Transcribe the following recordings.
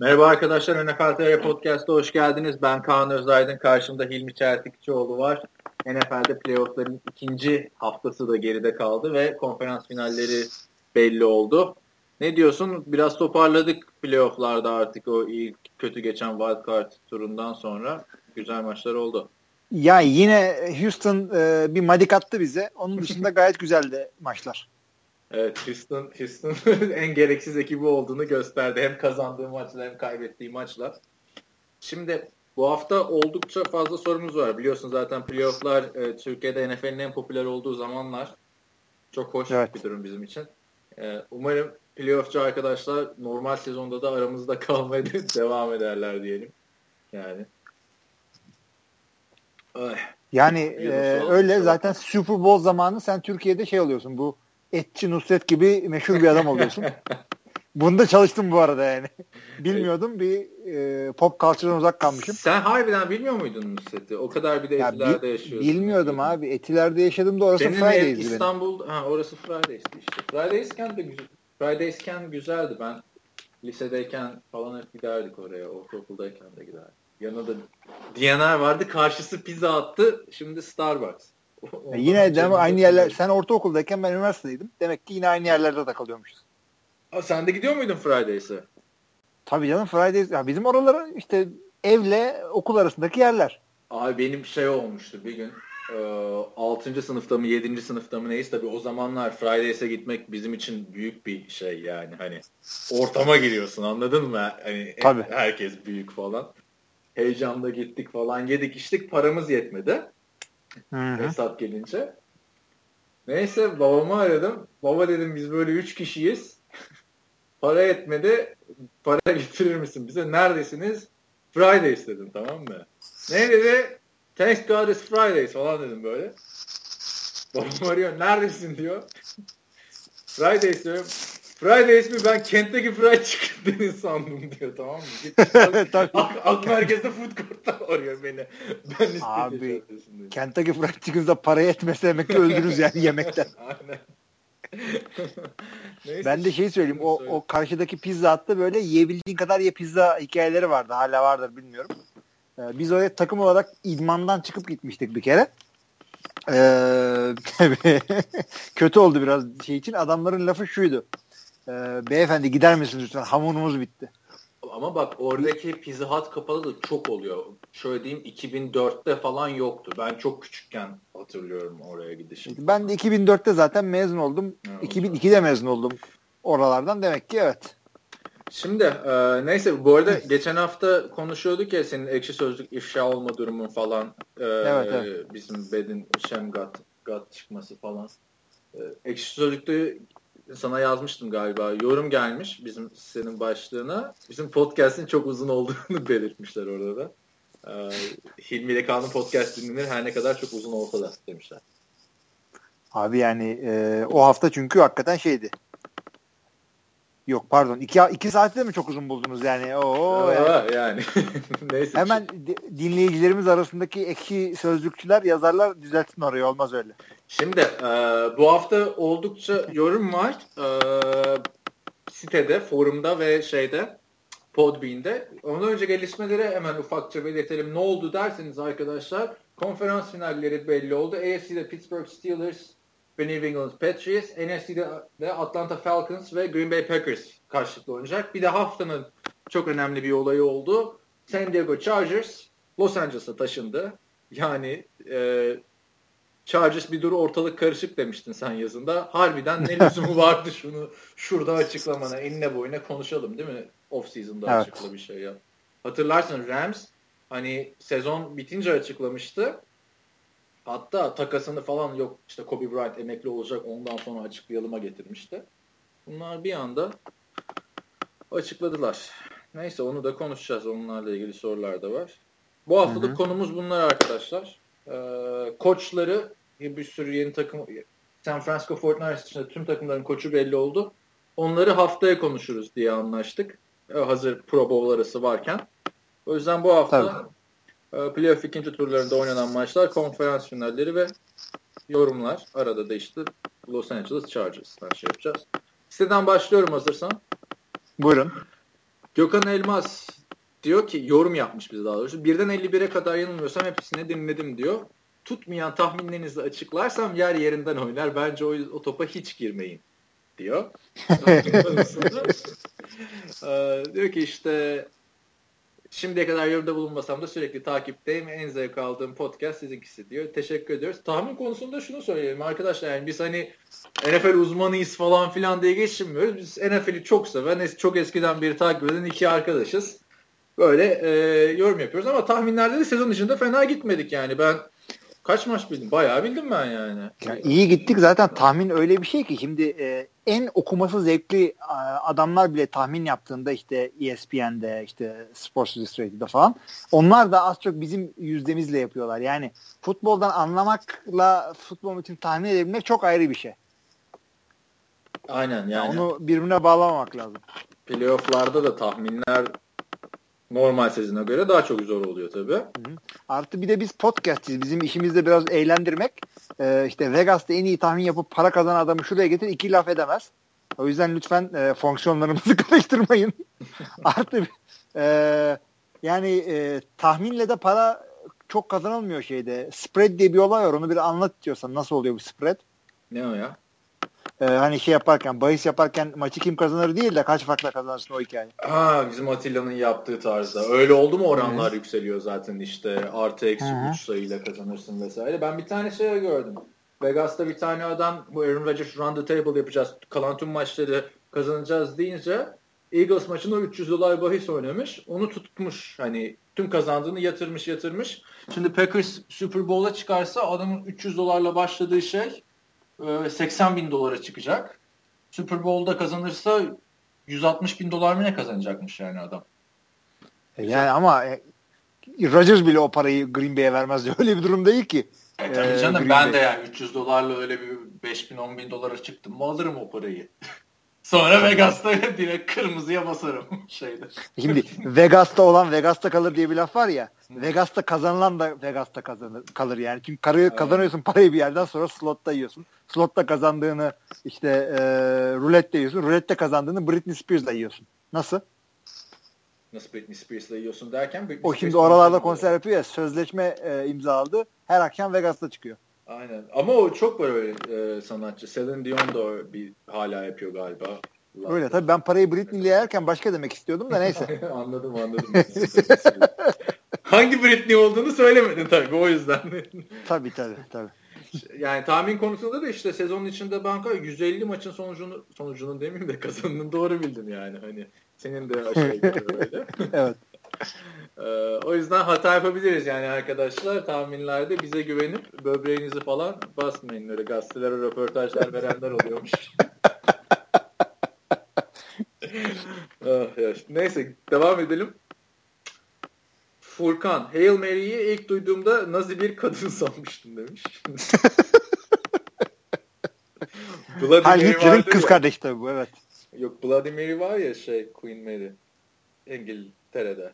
Merhaba arkadaşlar, NFL TR Podcast'a hoş geldiniz. Ben Kaan Özaydın, karşımda Hilmi Çeltikçioğlu var. NFL'de playoffların ikinci haftası da geride kaldı ve konferans finalleri belli oldu. Ne diyorsun? Biraz toparladık playofflarda artık o ilk kötü geçen wildcard turundan sonra güzel maçlar oldu. Ya yine Houston e, bir madik attı bize. Onun dışında gayet güzeldi maçlar. Evet Houston, Houston en gereksiz ekibi olduğunu gösterdi. Hem kazandığı maçlar hem kaybettiği maçlar. Şimdi bu hafta oldukça fazla sorumuz var. Biliyorsun zaten playofflar e, Türkiye'de NFL'in en popüler olduğu zamanlar. Çok hoş evet. bir durum bizim için. E, umarım playoffçu arkadaşlar normal sezonda da aramızda kalmaya devam ederler diyelim. Yani. Ay. Yani e, öyle zaten Super Bowl zamanı sen Türkiye'de şey oluyorsun bu Etçi Nusret gibi meşhur bir adam oluyorsun. Bunda çalıştım bu arada yani. Bilmiyordum bir e, pop culture'dan uzak kalmışım. Sen harbiden bilmiyor muydun Nusret'i? O kadar bir de ya Etiler'de bi- yaşıyorsun. Bilmiyordum abi. Etiler'de yaşadım da orası Friday's'di İstanbul, benim. ha orası Fridays'ti işte. Fridays'ken de güzel. Fridays'ken güzeldi. Ben lisedeyken falan hep giderdik oraya. Ortaokuldayken de giderdik. Yanında DNR vardı. Karşısı pizza attı. Şimdi Starbucks. Ya yine de aynı yerler. Sen ortaokuldayken ben üniversitedeydim. Demek ki yine aynı yerlerde takılıyormuşuz. Aa, sen de gidiyor muydun Fridays'e? Tabii canım Fridays. Ya bizim oraları işte evle okul arasındaki yerler. Abi benim şey olmuştu bir gün. E, 6. sınıfta mı 7. sınıfta mı neyse tabii o zamanlar Fridays'e gitmek bizim için büyük bir şey yani hani ortama giriyorsun anladın mı? Hani tabii. herkes büyük falan. Heyecanla gittik falan yedik içtik paramız yetmedi. Hı-hı. Hesap gelince. Neyse babamı aradım. Baba dedim biz böyle üç kişiyiz. Para etmedi. Para getirir misin bize? Neredesiniz? Fridays dedim tamam mı? Ne dedi? Thanks God it's Fridays falan dedim böyle. Babam arıyor. Neredesin diyor. Fridays diyorum. Fridays mi ben Kentteki Fried Chicken'den sandım diyor tamam mı? Ak, ak merkezde food court'ta arıyor beni. Ben Abi Kentteki Fried Chicken'da para yetmese demek ki öldürürüz yani yemekten. Aynen. Neyse, ben de şey söyleyeyim. O, o karşıdaki pizza hattı böyle yiyebildiğin kadar ye pizza hikayeleri vardı. Hala vardır bilmiyorum. Ee, biz oraya takım olarak idmandan çıkıp gitmiştik bir kere. Ee, kötü oldu biraz şey için. Adamların lafı şuydu e, beyefendi gider misiniz lütfen hamurumuz bitti. Ama bak oradaki Pizza Hut kapalı da çok oluyor. Şöyle diyeyim 2004'te falan yoktu. Ben çok küçükken hatırlıyorum oraya gidişim. Ben de 2004'te zaten mezun oldum. Evet. 2002'de mezun oldum oralardan. Demek ki evet. Şimdi e, neyse bu arada geçen hafta konuşuyorduk ya senin ekşi sözlük ifşa olma durumun falan. E, evet, evet. Bizim Bedin Şemgat gat çıkması falan. E, ekşi sözlükte sana yazmıştım galiba. Yorum gelmiş bizim senin başlığına. Bizim podcast'in çok uzun olduğunu belirtmişler orada da. Ee, Hilmi ile Kaan'ın podcast dinlenir her ne kadar çok uzun olsa da demişler. Abi yani e, o hafta çünkü hakikaten şeydi. Yok pardon. iki, iki saatte mi çok uzun buldunuz yani? Oo, yani. yani. Neyse. Hemen dinleyicilerimiz arasındaki ekşi sözlükçüler yazarlar düzeltin orayı olmaz öyle. Şimdi e, bu hafta oldukça yorum var. E, sitede, forumda ve şeyde Podbean'de. Ondan önce gelişmeleri hemen ufakça belirtelim. Ne oldu derseniz arkadaşlar konferans finalleri belli oldu. AFC'de Pittsburgh Steelers ve New England Patriots. NFC'de de Atlanta Falcons ve Green Bay Packers karşılıklı oynayacak. Bir de haftanın çok önemli bir olayı oldu. San Diego Chargers Los Angeles'a taşındı. Yani e, Chargers bir duru ortalık karışık demiştin sen yazında. Harbiden ne lüzumu vardı şunu şurada açıklamana enine boyuna konuşalım değil mi? Off season'da evet. açıkla bir şey ya. Hatırlarsın Rams hani sezon bitince açıklamıştı. Hatta takasını falan yok işte Kobe Bryant emekli olacak ondan sonra açıklayalıma getirmişti. Bunlar bir anda açıkladılar. Neyse onu da konuşacağız. Onlarla ilgili sorular da var. Bu haftalık Hı-hı. konumuz bunlar arkadaşlar. Ee, koçları bir sürü yeni takım San Francisco 49ers dışında tüm takımların koçu belli oldu. Onları haftaya konuşuruz diye anlaştık. Ee, hazır Pro Bowl arası varken. O yüzden bu hafta Tabii e, playoff ikinci turlarında oynanan maçlar, konferans finalleri ve yorumlar. Arada da işte Los Angeles Chargers'tan şey yapacağız. Siteden başlıyorum hazırsan. Buyurun. Gökhan Elmas diyor ki yorum yapmış bize daha doğrusu. Birden 51'e kadar yanılmıyorsam hepsini dinledim diyor. Tutmayan tahminlerinizi açıklarsam yer yerinden oynar. Bence o, o topa hiç girmeyin diyor. ee, diyor ki işte şimdiye kadar yorumda bulunmasam da sürekli takipteyim. En zevk aldığım podcast sizinkisi diyor. Teşekkür ediyoruz. Tahmin konusunda şunu söyleyelim arkadaşlar. Yani biz hani NFL uzmanıyız falan filan diye geçinmiyoruz. Biz NFL'i çok seven, çok eskiden beri takip eden iki arkadaşız. Böyle e, yorum yapıyoruz ama tahminlerde de sezon içinde fena gitmedik yani. Ben kaç maç bildim? Bayağı bildim ben yani. yani iyi gittik zaten tahmin öyle bir şey ki şimdi e, en okuması zevkli adamlar bile tahmin yaptığında işte ESPN'de işte Sports Illustrated'da falan onlar da az çok bizim yüzdemizle yapıyorlar. Yani futboldan anlamakla futbol için tahmin edebilmek çok ayrı bir şey. Aynen yani. yani onu birbirine bağlamamak lazım. Playoff'larda da tahminler normal sezona göre daha çok zor oluyor tabii. Artı bir de biz podcastçiyiz. Bizim işimiz de biraz eğlendirmek. Ee, işte Vegas'ta en iyi tahmin yapıp para kazanan adamı şuraya getir iki laf edemez. O yüzden lütfen e, fonksiyonlarımızı karıştırmayın. Artı e, yani e, tahminle de para çok kazanılmıyor şeyde. Spread diye bir olay var. Onu bir anlat diyorsan nasıl oluyor bu spread? Ne o ya? E, hani şey yaparken bahis yaparken maçı kim kazanır değil de kaç farkla kazanırsın o hikaye. Ha bizim Atilla'nın yaptığı tarzda. Öyle oldu mu oranlar evet. yükseliyor zaten işte artı eksi 3 sayıyla kazanırsın vesaire. Ben bir tane şey gördüm. Vegas'ta bir tane adam bu Aaron Rodgers run the table yapacağız. Kalan tüm maçları kazanacağız deyince Eagles maçında 300 dolar bahis oynamış. Onu tutmuş. Hani tüm kazandığını yatırmış yatırmış. Şimdi Packers Super Bowl'a çıkarsa adamın 300 dolarla başladığı şey 80 ee, bin dolara çıkacak. Super Bowl'da kazanırsa 160 bin dolar mı ne kazanacakmış yani adam. E, yani ama e, Rodgers bile o parayı Green Bay'e vermez diye öyle bir durum değil ki. E, tabii e, canım Green ben Bay. de yani 300 dolarla öyle bir 5 bin 10 bin dolara çıktım mı alırım o parayı. Sonra Vegas'ta direkt kırmızıya basarım şeyde. Şimdi Vegas'ta olan Vegas'ta kalır diye bir laf var ya. Vegas'ta kazanılan da Vegas'ta kazanır, kalır yani. Çünkü karı, kazanıyorsun parayı bir yerden sonra slotta yiyorsun. Slotta kazandığını işte e, rulette yiyorsun. Rulette kazandığını Britney Spears'la yiyorsun. Nasıl? Nasıl Britney Spears'la yiyorsun derken? Britney o şimdi oralarda konser yapıyor ya sözleşme e, imzaladı. Her akşam Vegas'ta çıkıyor. Aynen. Ama o çok böyle e, sanatçı. Celine Dion da bir hala yapıyor galiba. Öyle tabii ben parayı Britney'le yerken başka demek istiyordum da neyse. anladım anladım. Hangi Britney olduğunu söylemedin tabii o yüzden. tabii tabii tabii. Yani tahmin konusunda da işte sezonun içinde banka 150 maçın sonucunu sonucunu demeyeyim de kazanını doğru bildim yani. Hani senin de aşağı yukarı öyle. evet. Ee, o yüzden hata yapabiliriz yani arkadaşlar. Tahminlerde bize güvenip böbreğinizi falan basmayın. Öyle gazetelere röportajlar verenler oluyormuş. ah, ya. Neyse devam edelim. Furkan, Hail Mary'yi ilk duyduğumda nazi bir kadın sanmıştım demiş. Bloody Hitler'in kız kardeşi tabii bu evet. Yok Bloody Mary var ya şey Queen Mary. İngiltere'de.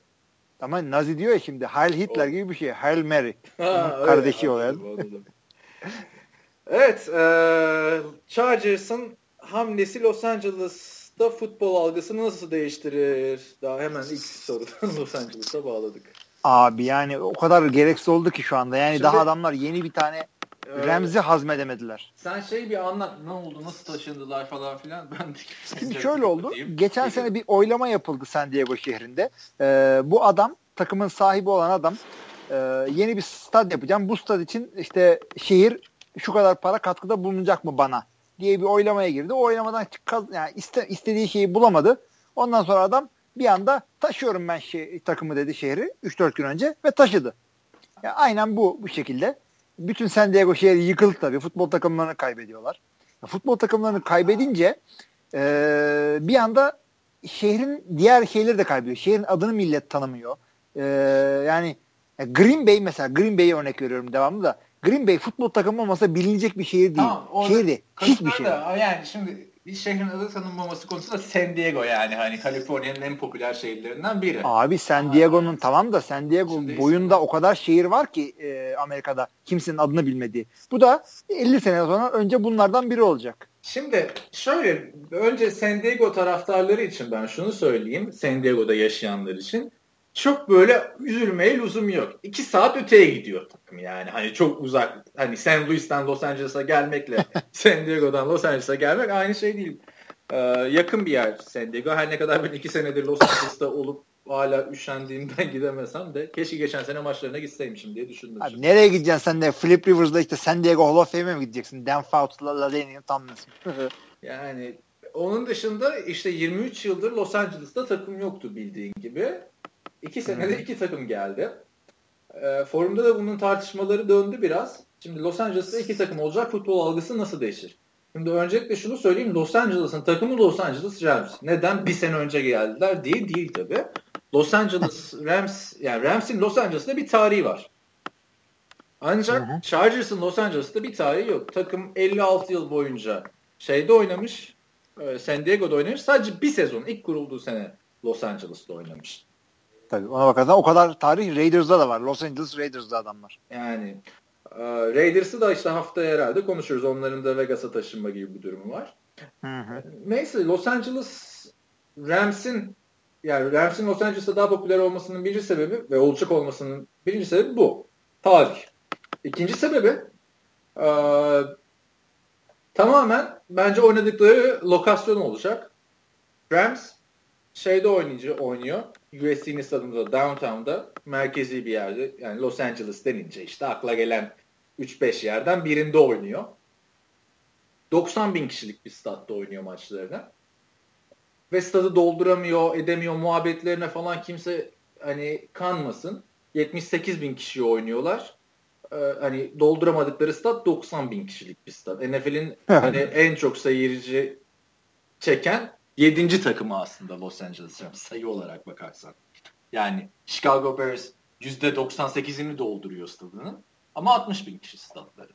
Ama Nazi diyor ya şimdi Heil Hitler o. gibi bir şey. Heil Mary. Ha, kardeşi evet, o yani. evet. E, Chargers'ın hamlesi Los Angeles'ta futbol algısını nasıl değiştirir? Daha hemen ilk sorudan Los Angeles'a bağladık. Abi yani o kadar gereksiz oldu ki şu anda. Yani Şimdi, daha adamlar yeni bir tane ee, Remzi hazmedemediler. Sen şey bir anlat ne oldu nasıl taşındılar falan filan. Ben de Şimdi şöyle oldu. Diyeyim. Geçen Peki. sene bir oylama yapıldı San Diego şehrinde. Ee, bu adam takımın sahibi olan adam e, yeni bir stad yapacağım. Bu stad için işte şehir şu kadar para katkıda bulunacak mı bana diye bir oylamaya girdi. O oylamadan yani iste, istediği şeyi bulamadı. Ondan sonra adam bir anda taşıyorum ben şey, takımı dedi şehri 3-4 gün önce ve taşıdı. Yani aynen bu bu şekilde. Bütün San Diego şehri yıkıldı tabii. Futbol takımlarını kaybediyorlar. Futbol takımlarını kaybedince e, bir anda şehrin diğer şeyleri de kaybediyor. Şehrin adını millet tanımıyor. E, yani Green Bay mesela Green Bay'e örnek veriyorum devamlı da Green Bay futbol takımı olmasa bilinecek bir şehir değil. Tamam, şehir değil. Hiçbir şey. Da, yani şimdi bir şehrin adı tanınmaması konusunda San Diego yani hani Kaliforniya'nın en popüler şehirlerinden biri. Abi San Diego'nun tamam da San Diego Şimdi boyunda işte. o kadar şehir var ki e, Amerika'da kimsenin adını bilmediği. Bu da 50 sene sonra önce bunlardan biri olacak. Şimdi şöyle önce San Diego taraftarları için ben şunu söyleyeyim. San Diego'da yaşayanlar için çok böyle üzülmeye lüzum yok. İki saat öteye gidiyor takım yani. Hani çok uzak. Hani San Luis'ten Los Angeles'a gelmekle San Diego'dan Los Angeles'a gelmek aynı şey değil. Ee, yakın bir yer San Diego. Her ne kadar ben iki senedir Los Angeles'ta olup hala üşendiğimden gidemesem de keşke geçen sene maçlarına gitseymişim diye düşündüm. Abi nereye gideceksin sen de? Flip Rivers'da işte San Diego Hall of Fame'e mi gideceksin? Dan Fouts, Ladanian Tomlinson. yani onun dışında işte 23 yıldır Los Angeles'ta takım yoktu bildiğin gibi. İki senede iki takım geldi. E, forumda da bunun tartışmaları döndü biraz. Şimdi Los Angeles'ta iki takım olacak futbol algısı nasıl değişir? Şimdi öncelikle şunu söyleyeyim. Los Angeles'ın takımı Los Angeles Rams. Neden? Bir sene önce geldiler diye değil tabi. Los Angeles Rams yani Rams'in Los Angeles'ta bir tarihi var. Ancak Chargers'ın Los Angeles'ta bir tarihi yok. Takım 56 yıl boyunca şeyde oynamış. E, San Diego'da oynamış. Sadece bir sezon ilk kurulduğu sene Los Angeles'ta oynamış. Tabii ona bakarsan o kadar tarih Raiders'da da var. Los Angeles Raiders'da adamlar. Yani e, Raiders'ı da işte haftaya herhalde konuşuruz. Onların da Vegas'a taşınma gibi bir durumu var. Hı hı. Neyse Los Angeles Rams'in yani Rams'in Los Angeles'ta daha popüler olmasının birinci sebebi ve olacak olmasının birinci sebebi bu. Tarih. İkinci sebebi e, tamamen bence oynadıkları lokasyon olacak. Rams şeyde oynayıcı oynuyor. USC'nin stadında downtown'da merkezi bir yerde yani Los Angeles denince işte akla gelen 3-5 yerden birinde oynuyor. 90 bin kişilik bir statta oynuyor maçlarını. Ve stadı dolduramıyor, edemiyor muhabbetlerine falan kimse hani kanmasın. 78 bin kişi oynuyorlar. Ee, hani dolduramadıkları stat 90 bin kişilik bir stat. NFL'in hani en çok seyirci çeken yedinci takımı aslında Los Angeles Rams sayı olarak bakarsan. Yani Chicago Bears %98'ini dolduruyor stadının ama 60 bin kişi stadları.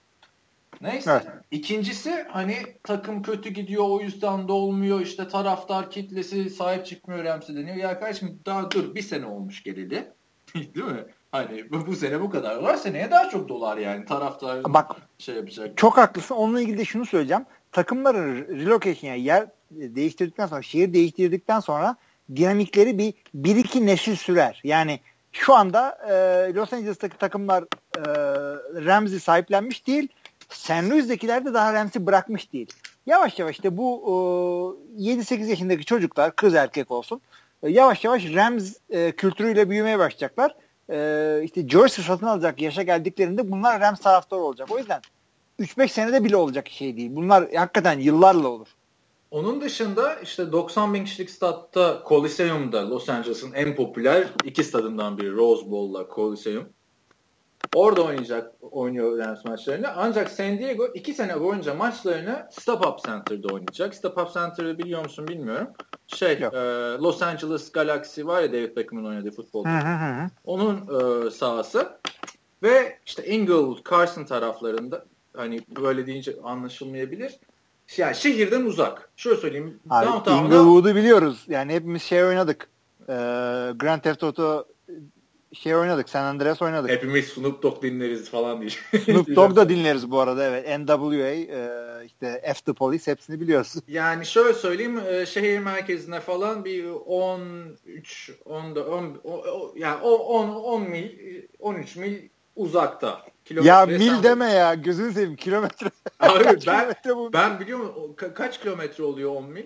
Neyse. Evet. İkincisi hani takım kötü gidiyor o yüzden de olmuyor. İşte taraftar kitlesi sahip çıkmıyor Rams'e deniyor. Ya kardeşim daha dur bir sene olmuş geleli. Değil mi? Hani bu, bu sene bu kadar var. Seneye daha çok dolar yani. Taraftar Bak, şey yapacak. Çok haklısın. Onunla ilgili de şunu söyleyeceğim. Takımların relocation yani yer değiştirdikten sonra, şehir değiştirdikten sonra dinamikleri bir, bir iki nesil sürer. Yani şu anda e, Los Angeles'taki takımlar e, Ramsey sahiplenmiş değil. San Luis'dekiler de daha Ramsey bırakmış değil. Yavaş yavaş işte bu e, 7-8 yaşındaki çocuklar kız erkek olsun e, yavaş yavaş Rams e, kültürüyle büyümeye başlayacaklar. E, işte jersey satın alacak yaşa geldiklerinde bunlar Rams taraftarı olacak. O yüzden 3-5 senede bile olacak şey değil. Bunlar hakikaten yıllarla olur. Onun dışında işte 90 bin kişilik statta Coliseum'da Los Angeles'ın en popüler iki stadından biri Rose Bowl'la Coliseum. Orada oynayacak oynuyor Rams maçlarını. Ancak San Diego iki sene boyunca maçlarını Stop Up Center'da oynayacak. Stop Up Center'ı biliyor musun bilmiyorum. Şey e, Los Angeles Galaxy var ya David Beckham'ın oynadığı futbol. Onun e, sahası. Ve işte Inglewood, Carson taraflarında hani böyle deyince anlaşılmayabilir yani şehirden uzak. Şöyle söyleyeyim. Abi, Inglewood'u biliyoruz. Yani hepimiz şey oynadık. Ee, Grand Theft Auto şey oynadık. San Andreas oynadık. Hepimiz Snoop Dogg dinleriz falan diye. Snoop Dogg da dinleriz bu arada evet. NWA e, işte F the Police hepsini biliyoruz. Yani şöyle söyleyeyim e, şehir merkezine falan bir 13 10 10, 10 yani 10 10 mil 13 mil uzakta. Kilometre ya mil sen... deme ya gözünü seveyim kilometre. Abi ben, kilometre bu? ben biliyor musun ka- kaç kilometre oluyor 10 mil?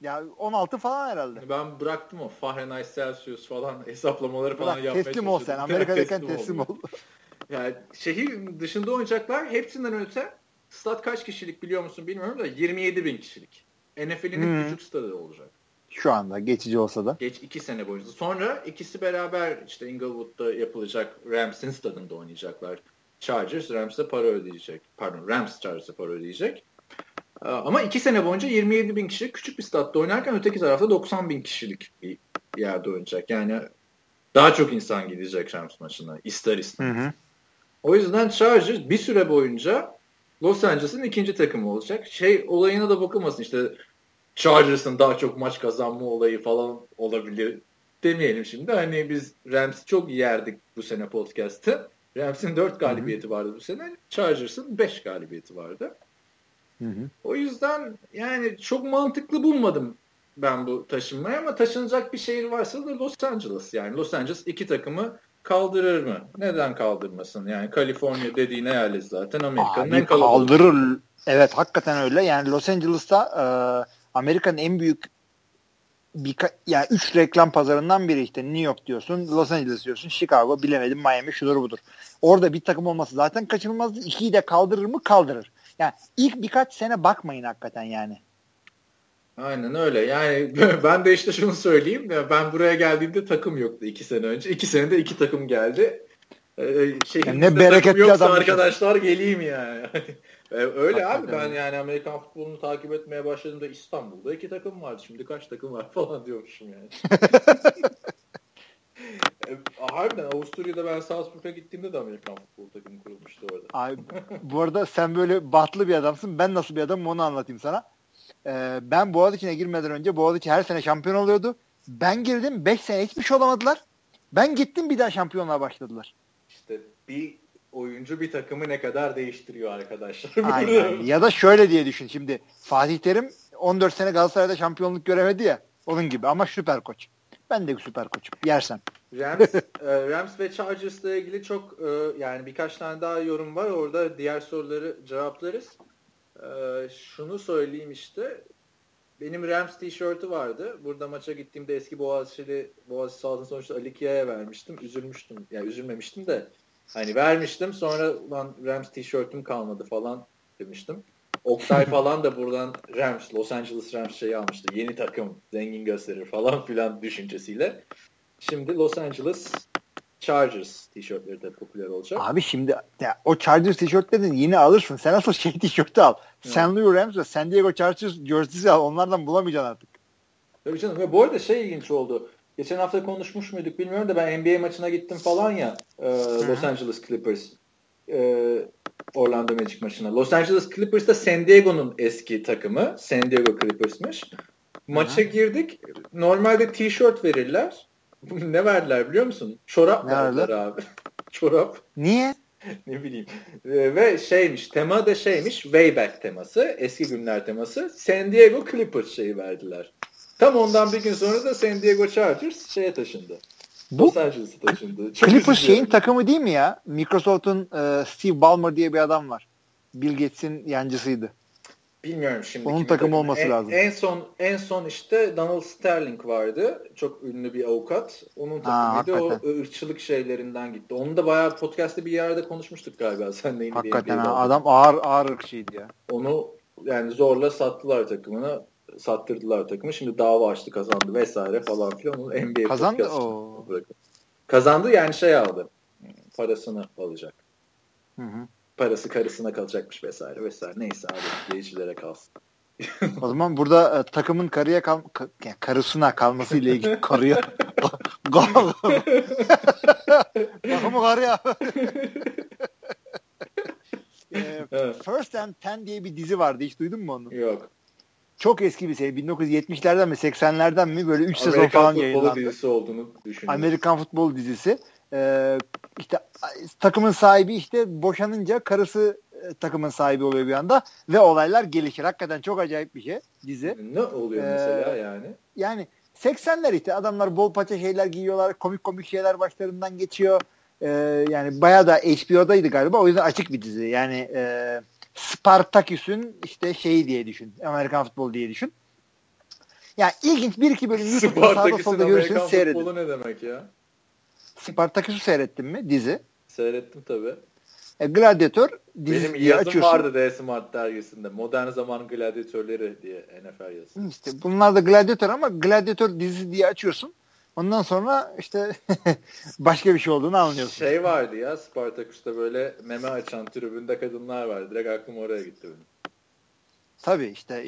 Ya 16 falan herhalde. Ben bıraktım o Fahrenheit Celsius falan hesaplamaları falan Ulan, yapmaya Teslim ol sen. Amerika'dayken teslim, teslim ol. yani şehir dışında oynayacaklar. Hepsinden öte stat kaç kişilik biliyor musun bilmiyorum da 27 bin kişilik. NFL'in hmm. küçük stadı olacak. Şu anda geçici olsa da. Geç iki sene boyunca. Sonra ikisi beraber işte Inglewood'da yapılacak Rams'in stadında oynayacaklar. Chargers Rams'e para ödeyecek. Pardon Rams Chargers'e para ödeyecek. Ee, ama iki sene boyunca 27 bin kişi küçük bir statta oynarken öteki tarafta 90 bin kişilik bir yerde oynayacak. Yani daha çok insan gidecek Rams maçına ister istemez. Hı hı. O yüzden Chargers bir süre boyunca Los Angeles'ın ikinci takımı olacak. Şey olayına da bakılmasın işte Chargers'ın daha çok maç kazanma olayı falan olabilir demeyelim şimdi. Hani biz Rams'i çok yerdik bu sene podcast'ı. Rams'in 4 galibiyeti Hı-hı. vardı bu sene. Chargers'ın 5 galibiyeti vardı. Hı-hı. O yüzden yani çok mantıklı bulmadım ben bu taşınmayı ama taşınacak bir şehir varsa da Los Angeles. Yani Los Angeles iki takımı kaldırır mı? Neden kaldırmasın? Yani Kaliforniya dediğin eyalet zaten Amerika'nın en kalabalık. Kaldırır. Evet hakikaten öyle. Yani Los Angeles'ta e, Amerika'nın en büyük bir yani üç reklam pazarından biri işte New York diyorsun, Los Angeles diyorsun, Chicago, bilemedim Miami şudur budur. Orada bir takım olması zaten kaçınılmazdı. İkiyi de kaldırır mı? Kaldırır. Yani ilk birkaç sene bakmayın hakikaten yani. Aynen öyle. Yani ben de işte şunu söyleyeyim. Ben buraya geldiğimde takım yoktu iki sene önce. İki senede iki takım geldi. Şey, yani ne bereketli adam. Arkadaşlar geleyim yani. Öyle Hakikaten abi ben öyle. yani Amerikan futbolunu takip etmeye başladığımda İstanbul'da iki takım vardı. Şimdi kaç takım var falan diyormuşum yani. e, harbiden Avusturya'da ben Salzburg'a gittiğimde de Amerikan futbol takımı kurulmuştu orada. Abi, bu arada sen böyle batlı bir adamsın. Ben nasıl bir adamım onu anlatayım sana. Ee, ben Boğaziçi'ne girmeden önce Boğaziçi her sene şampiyon oluyordu. Ben girdim 5 sene hiçbir şey olamadılar. Ben gittim bir daha şampiyonluğa başladılar. İşte bir oyuncu bir takımı ne kadar değiştiriyor arkadaşlar. Aynen. ya da şöyle diye düşün şimdi. Fatih Terim 14 sene Galatasaray'da şampiyonluk göremedi ya. Onun gibi ama süper koç. Ben de süper koçum. Yersen. Rams, e, Rams ve Chargers'la ilgili çok e, yani birkaç tane daha yorum var. Orada diğer soruları cevaplarız. E, şunu söyleyeyim işte. Benim Rams tişörtü vardı. Burada maça gittiğimde eski Boğaziçi'li Boğaziçi sağlığın sonuçta Ali Kia'ya vermiştim. Üzülmüştüm. Yani üzülmemiştim de Hani vermiştim sonra lan Rams tişörtüm kalmadı falan demiştim. Oktay falan da buradan Rams, Los Angeles Rams şeyi almıştı. Yeni takım zengin gösterir falan filan düşüncesiyle. Şimdi Los Angeles Chargers tişörtleri de popüler olacak. Abi şimdi ya, o Chargers tişörtlerini yeni alırsın. Sen asıl şey tişörtü al. Evet. San Luis Rams ve San Diego Chargers jersey'si al. Onlardan bulamayacaksın artık. Tabii canım. Ve bu arada şey ilginç oldu. Geçen hafta konuşmuş muyduk bilmiyorum da ben NBA maçına gittim falan ya e, Los Angeles Clippers e, Orlando Magic maçına. Los Angeles Clippers da San Diego'nun eski takımı. San Diego Clippers'mış. Maça girdik. Normalde t-shirt verirler. ne verdiler biliyor musun? Çorap ne verdiler abi. Çorap. Niye? ne bileyim. E, ve şeymiş tema da şeymiş way back teması. Eski günler teması. San Diego Clippers şeyi verdiler. Tam ondan bir gün sonra da San Diego Chargers şeye taşındı. Bu Los Angeles'a taşındı. Clippers şeyin takımı değil mi ya? Microsoft'un e, Steve Ballmer diye bir adam var. Bill Gates'in yancısıydı. Bilmiyorum şimdi. Onun takımı olması en, lazım. En son en son işte Donald Sterling vardı. Çok ünlü bir avukat. Onun takımıydı. O ırkçılık şeylerinden gitti. Onu da bayağı podcast'te bir yerde konuşmuştuk galiba. Sen de yine Hakikaten ha, adam ağır ağır ırkçıydı ya. Onu yani zorla sattılar takımına sattırdılar takımı. Şimdi dava açtı kazandı vesaire falan filan. Onu NBA kazandı o. Kazandı yani şey aldı. Parasını alacak. Hı hı. Parası karısına kalacakmış vesaire vesaire. Neyse abi izleyicilere kalsın. o zaman burada e, takımın karıya kal ka, yani karısına kalması ile ilgili karıya takımı karıya e, First and Ten diye bir dizi vardı. Hiç duydun mu onu? Yok çok eski bir seri. 1970'lerden mi 80'lerden mi böyle 3 sezon falan yayınlandı. Amerikan futbol dizisi olduğunu düşünüyorum. Amerikan futbol dizisi. Ee, işte takımın sahibi işte boşanınca karısı e, takımın sahibi oluyor bir anda ve olaylar gelişir. Hakikaten çok acayip bir şey dizi. Ne oluyor ee, mesela yani? Yani 80'ler işte adamlar bol paça şeyler giyiyorlar. Komik komik şeyler başlarından geçiyor. Ee, yani bayağı da HBO'daydı galiba. O yüzden açık bir dizi. Yani eee Spartaküs'ün işte şeyi diye düşün. Amerikan futbolu diye düşün. Yani ilginç bir iki bölüm YouTube'da sağda solda görürsünüz seyredin. futbolu ne demek ya? Spartaküs'ü seyrettin mi dizi? Seyrettim tabii. E, Gladiator dizi Benim yazım açıyorsun. vardı D Smart dergisinde. Modern zaman gladyatörleri diye NFL yazısı. İşte bunlar da Gladiator ama Gladiator dizi diye açıyorsun. Ondan sonra işte başka bir şey olduğunu anlıyorsun. Şey vardı ya Spartaküs'te böyle meme açan tribünde kadınlar vardı. Direkt aklım oraya gitti benim. Tabii işte.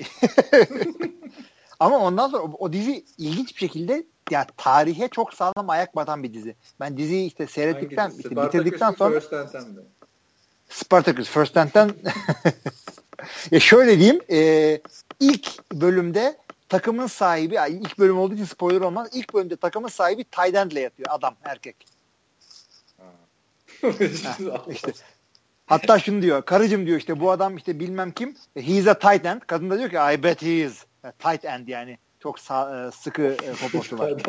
Ama ondan sonra o, o dizi ilginç bir şekilde ya tarihe çok sağlam ayak batan bir dizi. Ben diziyi işte seyrettikten, işte bitirdikten sonra Spartacus First Hand'den ya şöyle diyeyim e, ilk bölümde takımın sahibi ilk bölüm olduğu için spoiler olmaz. İlk bölümde takımın sahibi tight end'le yatıyor adam erkek. İşte Hatta şunu diyor. Karıcım diyor işte bu adam işte bilmem kim. He's a tight end. Kadın da diyor ki I bet he is. Tight end yani. Çok sağ, e, sıkı e, poposu var.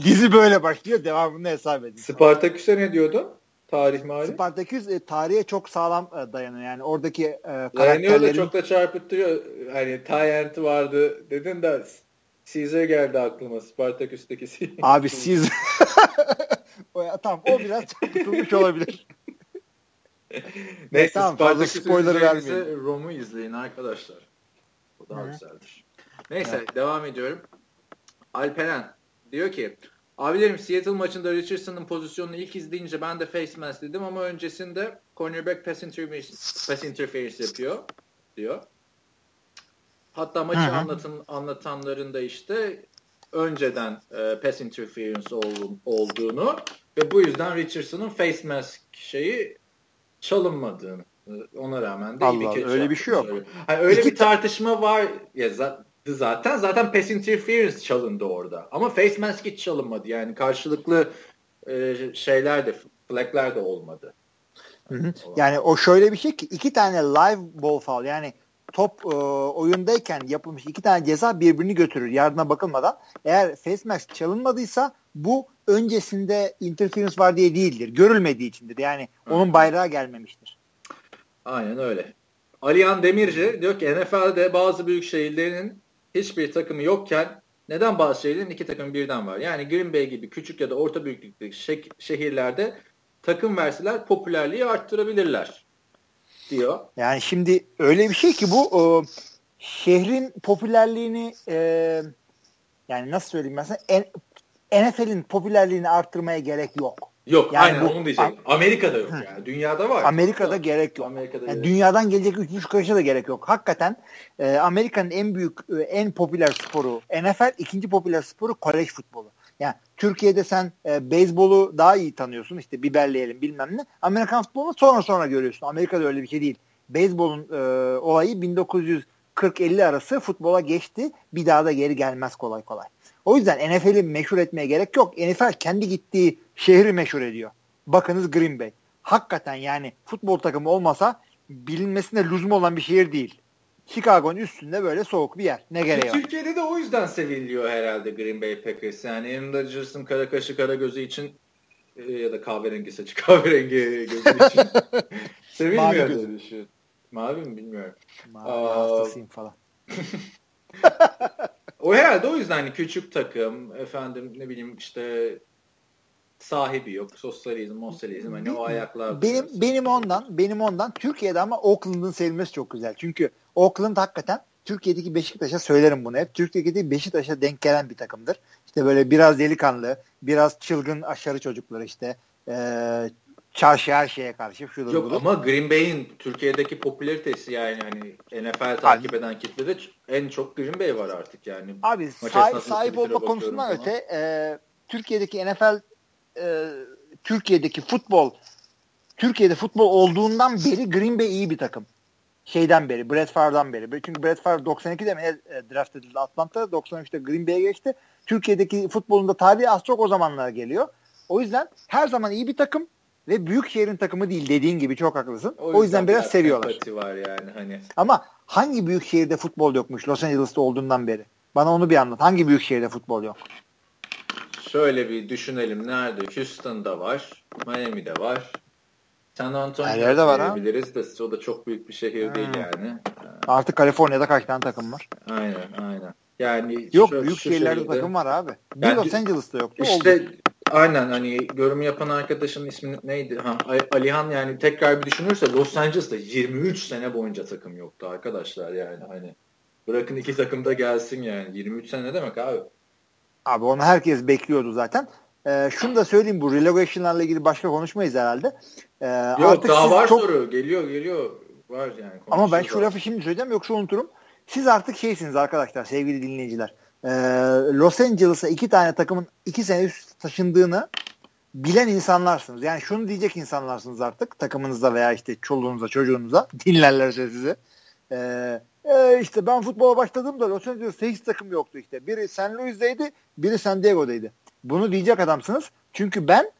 Dizi böyle başlıyor. Devamını hesap edin. Spartaküs'e ne diyordu? Tarih mali. Spartaküs e, tarihe çok sağlam e, dayanıyor. Yani oradaki e, karakterlerin... da çok da çarpıttırıyor. Hani Tyent vardı dedin de Caesar geldi aklıma. Spartaküs'teki Caesar. Abi Caesar. o, ya, tamam o biraz çarpıtılmış olabilir. Neyse tamam, fazla spoiler vermeyelim. Rom'u izleyin arkadaşlar. O daha Hı. güzeldir. Neyse evet. devam ediyorum. Alperen diyor ki Abilerim Seattle maçında Richardson'ın pozisyonunu ilk izleyince ben de face mask dedim ama öncesinde cornerback pass interference, pass interference yapıyor diyor. Hatta maçı Hı-hı. anlatın, anlatanların da işte önceden e, pass interference ol, olduğunu ve bu yüzden Richardson'ın face mask şeyi çalınmadığını ona rağmen de Allah, iyi bir öyle bir şey yok. Yani öyle İki bir tartışma var ya zaten. Zaten pass interference çalındı orada. Ama face mask hiç çalınmadı. Yani karşılıklı e, şeyler de flagler de olmadı. Yani, yani o şöyle bir şey ki iki tane live ball foul yani top e, oyundayken yapılmış iki tane ceza birbirini götürür yardına bakılmadan. Eğer face mask çalınmadıysa bu öncesinde interference var diye değildir. Görülmediği içindir. Yani onun bayrağı gelmemiştir. Aynen öyle. Alihan Demirci diyor ki NFL'de bazı büyük şehirlerin hiçbir takımı yokken neden şehirlerin iki takım birden var? Yani Green Bay gibi küçük ya da orta büyüklükteki şehirlerde takım verseler popülerliği arttırabilirler diyor. Yani şimdi öyle bir şey ki bu o, şehrin popülerliğini e, yani nasıl söyleyeyim mesela NFL'in popülerliğini arttırmaya gerek yok. Yok yani aynen bu, onu diyeceğim. Amerika'da yok yani. Dünyada var. Amerika'da yok. gerek yok. Amerika'da yani gerek. Dünyadan gelecek 3 karışa da gerek yok. Hakikaten e, Amerika'nın en büyük e, en popüler sporu NFL, ikinci popüler sporu kolej futbolu. Yani Türkiye'de sen e, beyzbolu daha iyi tanıyorsun. İşte biberleyelim bilmem ne. Amerikan futbolunu sonra sonra görüyorsun. Amerika'da öyle bir şey değil. Beyzbolun e, olayı 1940-50 arası futbola geçti. Bir daha da geri gelmez kolay kolay. O yüzden NFL'i meşhur etmeye gerek yok. NFL kendi gittiği şehri meşhur ediyor. Bakınız Green Bay. Hakikaten yani futbol takımı olmasa bilinmesine lüzum olan bir şehir değil. Chicago'nun üstünde böyle soğuk bir yer. Ne gereği var? Türkiye'de de o yüzden seviliyor herhalde Green Bay Packers. Yani Aaron Rodgers'ın kara kaşı kara gözü için e, ya da kahverengi saçı kahverengi gözü için sevilmiyor diye düşün. Mavi mi bilmiyorum. Mavi Aa, hastasıyım falan. o herhalde o yüzden hani küçük takım efendim ne bileyim işte sahibi yok. Sosyalizm, mosyalizm hani o ayaklar. Benim benim ondan, benim ondan Türkiye'de ama Oakland'ın sevilmesi çok güzel. Çünkü Oakland hakikaten Türkiye'deki Beşiktaş'a söylerim bunu hep. Türkiye'deki Beşiktaş'a denk gelen bir takımdır. İşte böyle biraz delikanlı, biraz çılgın aşarı çocuklar işte. Ee, çarşı her şeye karşı. Şudur Yok budur. ama Green Bay'in Türkiye'deki popülaritesi yani hani NFL takip eden kitlede en çok Green Bay var artık yani. Abi sahip, sahip olma konusundan öte e, Türkiye'deki NFL e, Türkiye'deki futbol Türkiye'de futbol olduğundan beri Green Bay iyi bir takım. Şeyden beri, Brett Favre'dan beri. Çünkü Brett Favre 92'de mi e, draft edildi Atlanta, 93'te Green Bay'e geçti. Türkiye'deki futbolunda tarihi az çok o zamanlara geliyor. O yüzden her zaman iyi bir takım ve büyük şehrin takımı değil dediğin gibi çok haklısın. O yüzden, o yüzden biraz seviyorlar. var yani hani. Ama hangi büyük şehirde futbol yokmuş Los Angeles'ta olduğundan beri? Bana onu bir anlat. Hangi büyük şehirde futbol yok? Şöyle bir düşünelim. Nerede? Houston'da var. Miami'de var. San Antonio'da var diyebiliriz de o da çok büyük bir şehir ha. değil yani. Artık Kaliforniya'da kaç tane takım var? Aynen aynen. Yani Yok şu, büyük şu şehirlerde şehirde, takım var abi. Bir yani, Los Angeles'ta yoktu. İşte oldu. Aynen hani yorum yapan arkadaşın ismi neydi? Ha, Alihan yani tekrar bir düşünürse Los Angeles'ta 23 sene boyunca takım yoktu arkadaşlar yani hani. Bırakın iki takım da gelsin yani. 23 sene ne demek abi? Abi onu herkes bekliyordu zaten. Ee, şunu da söyleyeyim bu relegation'larla ilgili başka konuşmayız herhalde. Ee, Yok artık daha var çok... soru. Geliyor geliyor. Var yani. Ama ben şu lafı şimdi söyleyeceğim yoksa unuturum. Siz artık şeysiniz arkadaşlar sevgili dinleyiciler. Ee, Los Angeles'a iki tane takımın iki sene üst taşındığını bilen insanlarsınız. Yani şunu diyecek insanlarsınız artık takımınızda veya işte çoluğunuza çocuğunuza dinlerlerse sizi. Ee, e, işte ben futbola başladığımda Los Angeles'ta hiç takım yoktu işte. Biri San Luis'deydi, biri San Diego'daydı. Bunu diyecek adamsınız. Çünkü ben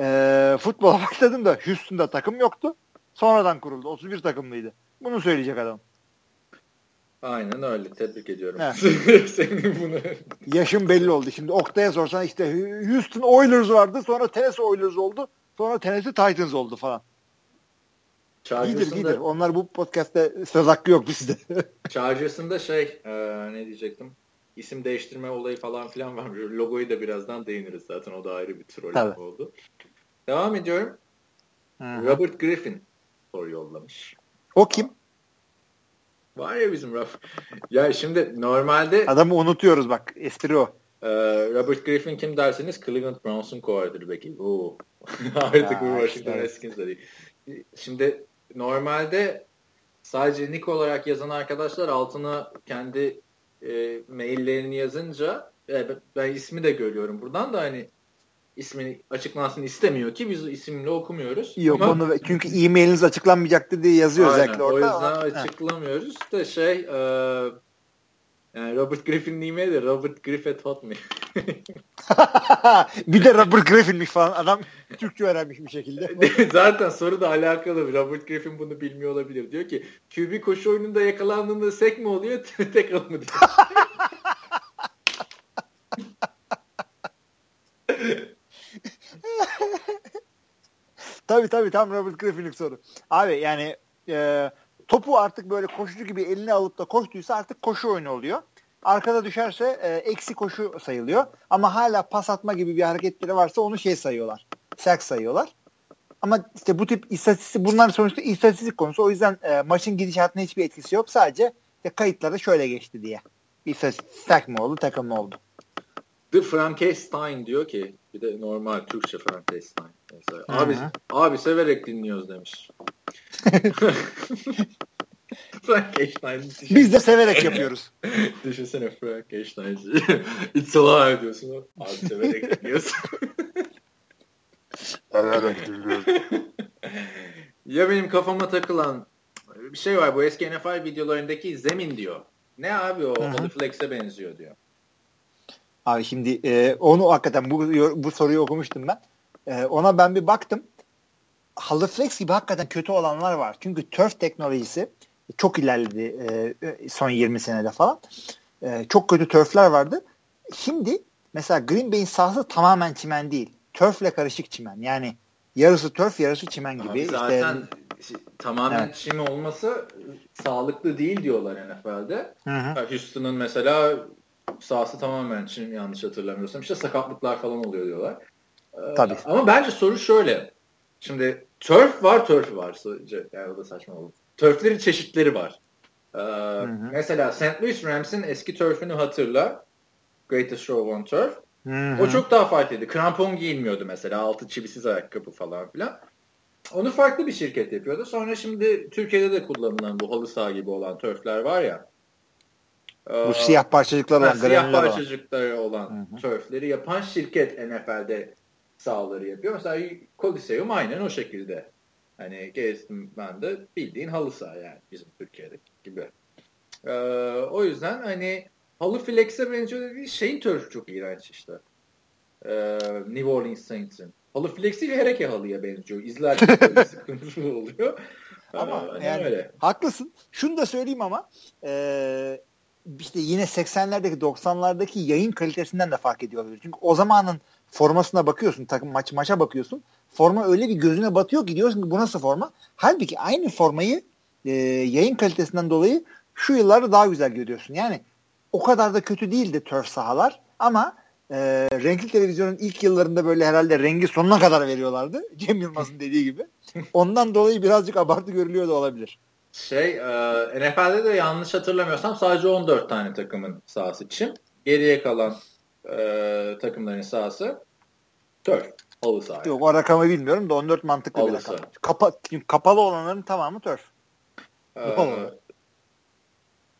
e, futbola başladığımda Houston'da takım yoktu. Sonradan kuruldu. 31 takımlıydı. Bunu söyleyecek adam. Aynen öyle. Tebrik ediyorum. Evet. Senin bunu. Yaşım belli oldu. Şimdi Oktay'a sorsan işte Houston Oilers vardı. Sonra Tennessee Oilers oldu. Sonra Tennessee Titans oldu falan. İyidir iyidir. Onlar bu podcast'te söz hakkı yok bizde. Chargers'ın da şey e, ne diyecektim? İsim değiştirme olayı falan filan var. Logoyu da birazdan değiniriz zaten. O da ayrı bir troll oldu. Devam ediyorum. Hı-hı. Robert Griffin soru yollamış. O kim? Var ya bizim Raf. Ya şimdi normalde... Adamı unutuyoruz bak. Espri o. Ee, Robert Griffin kim derseniz Cleveland Browns'un quarterback'i. Oo. Artık bu Washington Redskins değil. Şimdi normalde sadece nick olarak yazan arkadaşlar altına kendi e, maillerini yazınca e, ben ismi de görüyorum buradan da hani ismini açıklansın istemiyor ki biz isimle okumuyoruz. Yok Ama, onu çünkü e-mailiniz açıklanmayacaktı diye yazıyor aynen, özellikle orada. O yüzden Ama, açıklamıyoruz he. da şey e, yani Robert Griffin'in e-maili de Robert Griffith Hotmail. bir de Robert Griffin'miş falan. Adam Türkçe öğrenmiş bir şekilde. Zaten soru da alakalı. Robert Griffin bunu bilmiyor olabilir. Diyor ki QB koşu oyununda yakalandığında sek mi oluyor? Tek mı diyor. Tabii tabii tam Robert Griffin'lik soru. Abi yani e, topu artık böyle koşucu gibi eline alıp da koştuysa artık koşu oyunu oluyor. Arkada düşerse e, eksi koşu sayılıyor. Ama hala pas atma gibi bir hareketleri varsa onu şey sayıyorlar. Sack sayıyorlar. Ama işte bu tip istatistik bunlar sonuçta istatistik konusu. O yüzden e, maçın gidişatına hiçbir etkisi yok. Sadece işte kayıtlarda şöyle geçti diye. İstatistik mı oldu, takım mı oldu? The Frankenstein diyor ki bir de normal Türkçe Frankenstein. Mesela. Abi, abi severek dinliyoruz demiş. Frankenstein. Biz de severek yapıyoruz. Düşünsene Frankenstein. It's alive diyorsun. Abi severek dinliyorsun. severek dinliyoruz. ya benim kafama takılan bir şey var. Bu eski NFL videolarındaki zemin diyor. Ne abi o? Hı-hı. Flex'e benziyor diyor. Abi şimdi e, onu hakikaten bu, bu soruyu okumuştum ben. E, ona ben bir baktım. Haliflex gibi hakikaten kötü olanlar var. Çünkü turf teknolojisi çok ilerledi e, son 20 senede falan. E, çok kötü turfler vardı. Şimdi mesela Green Bay'in sahası tamamen çimen değil. Turfle karışık çimen. Yani yarısı turf yarısı çimen gibi. Abi zaten işte, tamamen evet. çim olması sağlıklı değil diyorlar NFL'de. Hı hı. Houston'ın mesela sahası tamamen çim yanlış hatırlamıyorsam. işte sakatlıklar falan oluyor diyorlar. Ee, Tabii. Ama bence soru şöyle. Şimdi turf var, turf var. Yani o da saçma oldu. Turflerin çeşitleri var. Ee, hı hı. Mesela St. Louis Rams'in eski turfünü hatırla. Greatest Show on Turf. Hı hı. O çok daha farklıydı. Krampon giyilmiyordu mesela. Altı çivisiz ayakkabı falan filan. Onu farklı bir şirket yapıyordu. Sonra şimdi Türkiye'de de kullanılan bu halı saha gibi olan turfler var ya. Bu ee, siyah parçacıklar olan, siyah parçacıkları olan, olan yapan şirket NFL'de sahaları yapıyor. Mesela Coliseum aynen o şekilde. Hani gezdim ben de bildiğin halı saha yani bizim Türkiye'deki gibi. Ee, o yüzden hani halı flex'e benziyor dediği şeyin törfü çok iğrenç işte. Ee, New Orleans Saints'in. Halı flex'i Hereke halıya benziyor. İzlerken sıkıntı oluyor. Ama ee, yani öyle. haklısın. Şunu da söyleyeyim ama e, işte yine 80'lerdeki 90'lardaki yayın kalitesinden de fark ediyor olabilir. Çünkü o zamanın formasına bakıyorsun, takım maç maça bakıyorsun. Forma öyle bir gözüne batıyor ki diyorsun ki bu nasıl forma? Halbuki aynı formayı e, yayın kalitesinden dolayı şu yıllarda daha güzel görüyorsun. Yani o kadar da kötü değildi turf sahalar ama e, renkli televizyonun ilk yıllarında böyle herhalde rengi sonuna kadar veriyorlardı. Cem Yılmaz'ın dediği gibi. Ondan dolayı birazcık abartı görülüyor da olabilir. Şey, e, NFL'de de yanlış hatırlamıyorsam sadece 14 tane takımın sahası çim. Geriye kalan e, takımların sahası turf. Halı saha. Yok o rakamı bilmiyorum da 14 mantıklı Halı bir rakam. Kapa, kapalı olanların tamamı turf. Ee,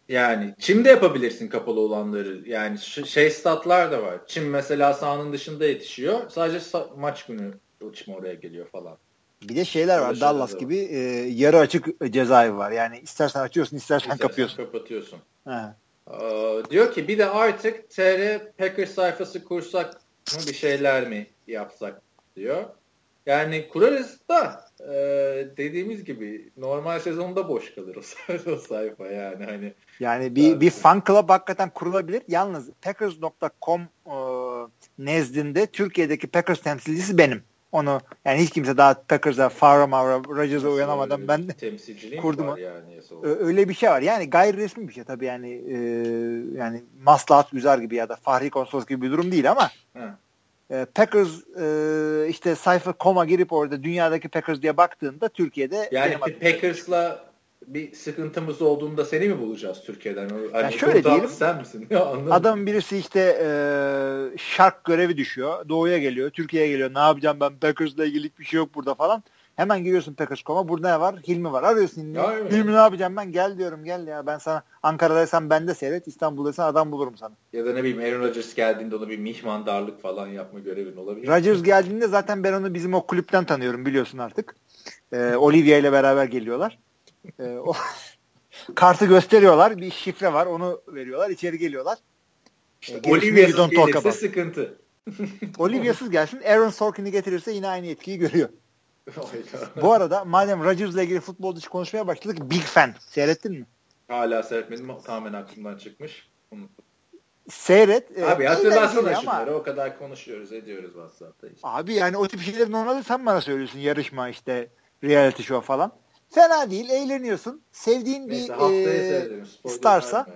Yani Çim'de yapabilirsin kapalı olanları. Yani şey statlar da var. Çim mesela sahanın dışında yetişiyor. Sadece maç günü Çim oraya geliyor falan. Bir de şeyler var. Dallas var. gibi e, yarı açık cezaevi var. Yani istersen açıyorsun, istersen, istersen kapıyorsun. kapatıyorsun. Ee, diyor ki bir de artık TR Packers sayfası kursak mı bir şeyler mi yapsak diyor. Yani kurarız da e, dediğimiz gibi normal sezonda boş kalır o, sayfa yani hani. Yani bir bir fan club hakikaten kurulabilir. Yalnız Packers.com e, nezdinde Türkiye'deki Packers temsilcisi benim. Onu yani hiç kimse daha Packers'a, Favre, Mavra, Rodgers'a uyanamadan ben kurdum. Yani, öyle bir şey var. Yani gayri resmi bir şey tabii yani e, yani maslahat güzel gibi ya da Fahri Konsolos gibi bir durum değil ama e, Packers e, işte sayfa koma girip orada dünyadaki Packers diye baktığında Türkiye'de yani Packers'la bir sıkıntımız olduğunda seni mi bulacağız Türkiye'den? Hani yani şöyle diyelim. Sen misin? adam birisi işte e, şark görevi düşüyor. Doğuya geliyor. Türkiye'ye geliyor. Ne yapacağım ben? Packers'la ilgili bir şey yok burada falan. Hemen giriyorsun Packers.com'a. Burada ne var? Hilmi var. Arıyorsun Hilmi. Ya, Hilmi ne yapacağım ben? Gel diyorum gel ya. Ben sana Ankara'daysan ben de seyret. İstanbul'daysan adam bulurum sana. Ya da ne bileyim Aaron Rodgers geldiğinde ona bir mihmandarlık falan yapma görevin olabilir. Rodgers geldiğinde zaten ben onu bizim o kulüpten tanıyorum biliyorsun artık. Ee, Olivia ile beraber geliyorlar. E, o kartı gösteriyorlar. Bir şifre var. Onu veriyorlar. İçeri geliyorlar. İşte e, Olivia'sız gelirse sıkıntı. Olivia'sız gelsin. Aaron Sorkin'i getirirse yine aynı etkiyi görüyor. Bu arada madem Rodgers'la ilgili futbol dışı konuşmaya başladık. Big fan. Seyrettin mi? Hala seyretmedim. Tamamen aklımdan çıkmış. Seyret. E, Abi hatırlarsana şunları. O kadar konuşuyoruz ediyoruz WhatsApp'ta. Işte. Abi yani o tip şeyleri normalde sen bana söylüyorsun. Yarışma işte reality show falan. Fena değil, eğleniyorsun. Sevdiğin bir e, starsa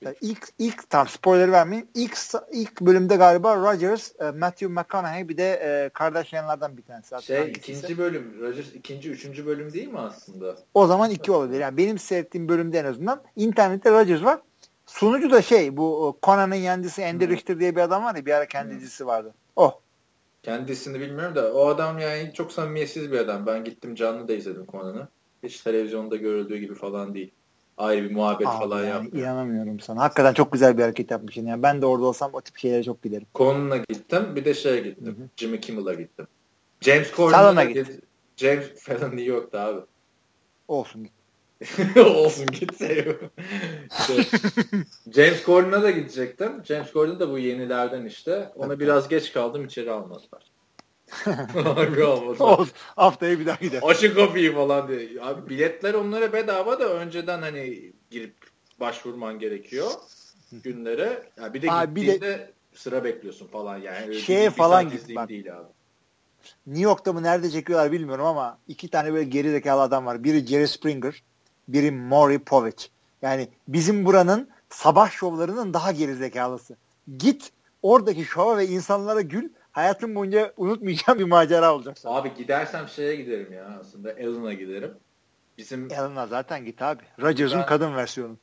yani ilk ilk tam spoiler vermeyin. İlk ilk bölümde galiba Rodgers, Matthew McConaughey bir de e, Kardashian'lardan bir tanesi. Şey ikinci bölüm. Rodgers ikinci, üçüncü bölüm değil mi aslında? O zaman iki olabilir. Yani benim seyrettiğim bölümde en azından internette Rodgers var. Sunucu da şey bu Conan'ın yancısı Andy Richter diye bir adam var ya bir ara kendi hmm. vardı. O. Kendisini bilmiyorum da o adam yani çok samimiyetsiz bir adam. Ben gittim canlı da izledim konunu. Hiç televizyonda görüldüğü gibi falan değil. Ayrı bir muhabbet Abi falan yani, yapmıyor. İnanamıyorum sana. Hakikaten çok güzel bir hareket yapmışsın. Yani ben de orada olsam o tip şeylere çok giderim. Konuna gittim. Bir de şeye gittim. Hı-hı. Jimmy Kimmel'a gittim. James Corden'a gittim. James falan New York'ta abi. Olsun. Olsun git şey, James Corden'a da gidecektim. James Corden da bu yenilerden işte. Ona biraz geç kaldım içeri almadılar. Harbi almadılar. Haftaya bir daha gidelim. Açın kapıyı falan diye. Abi biletler onlara bedava da önceden hani girip başvurman gerekiyor günlere. Yani bir de abi gittiğinde bir de, sıra bekliyorsun falan yani. Şeye falan git bak. Değil abi. New York'ta mı nerede çekiyorlar bilmiyorum ama iki tane böyle geri zekalı adam var. Biri Jerry Springer, biri Maury Povich. Yani bizim buranın sabah şovlarının daha geri zekalısı. Git oradaki şova ve insanlara gül. Hayatım boyunca unutmayacağım bir macera olacak. Sana. Abi gidersem şeye giderim ya aslında. Alan'a giderim. Bizim Alan'a zaten git abi. Rodgers'ın kadın versiyonu.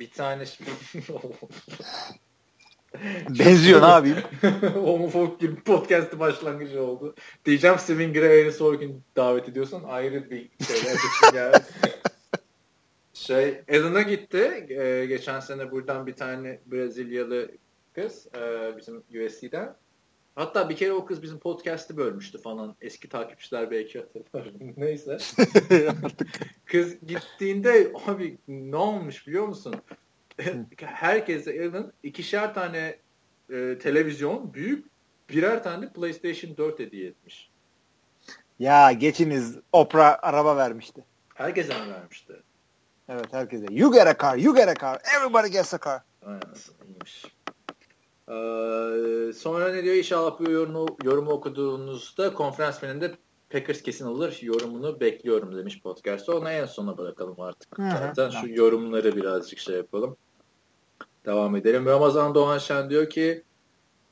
Bir tane Benziyor ne yapayım? Homofob gibi podcast'ı başlangıcı oldu. Diyeceğim Steven Gray'e Sorkin davet ediyorsan ayrı bir şeyler için yani. Şey, Alan'a gitti. Ee, geçen sene buradan bir tane Brezilyalı kız e, bizim USC'den. Hatta bir kere o kız bizim podcast'ı bölmüştü falan. Eski takipçiler belki hatırlar. Neyse. kız gittiğinde abi ne olmuş biliyor musun? Herkese Alan ikişer tane e, televizyon büyük birer tane PlayStation 4 hediye etmiş. Ya geçiniz Opera araba vermişti. Herkese mi vermişti? Evet herkese. You get a car, you get a car, everybody gets a car. Aynen iyiymiş. Ee, sonra ne diyor? İnşallah bu yorumu, yorumu okuduğunuzda konferans finalinde Packers kesin alır. Yorumunu bekliyorum demiş podcast'ta. Ona en sona bırakalım artık. Hı hı, Zaten şu yorumları birazcık şey yapalım. Devam edelim. Ramazan Doğan Şen diyor ki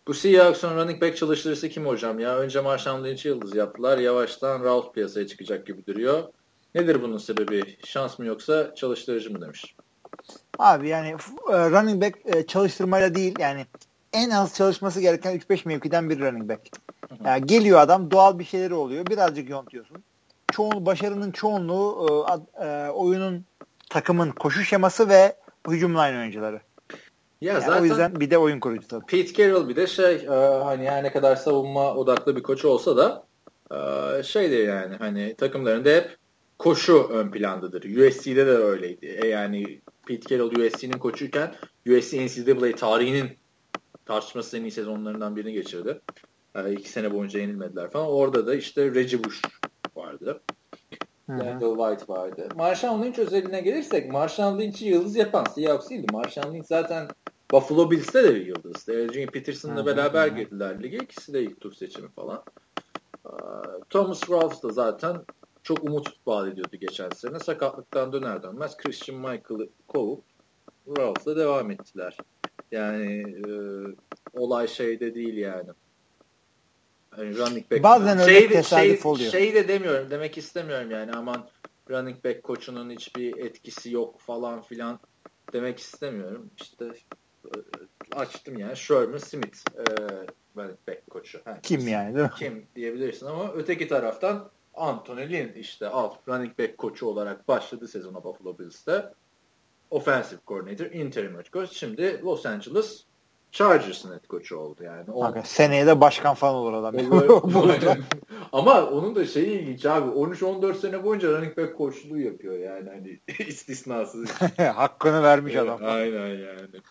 bu Seahawks'un running back çalıştırısı kim hocam ya? Önce Marshall Lynch'i yıldız yaptılar. Yavaştan Ralph piyasaya çıkacak gibi duruyor. Nedir bunun sebebi? Şans mı yoksa çalıştırıcı mı demiş. Abi yani e, running back e, çalıştırmayla değil yani en az çalışması gereken 3-5 mevkiden bir running back. Yani geliyor adam doğal bir şeyleri oluyor. Birazcık yontuyorsun. Çoğun, başarının çoğunluğu e, oyunun takımın koşu şeması ve hücum line oyuncuları. Ya yani zaten o yüzden bir de oyun kurucu tabii. Pete Carroll bir de şey e, hani her ne kadar savunma odaklı bir koç olsa da e, şeydi yani hani takımlarında hep koşu ön plandadır. USC'de de öyleydi. E, yani Pete Carroll USC'nin koçuyken USC NCAA tarihinin tartışması en iyi sezonlarından birini geçirdi. E, iki sene boyunca yenilmediler falan. Orada da işte Reggie Bush vardı. Randall White vardı. Marshawn Lynch özeline gelirsek Marshawn Lynch'i yıldız yapan Seahawks değildi. Marshawn Lynch zaten Buffalo Bills'te de bir yıldızdı. Adrian Peterson'la beraber girdiler lige. İkisi de ilk tur seçimi falan. Thomas Rawls da zaten çok umut vaat ediyordu geçen sene. Sakatlıktan döner dönmez Christian Michael'ı kovup Rawls'la devam ettiler. Yani e, olay şeyde değil yani. Yani running back. Bazen öyle şey, tesadüf şey, oluyor. Şey de demiyorum. Demek istemiyorum yani. Aman running back koçunun hiçbir etkisi yok falan filan demek istemiyorum. İşte e, açtım yani Sherman Smith e, running back koçu. Ha, kim yani değil mi? Kim diyebilirsin ama öteki taraftan Anthony Lynn işte alt running back koçu olarak başladı sezona Buffalo Bills'te. Offensive coordinator, interim head coach. Şimdi Los Angeles Chargers'ın head coach'u oldu yani. O... Abi, seneye de başkan falan olur adam. Ama onun da şeyi ilginç abi. 13-14 sene boyunca running back koçluğu yapıyor yani hani istisnasız. Hakkını vermiş adam. Aynen yani.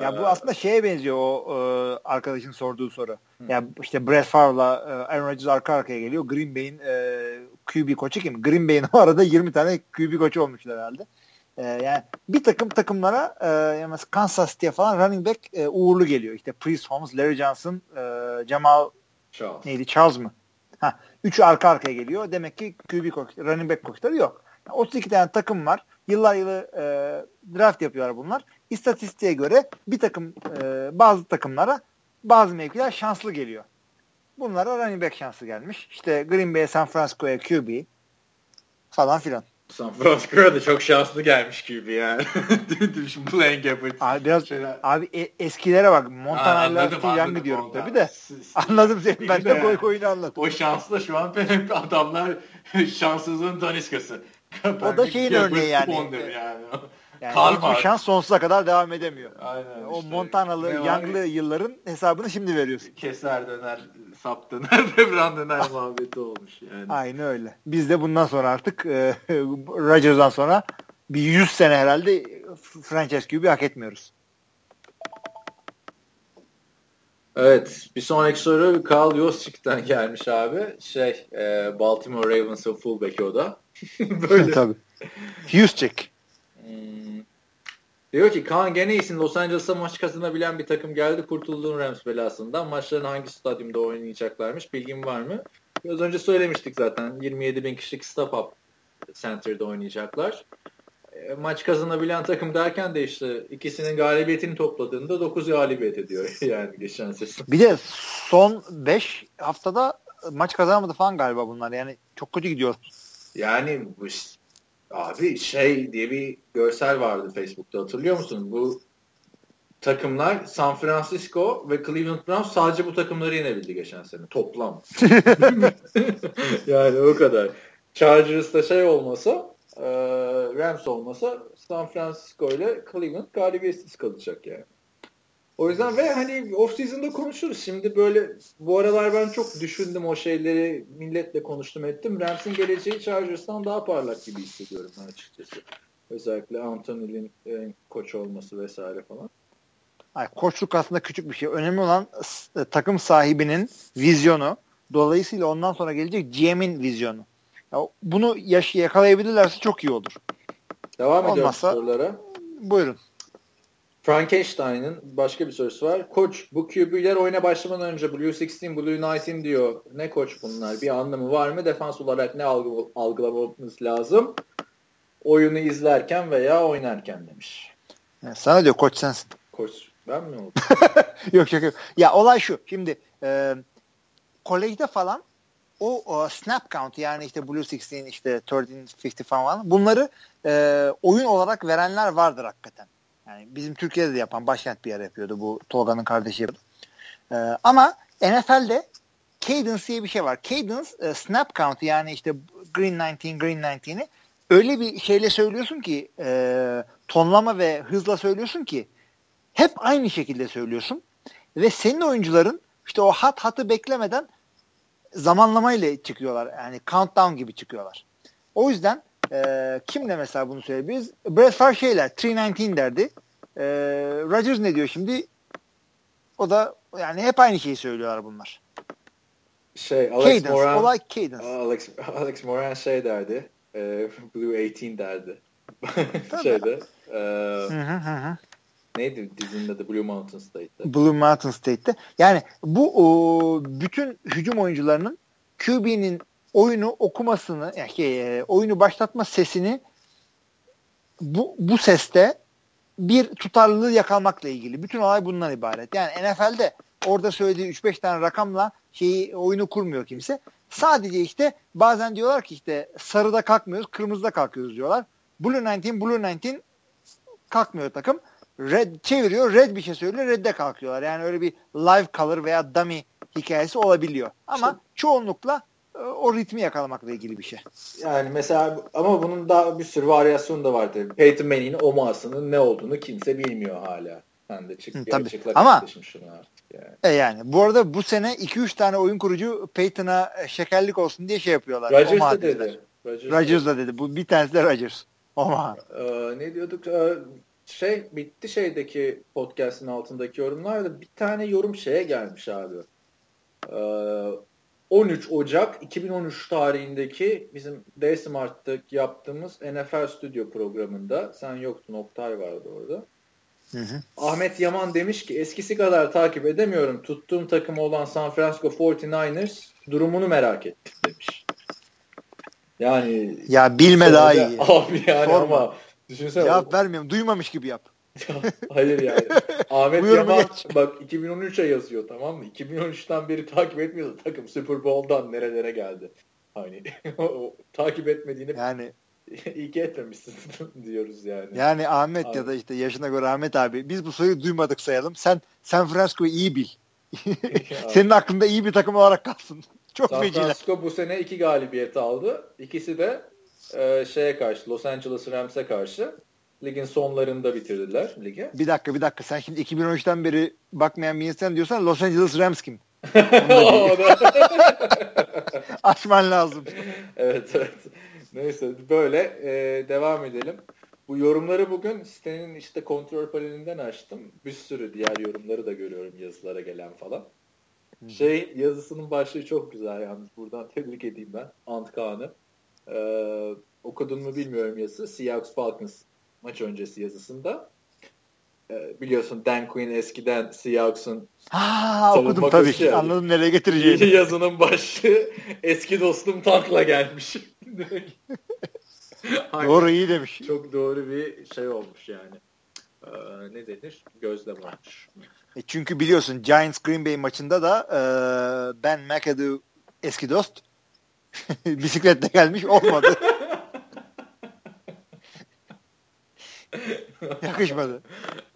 Ya bu aslında şeye benziyor o e, arkadaşın sorduğu soru. Hı. Ya işte Brett Favre'la e, Aaron Rodgers arka arkaya geliyor. Green Bay'in e, QB koçu kim? Green Bay'in o arada 20 tane QB koçu olmuşlar herhalde. E, yani bir takım takımlara e, yani Kansas diye falan running back e, uğurlu geliyor. İşte Priest Holmes, Larry Johnson, e, Jamal Charles. neydi? Charles mı? Ha, üçü arka arkaya geliyor. Demek ki QB koç, running back koçları yok. Yani 32 tane takım var. Yıllar yılı e, draft yapıyorlar bunlar. İstatistiğe göre bir takım e, bazı takımlara bazı mevkiler şanslı geliyor. Bunlara running back şansı gelmiş. İşte Green Bay, San Francisco'ya QB falan filan. San Francisco'ya da çok şanslı gelmiş gibi yani. Şimdi Blaine Gabbert. Abi biraz şeyler. abi e, eskilere bak. Montana'yla Steve gidiyorum tabii de. anladım seni. Ben de koy koyunu anladım. O şanslı şu an adamlar şanssızlığın daniskası. O da şeyin örneği yani. yani. Yani şans sonsuza kadar devam edemiyor. Aynen. O işte, Montanalı, Young'lı yılların hesabını şimdi veriyorsun. Keser döner, sap döner, devran döner muhabbeti olmuş yani. Aynen öyle. Biz de bundan sonra artık e, Rodgers'dan sonra bir 100 sene herhalde franchise QB hak etmiyoruz. Evet. Bir sonraki soru Carl Yostik'ten gelmiş abi. Şey, e, Baltimore Ravens'ın fullback'i o da. Böyle. Tabii. Yostik. Diyor ki Kaan gene iyisin. Los Angeles'a maç kazanabilen bir takım geldi. Kurtulduğun Rams belasından. Maçların hangi stadyumda oynayacaklarmış? Bilgin var mı? Biraz önce söylemiştik zaten. 27 bin kişilik Stop Up Center'da oynayacaklar. E, maç kazanabilen takım derken de işte ikisinin galibiyetini topladığında 9 galibiyet ediyor yani geçen sezon. Bir de son 5 haftada maç kazanamadı falan galiba bunlar. Yani çok kötü gidiyor. Yani bu Abi şey diye bir görsel vardı Facebook'ta hatırlıyor musun? Bu takımlar San Francisco ve Cleveland Browns sadece bu takımları yenebildi geçen sene toplam. yani o kadar. Chargers'ta şey olmasa Rams olmasa San Francisco ile Cleveland galibiyetsiz kalacak yani. O yüzden ve hani off season'da konuşuruz. Şimdi böyle bu aralar ben çok düşündüm o şeyleri milletle konuştum ettim. Rams'in geleceği Chargers'tan daha parlak gibi hissediyorum ben açıkçası. Özellikle Anthony Lynn koç olması vesaire falan. Ay, koçluk aslında küçük bir şey. Önemli olan e, takım sahibinin vizyonu. Dolayısıyla ondan sonra gelecek GM'in vizyonu. Ya, bunu yaş yakalayabilirlerse çok iyi olur. Devam Olmazsa, ediyoruz sorulara. Buyurun. Frankenstein'ın başka bir sorusu var. Koç bu QB'ler oyuna başlamadan önce Blue 16, Blue 19 diyor. Ne koç bunlar? Bir anlamı var mı? Defans olarak ne algı, algılamamız lazım? Oyunu izlerken veya oynarken demiş. Ya sana diyor koç sensin. Koç ben mi oldum? yok yok yok. Ya olay şu. Şimdi e, kolejde falan o, o snap count yani işte Blue 16 işte 1350 falan bunları e, oyun olarak verenler vardır hakikaten. Yani bizim Türkiye'de de yapan başkent bir yer yapıyordu. Bu Tolga'nın kardeşi yapıyordu. Ee, ama NFL'de cadence diye bir şey var. Cadence e, snap count yani işte green 19 green 19'i öyle bir şeyle söylüyorsun ki e, tonlama ve hızla söylüyorsun ki hep aynı şekilde söylüyorsun ve senin oyuncuların işte o hat hatı beklemeden zamanlamayla çıkıyorlar. Yani countdown gibi çıkıyorlar. O yüzden e, kimle mesela bunu söyleyebiliriz? Brett Favre şeyler 319 derdi. E, Rodgers ne diyor şimdi? O da yani hep aynı şeyi söylüyorlar bunlar. Şey Alex cadence, Moran olay cadence. Alex, Alex Moran şey derdi. E, Blue 18 derdi. Şeyde. E, hı hı hı. Neydi dizinin adı Blue Mountain State'te. Blue Mountain State'te. Yani bu o, bütün hücum oyuncularının QB'nin oyunu okumasını, yani şey, e, oyunu başlatma sesini bu, bu seste bir tutarlılığı yakalamakla ilgili. Bütün olay bundan ibaret. Yani NFL'de orada söylediği 3-5 tane rakamla şeyi oyunu kurmuyor kimse. Sadece işte bazen diyorlar ki işte sarıda kalkmıyoruz, kırmızıda kalkıyoruz diyorlar. Blue 19, Blue 19 kalkmıyor takım. Red çeviriyor, red bir şey söylüyor, redde kalkıyorlar. Yani öyle bir live color veya dummy hikayesi olabiliyor. Ama çoğunlukla o ritmi yakalamakla ilgili bir şey. Yani mesela ama bunun daha bir sürü varyasyonu da var tabii. Peyton Manning'in omasının ne olduğunu kimse bilmiyor hala. Sen de çık, Hı, tabii. Ama yani. E yani bu arada bu sene 2-3 tane oyun kurucu Peyton'a şekerlik olsun diye şey yapıyorlar. Rodgers da dedi. Rodgers da dedi. Bu bir tanesi de Rodgers. Oma. Ee, ne diyorduk? Ee, şey bitti şeydeki podcast'in altındaki yorumlarda bir tane yorum şeye gelmiş abi. Ee, 13 Ocak 2013 tarihindeki bizim D-Smart'ta yaptığımız NFL Studio programında sen yoktun Oktay vardı orada. Hı hı. Ahmet Yaman demiş ki eskisi kadar takip edemiyorum. Tuttuğum takım olan San Francisco 49ers durumunu merak ettim demiş. Yani ya bilme daha iyi. Abi yani Sorma. ama düşünsene. Cevap vermiyorum. Duymamış gibi yap. Hayır yani. Ahmet Yaman geç. bak 2013'e yazıyor tamam mı? 2013'ten beri takip etmiyordu takım Super Bowl'dan nerelere geldi. Hani o, takip etmediğini yani iyi ki etmemişsin diyoruz yani. Yani Ahmet abi. ya da işte yaşına göre Ahmet abi biz bu soruyu duymadık sayalım. Sen San Francisco'yu iyi bil. Senin aklında iyi bir takım olarak kalsın. Çok San Francisco bu sene iki galibiyet aldı. İkisi de e, şeye karşı Los Angeles Rams'e karşı. Ligin sonlarında bitirdiler ligi. Bir dakika bir dakika. Sen şimdi 2013'ten beri bakmayan bir insan diyorsan Los Angeles Rams kim? Açman lazım. evet evet. Neyse böyle e, devam edelim. Bu yorumları bugün sitenin işte kontrol panelinden açtım. Bir sürü diğer yorumları da görüyorum yazılara gelen falan. Şey yazısının başlığı çok güzel yalnız. Buradan tebrik edeyim ben. Ant Kaan'ı. Ee, okudun mu bilmiyorum yazısı. Seahawks Falcons maç öncesi yazısında. Ee, biliyorsun Dan Quinn eskiden Seahawks'ın Ha okudum tabii ki. Anladım nereye getireceğini. Yazının başı eski dostum Tank'la gelmiş. doğru iyi demiş. Çok doğru bir şey olmuş yani. Ee, ne denir? Gözlem olmuş. E çünkü biliyorsun Giants Green Bay maçında da e, Ben McAdoo eski dost bisikletle gelmiş olmadı. Yakışmadı.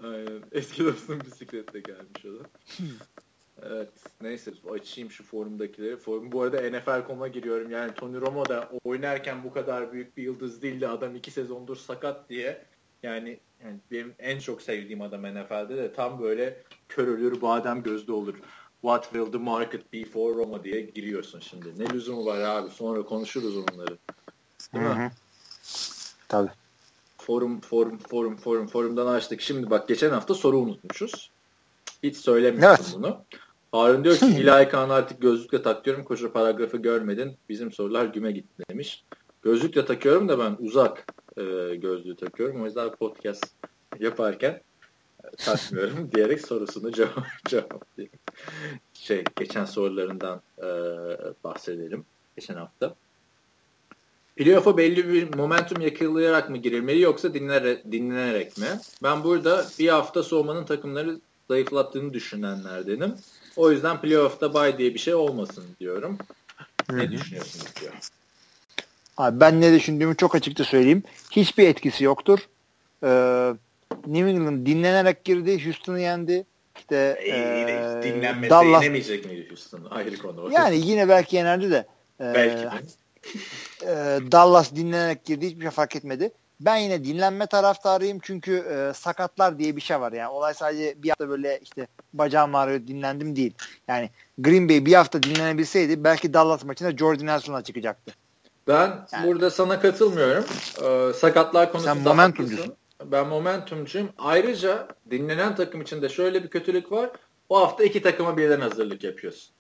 Aynen. Eski dostum bisikletle gelmiş o da. Evet. Neyse açayım şu forumdakileri. Forum, bu arada NFL.com'a giriyorum. Yani Tony Romo da oynarken bu kadar büyük bir yıldız değildi. Adam iki sezondur sakat diye. Yani, yani benim en çok sevdiğim adam NFL'de de tam böyle kör ölür badem gözlü olur. What will the market be for Roma diye giriyorsun şimdi. Ne lüzumu var abi? Sonra konuşuruz onları. Değil mi? Tabii forum forum forum forum forumdan açtık. Şimdi bak geçen hafta soru unutmuşuz. Hiç söylemiştim evet. bunu. Harun diyor ki İlahi Kaan artık gözlükle takıyorum. Koşu paragrafı görmedin. Bizim sorular güme gitti demiş. Gözlükle takıyorum da ben uzak e, gözlüğü takıyorum. O yüzden podcast yaparken e, takmıyorum diyerek sorusunu cevap cevaplayayım. Şey geçen sorularından e, bahsedelim. Geçen hafta. Playoff'a belli bir momentum yakalayarak mı girilmeli yoksa dinlenerek, dinlenerek mi? Ben burada bir hafta soğumanın takımları zayıflattığını düşünenlerdenim. O yüzden playoff'ta bay diye bir şey olmasın diyorum. Ne Hı-hı. düşünüyorsunuz diyor. Abi ben ne düşündüğümü çok açıkça söyleyeyim. Hiçbir etkisi yoktur. Ee, New England dinlenerek girdi. Houston'ı yendi. İşte e, dinlenmese Dallas... yenemeyecek miydi Houston? Ayrı konu. Yani yine belki yenerdi de. E, belki de e, Dallas dinlenerek girdi hiçbir şey fark etmedi. Ben yine dinlenme taraftarıyım çünkü e, sakatlar diye bir şey var yani. Olay sadece bir hafta böyle işte bacağım ağrıyor dinlendim değil. Yani Green Bay bir hafta dinlenebilseydi belki Dallas maçında Jordan Nelson'a çıkacaktı. Ben yani. burada sana katılmıyorum. Ee, sakatlar konusunda Sen momentumcusun. Ben momentumcuyum. Ayrıca dinlenen takım için de şöyle bir kötülük var. O hafta iki takıma birden hazırlık yapıyorsun.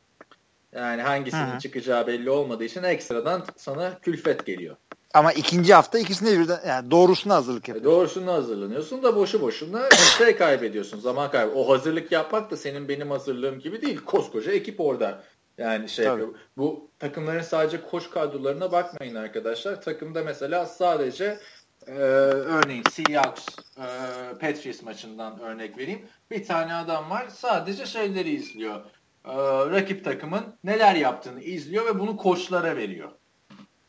Yani hangisinin Hı-hı. çıkacağı belli olmadığı için ekstradan sana külfet geliyor. Ama ikinci hafta ikisine birden yani doğrusuna hazırlık yapıyorsun. Doğrusuna hazırlanıyorsun da boşu boşuna şey kaybediyorsun. Zaman kaybı. O hazırlık yapmak da senin benim hazırlığım gibi değil. Koskoca ekip orada. Yani şey yapıyor. Bu takımların sadece koç kadrolarına bakmayın arkadaşlar. Takımda mesela sadece e, örneğin Seahawks e, Patriots maçından örnek vereyim. Bir tane adam var sadece şeyleri izliyor. E, rakip takımın neler yaptığını izliyor ve bunu koçlara veriyor.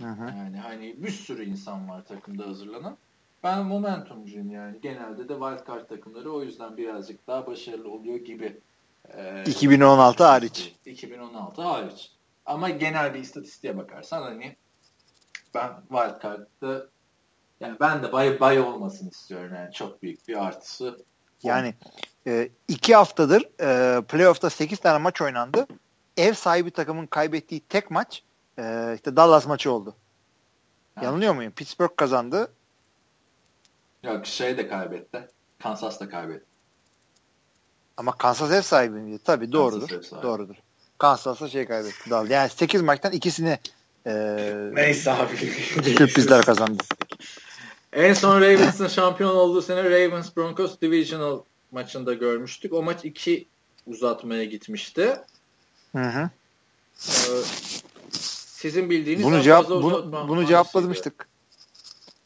Hı hı. Yani hani bir sürü insan var takımda hazırlanan. Ben momentumcuyum yani. Genelde de wildcard takımları o yüzden birazcık daha başarılı oluyor gibi. Ee, 2016 hariç. 2016 hariç. Ama genel bir istatistiğe bakarsan hani ben wildcard'da yani ben de bay bay olmasını istiyorum yani çok büyük bir artısı. Yani e, iki haftadır e, playoff'ta 8 tane maç oynandı. Ev sahibi takımın kaybettiği tek maç e, işte Dallas maçı oldu. Ha. Yanılıyor muyum? Pittsburgh kazandı. Yok şey de kaybetti. Kansas da kaybetti. Ama Kansas ev sahibiydi. Tabii doğrudur. Sahibi. Doğrudur. Kansas'la şey kaybetti. Dallas. Yani 8 maçtan ikisini e, Neyse abi. sürprizler kazandı. En son Ravens'ın şampiyon olduğu sene Ravens Broncos Divisional maçında görmüştük. O maç iki uzatmaya gitmişti. Hı hı. Ee, sizin bildiğiniz bunu cevap bunu, bunu cevaplamıştık.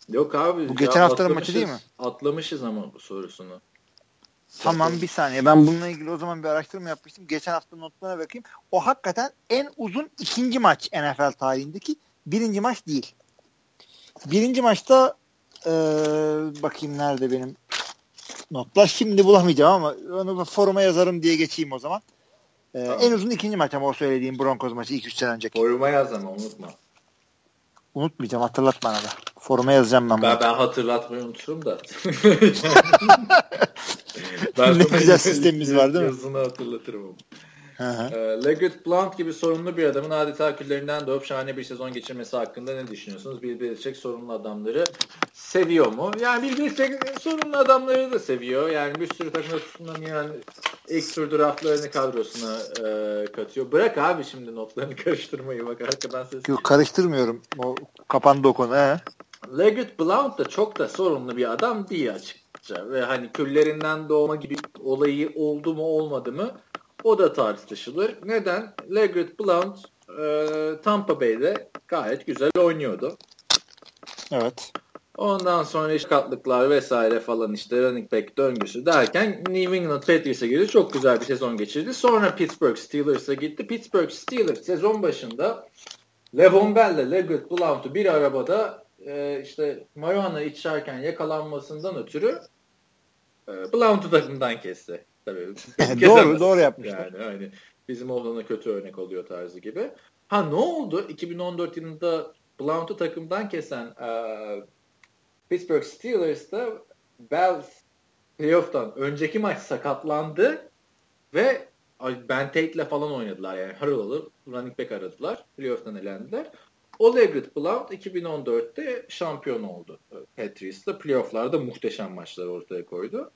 Yok abi. Bu geçen haftanın maçı değil mi? Atlamışız ama bu sorusunu. Tamam bir saniye. Ben bununla ilgili o zaman bir araştırma yapmıştım. Geçen hafta notlarına bakayım. O hakikaten en uzun ikinci maç NFL tarihindeki birinci maç değil. Birinci maçta ee, bakayım nerede benim notlar. Şimdi bulamayacağım ama onu foruma yazarım diye geçeyim o zaman. Ee, tamam. En uzun ikinci maç ama o söylediğim Broncos maçı 2-3 sene önceki. Foruma yaz ama unutma. Unutmayacağım hatırlat bana da. Foruma yazacağım ben. Ben, ben hatırlatmayı unuturum da. ben ne güzel sistemimiz var değil mi? Yazını hatırlatırım ama. Ee, Leggett Blount gibi sorunlu bir adamın adeta küllerinden doğup şahane bir sezon geçirmesi hakkında ne düşünüyorsunuz? Bir Belichick sorunlu adamları seviyor mu? Yani bir Belichick sorunlu adamları da seviyor. Yani bir sürü takımda tutunamayan ilk tur draftlarını kadrosuna e, katıyor. Bırak abi şimdi notlarını karıştırmayı bak arkadan ses. Yok karıştırmıyorum. O kapandı o konu. He. Leggett Blount da çok da sorunlu bir adam değil açıkça. Ve hani küllerinden doğma gibi olayı oldu mu olmadı mı o da tartışılır. Neden? Leggett Blount e, Tampa Bay'de gayet güzel oynuyordu. Evet. Ondan sonra iş katlıklar vesaire falan işte running back döngüsü derken New England Patriots'a girdi. Çok güzel bir sezon geçirdi. Sonra Pittsburgh Steelers'a gitti. Pittsburgh Steelers sezon başında Levon Bell ile Leggett Blount'u bir arabada e, işte marijuana içerken yakalanmasından ötürü e, Blount'u takımdan kesti. Tabii. doğru doğru yapmışlar. Yani hani bizim oğlana kötü örnek oluyor tarzı gibi. Ha ne oldu? 2014 yılında Blount'u takımdan kesen uh, Pittsburgh Steelers'ta Bell playoff'tan önceki maç sakatlandı ve Ben Tate'le falan oynadılar yani Harrell'ı running back aradılar. Playoff'tan elendiler. O Leggett Blount 2014'te şampiyon oldu. Patriots'ta playoff'larda muhteşem maçlar ortaya koydu.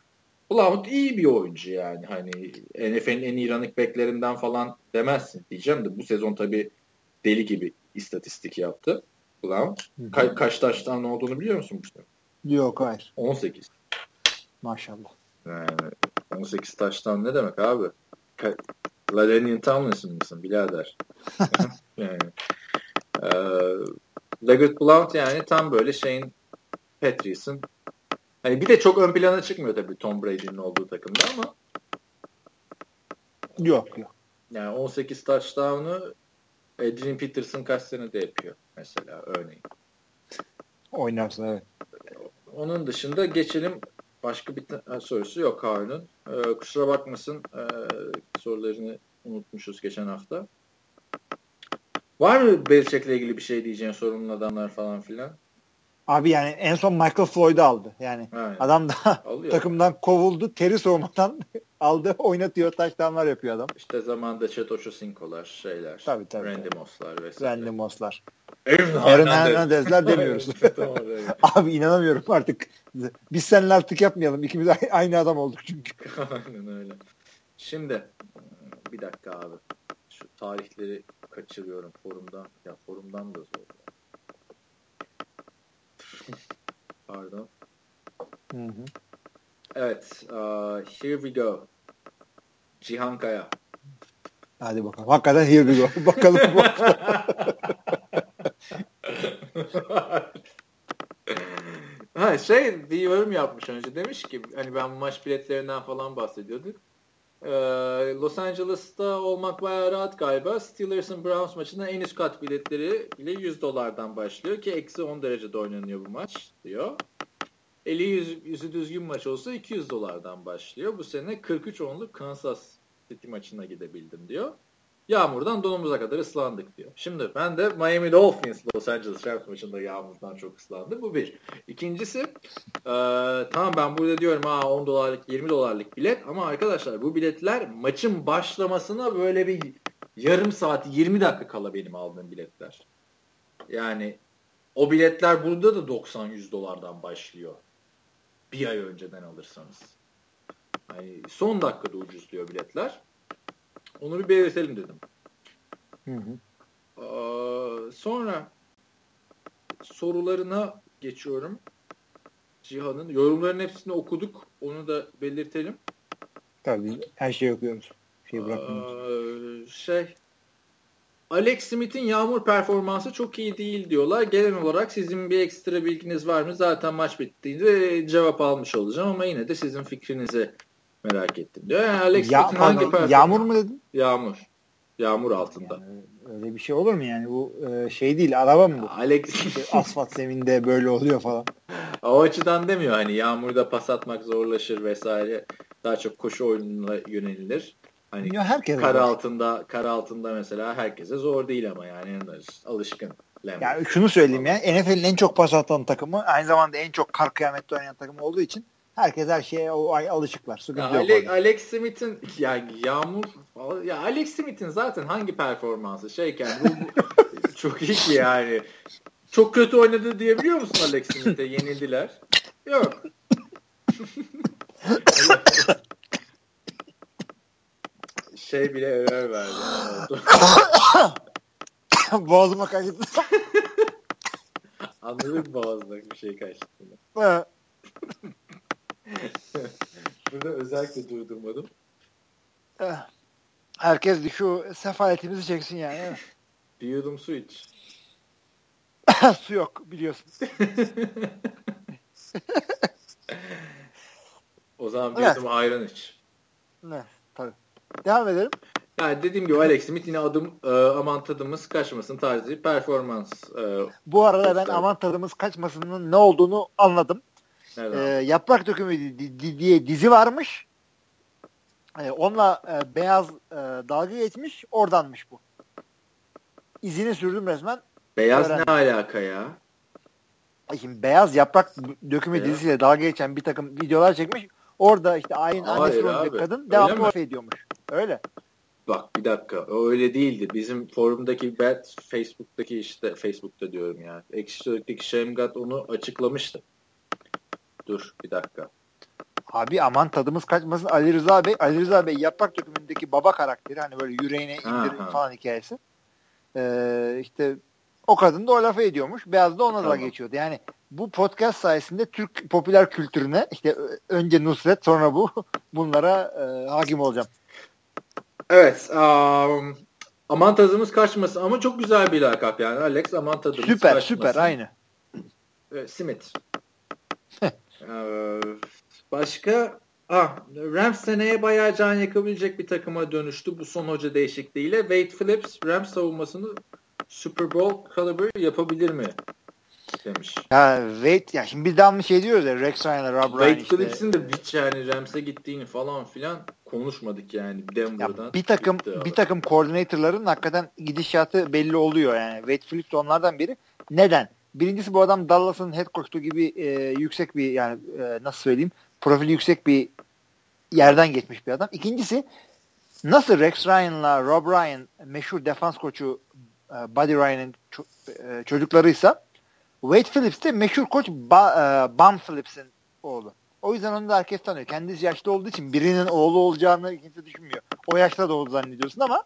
Blount iyi bir oyuncu yani. Hani NFL'in en iyi running backlerinden falan demezsin diyeceğim de bu sezon tabii deli gibi istatistik yaptı. Blount. Ka- kaç taştan olduğunu biliyor musun bu sene? Yok hayır. 18. Maşallah. Yani 18 taştan ne demek abi? Ka- Ladenian Tomlinson mısın birader? yani. E, Leggett Blount yani tam böyle şeyin Patriots'ın Hani bir de çok ön plana çıkmıyor tabii Tom Brady'nin olduğu takımda ama yok yok. Yani 18 touchdown'u Adrian Peterson kaç senede yapıyor mesela örneğin. Oynarsın evet. Onun dışında geçelim başka bir sorusu yok Harun'un. Ee, kusura bakmasın ee, sorularını unutmuşuz geçen hafta. Var mı Belichick'le ilgili bir şey diyeceğin sorunun adamlar falan filan? Abi yani en son Michael Floyd'u aldı. Yani Aynen. adam da takımdan kovuldu. Teri soğumadan aldı oynatıyor. Taştanlar yapıyor adam. İşte zamanda Çetoşu Sinko'lar şeyler. Tabii tabii. Randy Moss'lar vesaire. Randy Moss'lar. Aaron Hernandez'ler demiyoruz. Abi inanamıyorum artık. Biz seninle artık yapmayalım. İkimiz aynı adam olduk çünkü. Aynen öyle. Şimdi bir dakika abi. Şu tarihleri kaçırıyorum forumdan. Ya forumdan da zor. Pardon. Hı hı. Evet. Uh, here we go. Cihan Kaya. Hadi bakalım. Hakikaten here we go. bakalım. ha şey bir yorum yapmış önce demiş ki hani ben maç biletlerinden falan bahsediyorduk. Ee, Los Angeles'ta olmak bayağı rahat galiba. Steelers'ın Browns maçında en üst kat biletleri bile 100 dolardan başlıyor ki eksi 10 derecede oynanıyor bu maç diyor. Eli yüz, yüzü düzgün maç olsa 200 dolardan başlıyor. Bu sene 43 onluk Kansas City maçına gidebildim diyor. Yağmurdan donumuza kadar ıslandık diyor. Şimdi ben de Miami Dolphins Los Angeles Rams maçında yağmurdan çok ıslandım. Bu bir. İkincisi e, tamam ben burada diyorum ha 10 dolarlık 20 dolarlık bilet ama arkadaşlar bu biletler maçın başlamasına böyle bir yarım saat 20 dakika kala benim aldığım biletler. Yani o biletler burada da 90-100 dolardan başlıyor. Bir ay önceden alırsanız. Yani son dakikada ucuzluyor biletler. Onu bir belirtelim dedim. Hı hı. Ee, sonra sorularına geçiyorum. Cihan'ın. Yorumların hepsini okuduk. Onu da belirtelim. Tabii her şeyi okuyoruz. Şey ee, şey Alex Smith'in yağmur performansı çok iyi değil diyorlar. Genel olarak sizin bir ekstra bilginiz var mı? Zaten maç bittiğinde cevap almış olacağım ama yine de sizin fikrinizi merak ettim diyor. Yani Alex ya, Smith'in hangi performans? Yağmur mu dedin? Yağmur. Yağmur altında. Yani öyle bir şey olur mu yani? Bu e, şey değil araba mı bu? Alex asfalt zeminde böyle oluyor falan. O açıdan demiyor hani yağmurda pas atmak zorlaşır vesaire. Daha çok koşu oyununa yönelilir. Hani ya herkes kar var. altında kar altında mesela herkese zor değil ama yani alışkın. Ya yani şunu söyleyeyim ya NFL'in en çok pas atan takımı aynı zamanda en çok kar kıyamette oynayan takımı olduğu için herkes her şeye o ay alışıklar. ya Alex, Alex Smith'in ya Yağmur ya Alex Smith'in zaten hangi performansı şeyken bu, çok iyi ki yani. Çok kötü oynadı diyebiliyor musun Alex Smith'e? Yenildiler. Yok. şey bile error verdi. Boğazıma kaçtı. Anladık boğazına bir şey kaçtığını. Burada özellikle durdurmadım. Herkes şu sefaletimizi çeksin yani. Bir yudum su iç. su yok biliyorsun. o zaman bir evet. yudum ayran iç. Ne? Tabii. Devam edelim. Yani dediğim gibi Alex Smith yine adım e, aman tadımız kaçmasın tarzı performans. E, Bu arada ben aman tadımız kaçmasının ne olduğunu anladım. E, Yaprak Dökümü diye dizi varmış. E, onunla e, beyaz e, dalga geçmiş. Oradanmış bu. İzini sürdüm resmen. Beyaz öğrendim. ne alaka ya? Şimdi beyaz yaprak dökümü beyaz. dizisiyle dalga geçen bir takım videolar çekmiş. Orada işte ayın annesi rolündeki kadın devamlı laf ediyormuş. Öyle. Bak bir dakika. O öyle değildi. Bizim forumdaki bet Facebook'taki işte Facebook'ta diyorum ya. Ekşi Sözlük'teki Şemgat onu açıklamıştı. Dur bir dakika. Abi aman tadımız kaçmasın. Ali Rıza Bey, Ali Rıza Bey yaprak dökümündeki baba karakteri hani böyle yüreğine indirin ha, falan hikayesi. Ee, işte o kadın da o lafı ediyormuş. Beyaz da ona tamam. da geçiyordu. Yani bu podcast sayesinde Türk popüler kültürüne işte önce Nusret sonra bu bunlara e, hakim olacağım. Evet. Um, aman tadımız kaçmasın ama çok güzel bir lakap yani Alex aman tadımız süper, kaçmasın. Süper süper aynı. Evet, Smith. ee, başka Ah, Rams seneye bayağı can yakabilecek bir takıma dönüştü bu son hoca değişikliğiyle. Wade Phillips Rams savunmasını Super Bowl caliber yapabilir mi? Demiş. Ya Wade ya şimdi biz devamlı şey diyoruz ya Rex Ryan'la Rob Ryan Wade işte. Phillips'in de hiç yani Rams'e gittiğini falan filan konuşmadık yani Denver'dan. Ya bir takım bir takım koordinatörlerin hakikaten gidişatı belli oluyor yani. Wade Phillips onlardan biri. Neden? Birincisi bu adam Dallas'ın head coach'u gibi e, yüksek bir yani e, nasıl söyleyeyim profili yüksek bir yerden geçmiş bir adam. İkincisi nasıl Rex Ryan'la Rob Ryan meşhur defans koçu e, Buddy Ryan'ın ço- e, çocuklarıysa Wade Phillips de meşhur koç ba- e, Bum Phillips'in oğlu. O yüzden onu da herkes tanıyor. Kendisi yaşlı olduğu için birinin oğlu olacağını kimse düşünmüyor. O yaşta doğdu zannediyorsun ama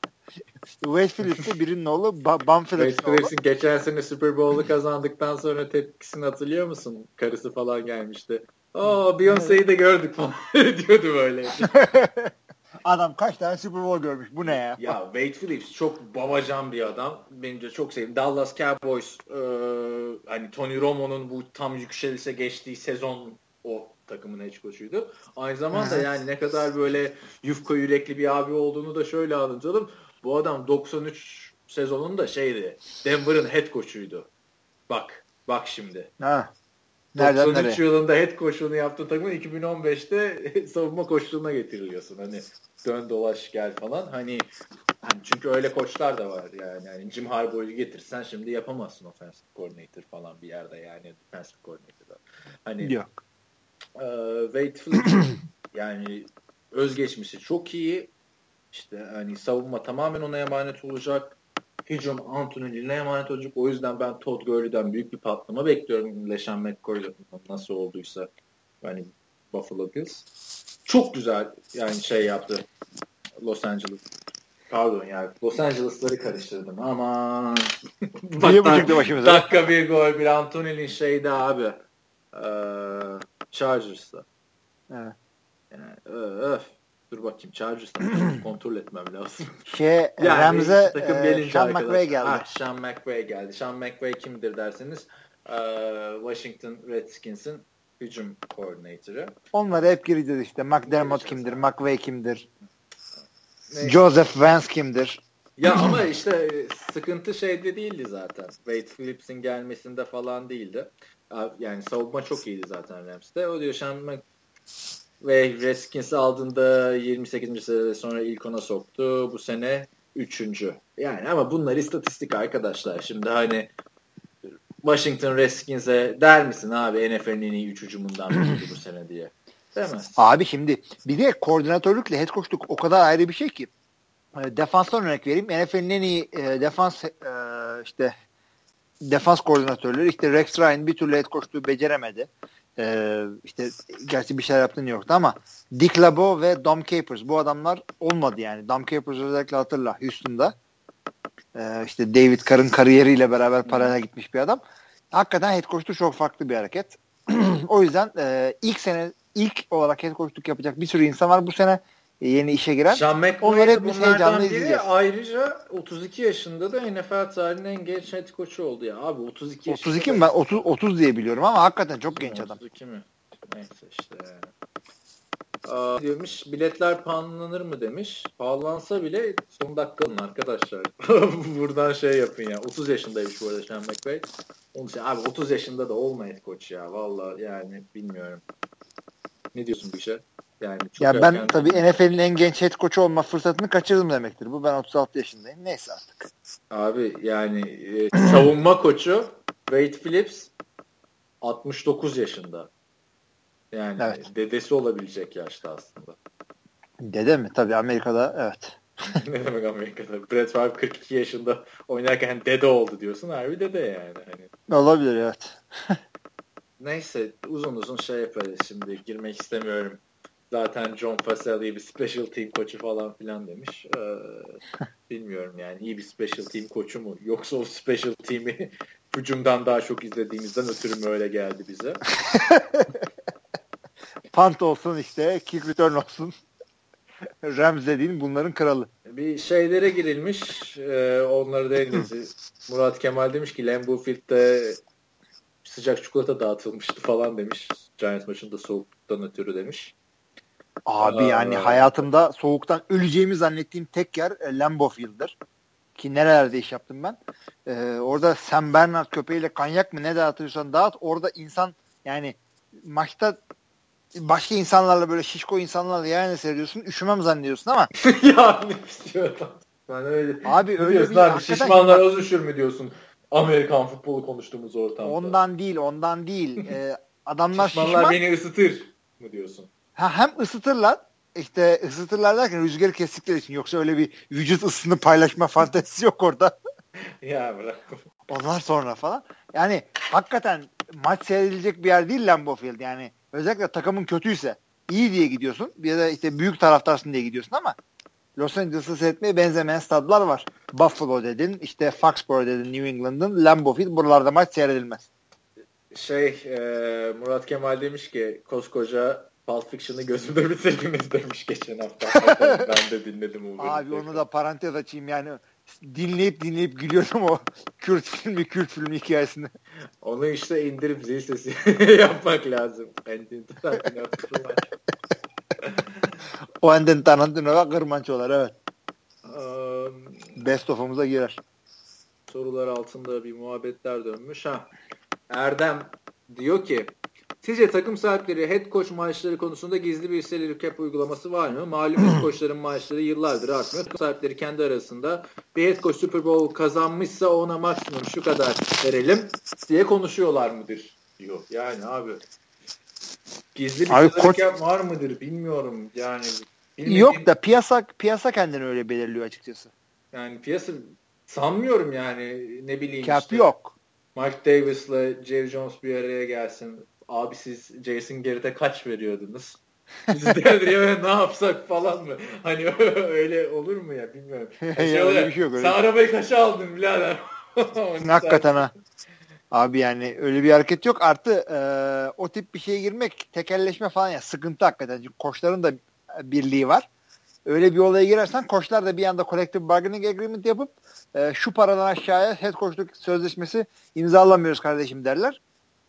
de birinin oğlu ba- Bum Phillips'in Wade Phillips'in geçen sene Super Bowl'u kazandıktan sonra tepkisini hatırlıyor musun? Karısı falan gelmişti. Aa Beyoncé'yi de gördük falan diyordu böyle. Adam kaç tane Super Bowl görmüş. Bu ne ya? Ya Wade Phillips çok babacan bir adam. Bence çok sevdim. Dallas Cowboys e, hani Tony Romo'nun bu tam yükselişe geçtiği sezon o takımın head coach'uydu. Aynı zamanda Hı-hı. yani ne kadar böyle yufka yürekli bir abi olduğunu da şöyle anlatalım. Bu adam 93 sezonunda şeydi. Denver'ın head coach'uydu. Bak, bak şimdi. Ha. Nereden 93 nereye? yılında head coach'unu yaptığı takımın 2015'te savunma koçluğuna getiriliyorsun. Hani dön dolaş gel falan. Hani, hani çünkü öyle koçlar da var yani. yani Jim Harbaugh'u getirsen şimdi yapamazsın offensive coordinator falan bir yerde yani defensive coordinator. Hani Yok. E, Wade Phillips yani özgeçmişi çok iyi. İşte hani savunma tamamen ona emanet olacak. Hücum Anthony'nin emanet olacak. O yüzden ben Todd Gurley'den büyük bir patlama bekliyorum. LeSean McCoy'la nasıl olduysa. Yani Buffalo Bills. Çok güzel yani şey yaptı Los Angeles. Pardon yani Los Angeles'ları karıştırdım ama Niye bu çıktı başımıza? Dakika bir gol bir Anthony'nin şeydi abi. Ee, Chargers'ta. Evet. Yani, öf. Dur bakayım Chargers'tan kontrol etmem lazım. Şey, yani, Rams'e e, Sean McVay geldi. Ah, Sean McVay geldi. Sean McVay kimdir derseniz e, Washington Redskins'in hücum koordinatörü. Onları hep gireceğiz işte. McDermott kimdir? McVay kimdir? Neyse. Joseph Vance kimdir? Ya ama işte sıkıntı şeyde değildi zaten. Wade Phillips'in gelmesinde falan değildi. Yani savunma çok iyiydi zaten Rams'te. O diyor Sean ve Redskins'i aldığında 28. sene sonra ilk ona soktu. Bu sene 3. Yani ama bunlar istatistik arkadaşlar. Şimdi hani Washington Redskins'e der misin abi NFL'in en iyi 3 hücumundan biriydi bu sene diye. Demez. Abi şimdi bir de koordinatörlükle head coachluk o kadar ayrı bir şey ki. E, defanstan örnek vereyim. NFL'in en iyi e, defans e, işte defans koordinatörleri işte Rex Ryan bir türlü head coachluğu beceremedi. Ee, işte gerçi bir şeyler yaptı New York'ta ama Dick LeBeau ve Dom Capers bu adamlar olmadı yani. Dom Capers özellikle hatırla Houston'da. Ee, işte David Carr'ın kariyeriyle beraber paralel gitmiş bir adam. Hakikaten head coach'luk çok farklı bir hareket. o yüzden e, ilk sene ilk olarak head coachluk yapacak bir sürü insan var. Bu sene yeni işe giren. Sean Onları hep biz heyecanla izleyeceğiz. Ayrıca 32 yaşında da NFL tarihinin en genç head coach'u oldu ya. Abi 32 yaşında. 32 mi? Ben 30, 30 diye biliyorum ama hakikaten çok genç 32 adam. 32 mi? Neyse işte. Aa, demiş biletler pahalanır mı demiş. Pahalansa bile son dakika alın arkadaşlar. Buradan şey yapın ya. 30 yaşındaymış bu arada Sean McVay. Onun için abi 30 yaşında da olmayın koç ya. Valla yani bilmiyorum. Ne diyorsun bu işe? Yani çok ya ben tabii NFL'in en genç head coach olma fırsatını kaçırdım demektir. Bu ben 36 yaşındayım. Neyse artık. Abi yani e, savunma koçu Wade Phillips 69 yaşında. Yani evet. dedesi olabilecek yaşta aslında. Dede mi? Tabii Amerika'da evet. ne demek Amerika'da? Brett Favre 42 yaşında oynarken dede oldu diyorsun. Harbi dede yani. Hani. Olabilir evet. Neyse uzun uzun şey yaparız şimdi. Girmek istemiyorum zaten John Faselli bir special team koçu falan filan demiş. Ee, bilmiyorum yani iyi bir special team koçu mu? Yoksa o special team'i hücumdan daha çok izlediğimizden ötürü mü öyle geldi bize? Punt olsun işte, kick return olsun. Rams dediğin bunların kralı. Bir şeylere girilmiş. E, onları da en Murat Kemal demiş ki Lambeau Field'de sıcak çikolata dağıtılmıştı falan demiş. Giants maçında soğuktan ötürü demiş. Abi yani hayatımda soğuktan öleceğimi zannettiğim tek yer e, Lambeau Field'dir. Ki nerelerde iş yaptım ben. Ee, orada Sam Bernard köpeğiyle kanyak mı ne dağıtıyorsan dağıt. Orada insan yani maçta başka insanlarla böyle şişko insanlarla yani seyrediyorsun. Üşümem zannediyorsun ama. ya ne istiyorsun? Ben öyle. Abi öyle bir abi, şişmanlar az üşür mü diyorsun? Amerikan futbolu konuştuğumuz ortamda. Ondan değil, ondan değil. ee, adamlar şişmanlar şişman. beni ısıtır mı diyorsun? Ha, hem ısıtırlar işte ısıtırlar derken rüzgarı kestikleri için yoksa öyle bir vücut ısını paylaşma fantezisi yok orada. ya bırak. Onlar sonra falan. Yani hakikaten maç seyredilecek bir yer değil Lambeau Field. Yani özellikle takımın kötüyse iyi diye gidiyorsun. Ya da işte büyük taraftarsın diye gidiyorsun ama Los Angeles'ı seyretmeye benzemeyen stadlar var. Buffalo dedin, işte Foxborough dedin New England'ın, Lambeau Field buralarda maç seyredilmez. Şey, e, Murat Kemal demiş ki koskoca Pulp Fiction'ı gözümde bitirdiniz demiş geçen hafta. ben de dinledim o Abi onu da parantez açayım yani dinleyip dinleyip gülüyorum o Kürt filmi, Kürt filmi hikayesini. Onu işte indirip zil sesi yapmak lazım. o Enden Tarantino'ya kırmançolar evet. Um, Best of'umuza girer. Sorular altında bir muhabbetler dönmüş. Ha. Erdem diyor ki Sizce takım sahipleri head coach maaşları konusunda gizli bir salary cap uygulaması var mı? Malum head coachların maaşları yıllardır artmıyor. Takım sahipleri kendi arasında bir head coach Super Bowl kazanmışsa ona maksimum şu kadar verelim diye konuşuyorlar mıdır? Diyor. Yani abi gizli bir abi, salary cap var mıdır bilmiyorum. Yani bilmediğim... Yok da piyasa piyasa kendini öyle belirliyor açıkçası. Yani piyasa sanmıyorum yani ne bileyim Cap işte. yok. Mike Davis'la Jerry Jones bir araya gelsin abi siz Jason Garrett'e kaç veriyordunuz? Biz de ne yapsak falan mı? Hani öyle olur mu ya bilmiyorum. Şey ya, öyle bir şey yok, öyle. Sen arabayı kaça aldın birader? Hakikaten ha. Abi yani öyle bir hareket yok. Artı e, o tip bir şeye girmek tekelleşme falan ya sıkıntı hakikaten. Çünkü koçların da birliği var. Öyle bir olaya girersen koçlar da bir anda collective bargaining agreement yapıp e, şu paradan aşağıya head coachluk sözleşmesi imzalamıyoruz kardeşim derler.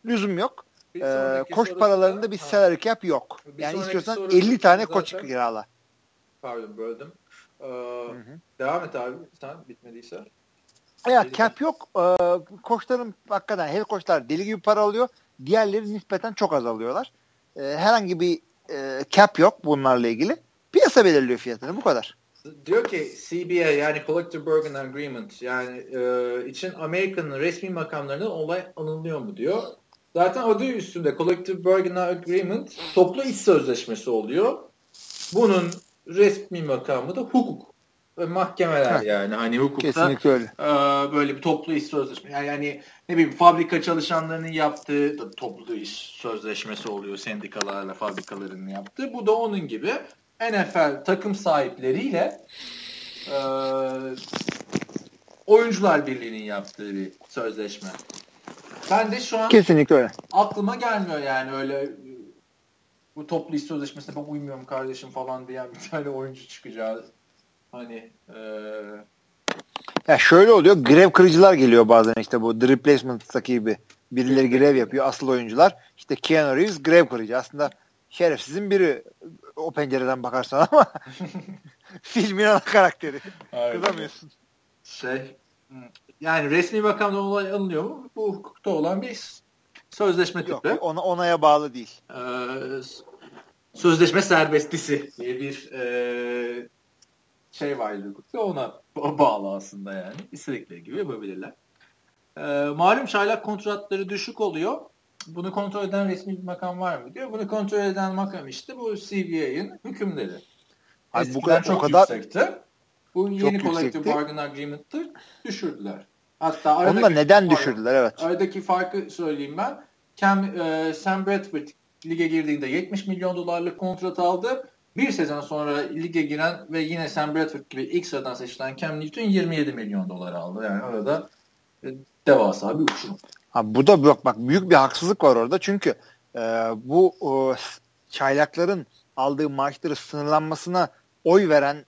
Lüzum yok e, koç paralarında bir salary cap yok. Bir yani istiyorsan 50 tane zaten, koç kirala. Pardon böldüm. Ee, devam et abi sen bitmediyse. Ya cap yok. Ee, koçların hakikaten her koçlar deli gibi para alıyor. Diğerleri nispeten çok az alıyorlar. Ee, herhangi bir e, cap yok bunlarla ilgili. Piyasa belirliyor fiyatını bu kadar. Diyor ki CBA yani Collective Bargain Agreement yani e, için Amerika'nın resmi makamlarında olay anılıyor mu diyor. Zaten adı üstünde Collective Bargaining Agreement toplu iş sözleşmesi oluyor. Bunun resmi makamı da hukuk ve mahkemeler yani hani hukukta Kesinlikle öyle. E, böyle bir toplu iş sözleşmesi yani, yani ne bileyim fabrika çalışanlarının yaptığı toplu iş sözleşmesi oluyor sendikalarla fabrikaların yaptığı. Bu da onun gibi NFL takım sahipleriyle e, oyuncular birliğinin yaptığı bir sözleşme. Ben de şu an Kesinlikle öyle. aklıma gelmiyor yani öyle bu toplu iş sözleşmesine ben uymuyorum kardeşim falan diyen bir tane oyuncu çıkacağı. Hani ee... ya şöyle oluyor. Grev kırıcılar geliyor bazen işte bu The Replacement'taki gibi. Birileri grev yapıyor. Asıl oyuncular. İşte Keanu Reeves grev kırıcı. Aslında şerefsizin biri o pencereden bakarsan ama filmin ana karakteri. Kızamıyorsun. Şey yani resmi makamdan olay alınıyor mu? Bu hukukta olan bir sözleşme tipi. Yok, ona, onaya bağlı değil. Ee, sözleşme serbestlisi diye bir e, şey vardı hukukta. Ona bağlı aslında yani. İstedikleri gibi yapabilirler. E, malum çaylak kontratları düşük oluyor. Bunu kontrol eden resmi bir makam var mı diyor. Bunu kontrol eden makam işte bu CBA'in hükümleri. Abi bu kadar, çok o kadar, yüksekti. Bu yeni Collective Bargain Agreement'tır. Düşürdüler. Hatta Onu da neden düşürdüler evet. Aradaki farkı söyleyeyim ben. Cam, e, Sam Bradford lige girdiğinde 70 milyon dolarlık kontrat aldı. Bir sezon sonra lige giren ve yine Sam Bradford gibi ilk sıradan seçilen Cam Newton 27 milyon dolar aldı. Yani arada e, devasa bir uçurum. Ha, bu da bak, bak büyük bir haksızlık var orada. Çünkü e, bu o, çaylakların aldığı maaşları sınırlanmasına oy veren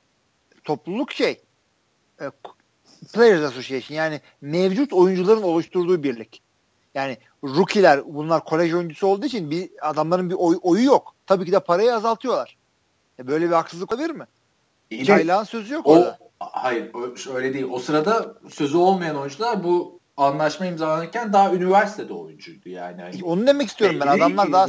topluluk şey e, Players Association yani mevcut oyuncuların oluşturduğu birlik. Yani rookie'ler bunlar kolej oyuncusu olduğu için bir adamların bir oy, oyu yok. Tabii ki de parayı azaltıyorlar. E böyle bir haksızlık olabilir mi? İyi Çaylağın sözü yok o, orada. Hayır öyle değil. O sırada sözü olmayan oyuncular bu anlaşma imzalanırken daha üniversitede oyuncuydu yani. Hani Onu demek istiyorum ben. Adamlar daha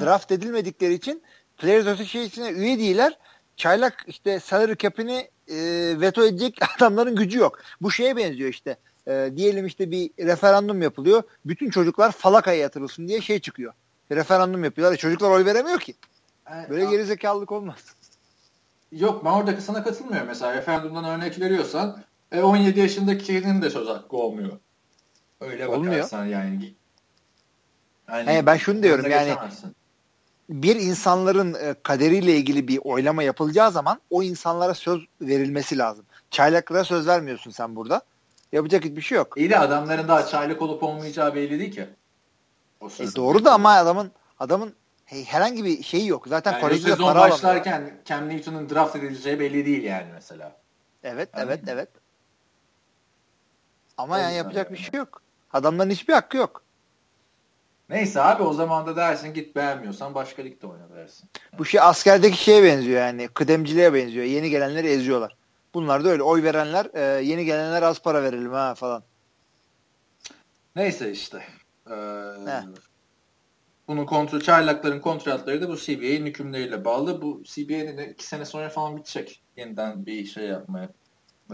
draft edilmedikleri için Players Association'a üye değiller. Çaylak işte salary cap'ini e, veto edecek adamların gücü yok. Bu şeye benziyor işte. E, diyelim işte bir referandum yapılıyor. Bütün çocuklar falakaya yatırılsın diye şey çıkıyor. Referandum yapıyorlar. E, çocuklar oy veremiyor ki. Böyle gerizekalılık olmaz. Yok ben orada sana katılmıyorum. Mesela referandumdan örnek veriyorsan e, 17 yaşındakinin de söz hakkı olmuyor. Öyle Olmuyor. bakarsan yani. yani He, ben şunu diyorum yani bir insanların e, kaderiyle ilgili bir oylama yapılacağı zaman o insanlara söz verilmesi lazım. Çaylaklara söz vermiyorsun sen burada. Yapacak hiçbir şey yok. İyi de adamların daha çaylak olup olmayacağı belli değil ki. E doğru da ama adamın adamın hey, herhangi bir şeyi yok. Zaten yani kolejde para başlarken alamıyor. Cam Newton'un draft edileceği belli değil yani mesela. Evet, Anladın evet, evet. Ama yani yapacak yani. bir şey yok. Adamların hiçbir hakkı yok. Neyse abi o zaman da dersin git beğenmiyorsan başka ligde oyna dersin. Yani. Bu şey askerdeki şeye benziyor yani. Kıdemciliğe benziyor. Yeni gelenleri eziyorlar. Bunlar da öyle. Oy verenler e, yeni gelenler az para verelim ha falan. Neyse işte. Ee, bunun kontrol, çaylakların kontratları da bu CBA'nin hükümleriyle bağlı. Bu CBA'nin de iki sene sonra falan bitecek. Yeniden bir şey yapmaya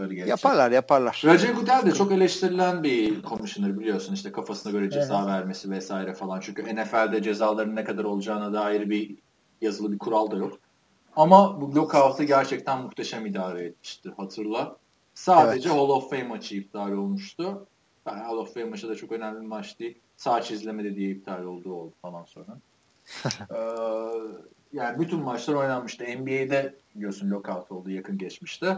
gelecek. Yaparlar yaparlar. Roger Goodell de çok eleştirilen bir commissioner biliyorsun işte kafasına göre ceza evet. vermesi vesaire falan. Çünkü NFL'de cezaların ne kadar olacağına dair bir yazılı bir kural da yok. Ama bu lockout'u gerçekten muhteşem idare etmişti hatırla. Sadece evet. Hall of Fame maçı iptal olmuştu. Yani Hall of Fame maçı da çok önemli bir maç değil. Saç izlemedi diye iptal olduğu oldu falan sonra. ee, yani bütün maçlar oynanmıştı. NBA'de biliyorsun lockout oldu yakın geçmişte.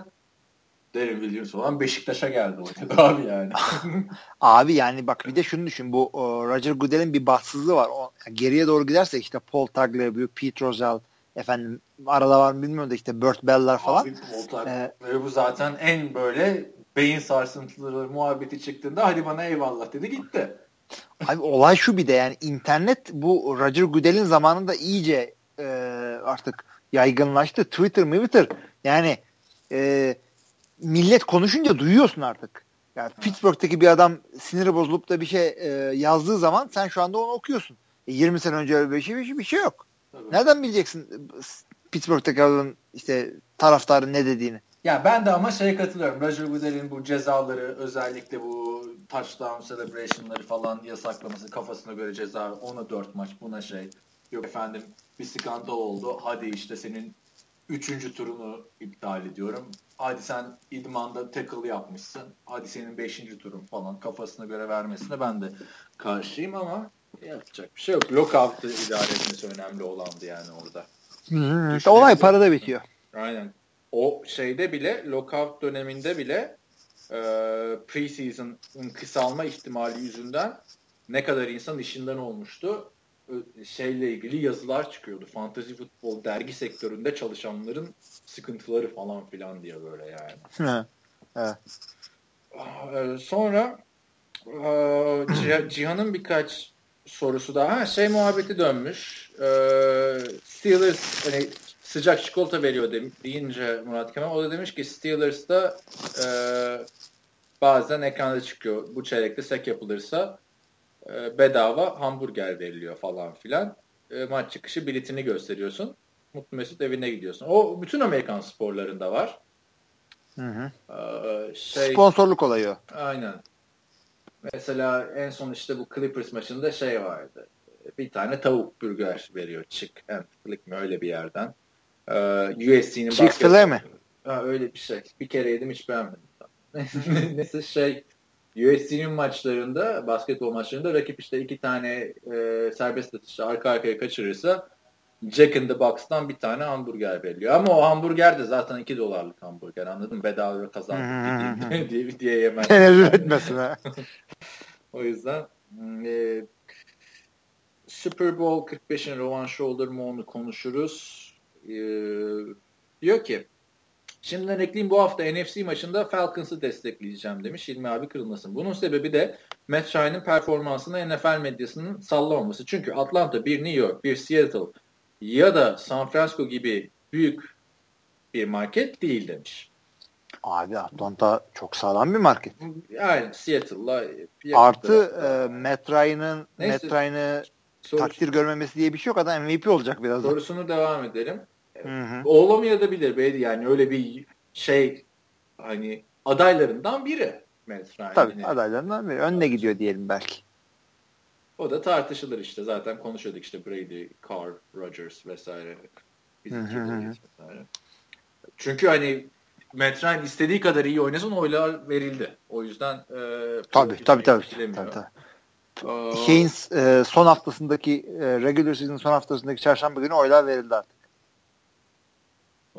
Darren Williams olan Beşiktaş'a geldi oynadı abi yani. abi yani bak bir de şunu düşün. Bu Roger Goodell'in bir bahtsızlığı var. O, geriye doğru giderse işte Paul Tagliabue, Pete Rozelle, efendim arada var mı bilmiyorum da işte Burt Bell'ler falan. Abi Paul Tagliabue ee, zaten en böyle beyin sarsıntıları muhabbeti çıktığında hadi bana eyvallah dedi gitti. Abi olay şu bir de yani internet bu Roger Goodell'in zamanında iyice e, artık yaygınlaştı. Twitter, Twitter yani e, millet konuşunca duyuyorsun artık. Yani Pittsburgh'teki bir adam siniri bozulup da bir şey e, yazdığı zaman sen şu anda onu okuyorsun. E, 20 sene önce öyle bir şey, bir şey, bir şey yok. Tabii. Nereden bileceksin Pittsburgh'taki adamın işte taraftarın ne dediğini? Ya ben de ama şeye katılıyorum. Roger Goodell'in bu cezaları özellikle bu touchdown celebration'ları falan yasaklaması kafasına göre ceza ona dört maç buna şey yok efendim bir skandal oldu hadi işte senin üçüncü turunu iptal ediyorum hadi sen idmanda tackle yapmışsın hadi senin beşinci turun falan kafasına göre vermesine ben de karşıyım ama yapacak bir şey yok. Lockout'u idare etmesi önemli olandı yani orada. Hı, olay parada bitiyor. Aynen o şeyde bile lockout döneminde bile e, preseason'ın kısalma ihtimali yüzünden ne kadar insan işinden olmuştu şeyle ilgili yazılar çıkıyordu. Fantasy futbol dergi sektöründe çalışanların sıkıntıları falan filan diye böyle yani. evet. E, sonra e, Cihan'ın birkaç sorusu daha. Ha, şey muhabbeti dönmüş. E, Steelers hani sıcak çikolata veriyor deyince Murat Kemal o da demiş ki Steelers'da e, bazen ekranda çıkıyor. Bu çeyrekte sek yapılırsa e, bedava hamburger veriliyor falan filan. E, maç çıkışı biletini gösteriyorsun. Mutlu Mesut evine gidiyorsun. O bütün Amerikan sporlarında var. Hı hı. Ee, şey, Sponsorluk olayı. Aynen. Mesela en son işte bu Clippers maçında şey vardı. Bir tane tavuk burger veriyor. Chick and Flick mi öyle bir yerden. Ee, USC'nin Chick-fil-A mi? Ha, öyle bir şey. Bir kere yedim hiç beğenmedim. Neyse şey USC'nin maçlarında, basketbol maçlarında rakip işte iki tane e, serbest atışı arka arkaya kaçırırsa Jack in the Box'tan bir tane hamburger veriliyor. Ama o hamburger de zaten 2 dolarlık hamburger anladın mı? Bedava kazandık diye, diye yemez. Tenezzül etmesin ha. o yüzden e, Super Bowl 45'in rövanşı olur mu onu konuşuruz. E, diyor ki Şimdiden ekleyeyim bu hafta NFC maçında Falcons'ı destekleyeceğim demiş İlmi abi kırılmasın. Bunun sebebi de Matt Ryan'ın performansını NFL medyasının sallamaması. Çünkü Atlanta, bir New York, bir Seattle ya da San Francisco gibi büyük bir market değil demiş. Abi Atlanta çok sağlam bir market. Yani Seattle'la Artı e, Matt Ryan'ın Matt Ryan'ı takdir görmemesi diye bir şey yok. Adam MVP olacak biraz. Sorusunu devam edelim. Olamayabilir belki yani öyle bir şey hani adaylarından biri Ryan. Tabii adaylarından biri. Önüne gidiyor diyelim belki. O da tartışılır işte. Zaten konuşuyorduk işte Brady, Carr, Rodgers vesaire. vesaire. Çünkü hani Matt Ryan istediği kadar iyi oynasın oylar verildi. O yüzden e, tabii tabii tabii. tabii, tabii. Haynes e, son haftasındaki e, regular season son haftasındaki çarşamba günü oylar verildi artık.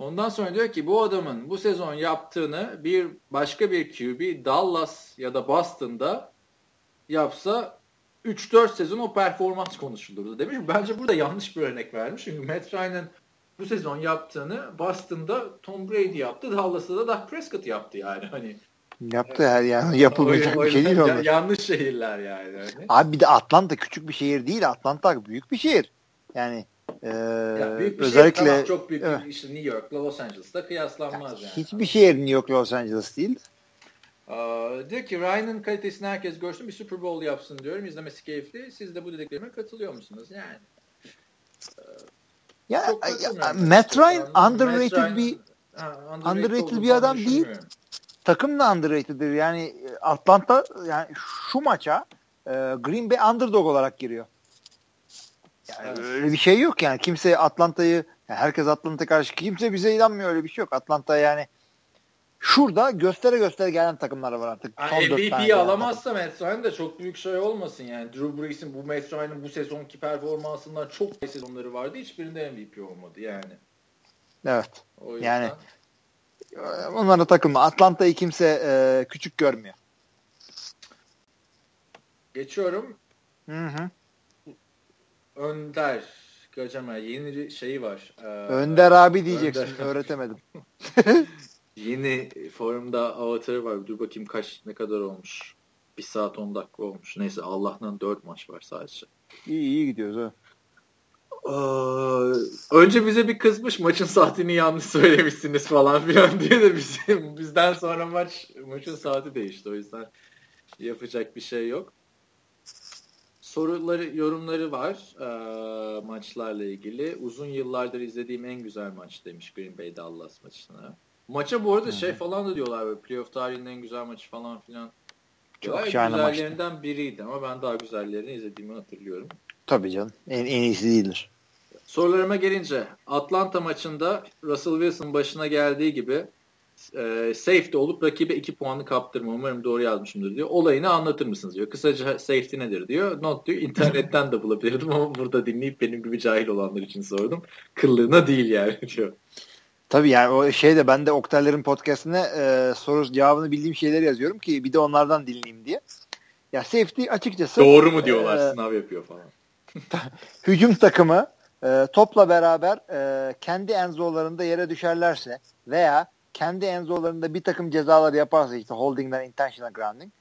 Ondan sonra diyor ki bu adamın bu sezon yaptığını bir başka bir QB Dallas ya da Boston'da yapsa 3-4 sezon o performans konuşulurdu demiş. Bence burada yanlış bir örnek vermiş. Çünkü Matt Ryan'ın bu sezon yaptığını Boston'da Tom Brady yaptı. Dallas'ta da Dak Prescott yaptı yani. Hani Yaptı her yani yapılmayacak o, bir şey değil onlar. Yanlış şehirler yani. Hani. Abi bir de Atlanta küçük bir şehir değil. Atlanta büyük bir şehir. Yani ee, ya büyük bir özellikle şehir, tamam, çok büyük evet. işte New York'la Los Angeles'ta kıyaslanmaz yani. Hiçbir şehir New York Los Angeles değil. Aa, diyor ki Ryan'ın kalitesini herkes görsün bir Super Bowl yapsın diyorum. İzlemesi keyifli. Siz de bu dediklerime katılıyor musunuz? Yani. Ya, ya Matt Ryan underrated Matt Ryan, bir ha, underrated, underrated bir adam değil. Takım da underrated'dir. Yani Atlanta yani şu maça e, Green Bay underdog olarak giriyor. Yani evet. öyle bir şey yok yani. Kimse Atlanta'yı yani herkes Atlanta karşı kimse bize inanmıyor öyle bir şey yok. Atlanta yani şurada göstere göstere gelen takımlar var artık. Yani MVP'yi alamazsa Matt Ryan da çok büyük şey olmasın yani. Drew Brees'in bu Matt Ryan'ın bu sezonki performansından çok sezonları vardı. Hiçbirinde MVP olmadı yani. Evet. Yani onlara takılma. Atlanta'yı kimse e, küçük görmüyor. Geçiyorum. Hı hı. Önder Gacama yeni şeyi var. Ee, Önder abi diyeceksin. Önder. Öğretemedim. yeni forumda avatarı var. Dur bakayım kaç ne kadar olmuş. Bir saat 10 dakika olmuş. Neyse Allah'tan 4 maç var sadece. İyi iyi gidiyoruz ha. Ee, önce bize bir kızmış maçın saatini yanlış söylemişsiniz falan filan diye de bizim, bizden sonra maç maçın saati değişti. O yüzden yapacak bir şey yok soruları, yorumları var e, maçlarla ilgili. Uzun yıllardır izlediğim en güzel maç demiş Green Bay Dallas maçına. Maça bu arada Hı-hı. şey falan da diyorlar böyle playoff tarihinin en güzel maçı falan filan. Çok Gayet güzellerinden maçtı. biriydi ama ben daha güzellerini izlediğimi hatırlıyorum. Tabii canım. En, en iyisi değildir. Sorularıma gelince Atlanta maçında Russell Wilson başına geldiği gibi e, safety olup rakibe 2 puanı kaptırma. Umarım doğru yazmışımdır diyor. Olayını anlatır mısınız diyor. Kısaca safety nedir diyor. Not diyor. İnternetten de bulabilirdim ama burada dinleyip benim gibi cahil olanlar için sordum. Kıllığına değil yani diyor. Tabii yani o şeyde ben de Oktay'ların podcastine e, soru cevabını bildiğim şeyleri yazıyorum ki bir de onlardan dinleyeyim diye. Ya safety açıkçası Doğru mu diyorlar e, sınav yapıyor falan. hücum takımı e, topla beraber e, kendi enzolarında yere düşerlerse veya kendi enzolarında bir takım cezalar yaparsa işte holding'den intentional grounding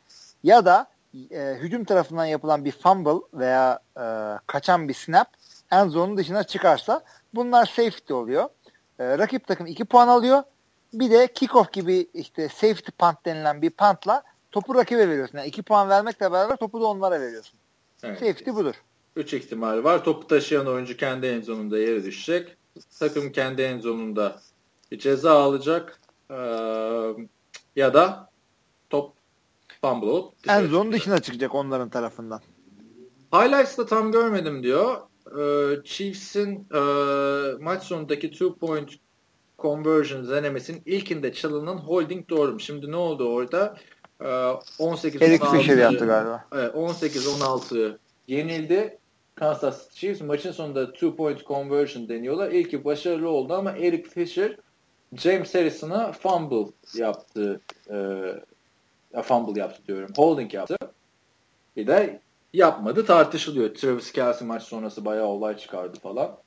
ya da e, hücum tarafından yapılan bir fumble veya e, kaçan bir snap enzo'nun dışına çıkarsa bunlar safety oluyor. E, rakip takım 2 puan alıyor. Bir de kickoff gibi işte safety punt denilen bir puntla topu rakibe veriyorsun. Yani 2 puan vermekle beraber topu da onlara veriyorsun. Evet. Safety budur. 3 ihtimal var. Topu taşıyan oyuncu kendi enzonunda yere düşecek. Takım kendi enzonunda bir ceza alacak. Ee, ya da top fumble olup en zone dışına çıkacak onların tarafından. Highlights'ta tam görmedim diyor. Ee, Chiefs'in e, maç sonundaki two point conversion denemesinin ilkinde çalınan holding doğru? Şimdi ne oldu orada? Ee, 18 Eric Fisher yaptı galiba. Evet, 18-16 yenildi. Kansas Chiefs maçın sonunda two point conversion deniyorlar. İlki başarılı oldu ama Eric Fisher James Harrison'a fumble yaptı. E, fumble yaptı diyorum. Holding yaptı. Bir de yapmadı tartışılıyor. Travis Kelsey maç sonrası bayağı olay çıkardı falan.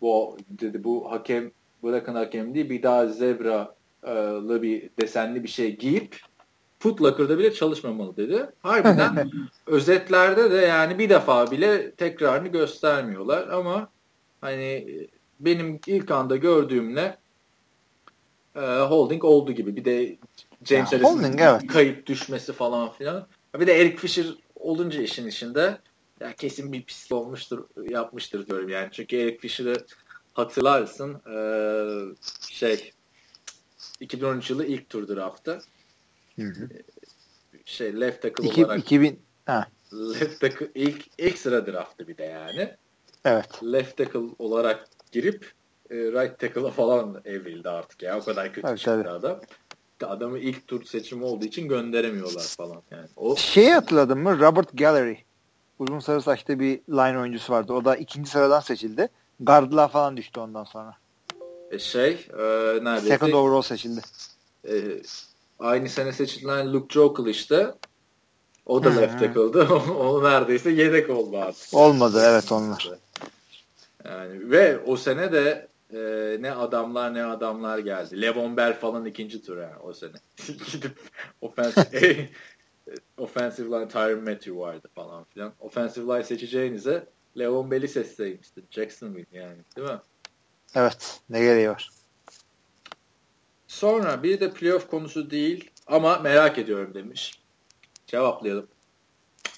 Bu dedi bu hakem bırakın hakem değil bir daha zebralı bir desenli bir şey giyip Footlocker'da bile çalışmamalı dedi. Harbiden özetlerde de yani bir defa bile tekrarını göstermiyorlar ama hani benim ilk anda gördüğümle e, holding oldu gibi. Bir de James ya, holding, evet. kayıp düşmesi falan filan. Bir de Eric Fisher olunca işin içinde ya kesin bir pis olmuştur, yapmıştır diyorum yani. Çünkü Eric Fisher'ı hatırlarsın e, şey 2013 yılı ilk tur draftı. Hı hı. Şey left tackle İki, olarak 2000 ha. left tackle ilk ilk sıra draftı bir de yani. Evet. Left tackle olarak girip e, right tackle'a falan evrildi artık ya. O kadar kötü evet, çıktı tabii. adam. Adamı ilk tur seçimi olduğu için gönderemiyorlar falan yani. O Şeyi hatırladın mı? Robert Gallery. Uzun sarı saçlı bir line oyuncusu vardı. O da ikinci sıradan seçildi. Gardla falan düştü ondan sonra. E şey, e, neredeyse Second overall seçildi. E, aynı sene seçilen Luke Jokel işte. O da left tackle'dı. o neredeyse yedek oldu artık. Olmadı evet onlar. Yani ve o sene de e, ne adamlar ne adamlar geldi. Levon Bell falan ikinci tur yani o sene. Gidip offensive, offensive line Tyron Matthew vardı falan filan. Offensive line seçeceğinize Levon Bell'i seçseymiştin. Jacksonville yani değil mi? Evet. Ne gereği var? Sonra bir de playoff konusu değil ama merak ediyorum demiş. Cevaplayalım.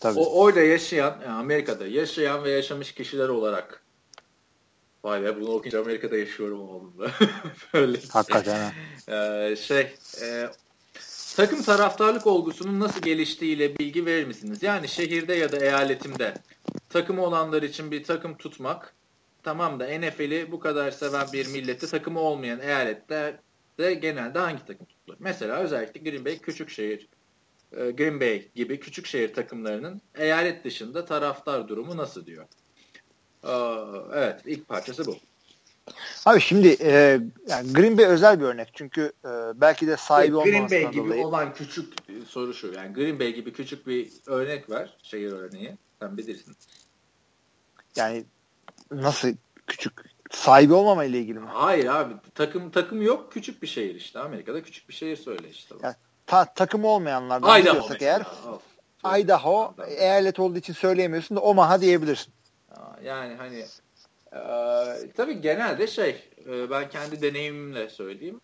Tabii. O orada yaşayan, yani Amerika'da yaşayan ve yaşamış kişiler olarak Vay be bunu okuyunca Amerika'da yaşıyorum oğlum da. Böyle Hakikaten. Ee, şey e, takım taraftarlık olgusunun nasıl geliştiğiyle bilgi verir misiniz? Yani şehirde ya da eyaletimde takımı olanlar için bir takım tutmak tamam da NFL'i bu kadar seven bir millette takımı olmayan eyalette de genelde hangi takım tutulur? Mesela özellikle Green Bay küçük şehir e, Green Bay gibi küçük şehir takımlarının eyalet dışında taraftar durumu nasıl diyor? Evet ilk parçası bu. Abi şimdi e, yani Green Bay özel bir örnek çünkü e, belki de sahibi evet, Green Bay gibi dolayı. olan küçük soru şu yani Green Bay gibi küçük bir örnek var şehir örneği sen bilirsin. Yani nasıl küçük sahibi olmama ile ilgili mi? Hayır abi takım takım yok küçük bir şehir işte Amerika'da küçük bir şehir söyle işte. Yani, ta, takımı olmayanlardan Idaho eğer Idaho eyalet olduğu için söyleyemiyorsun da Omaha diyebilirsin. Yani hani e, tabii genelde şey e, ben kendi deneyimimle söyleyeyim.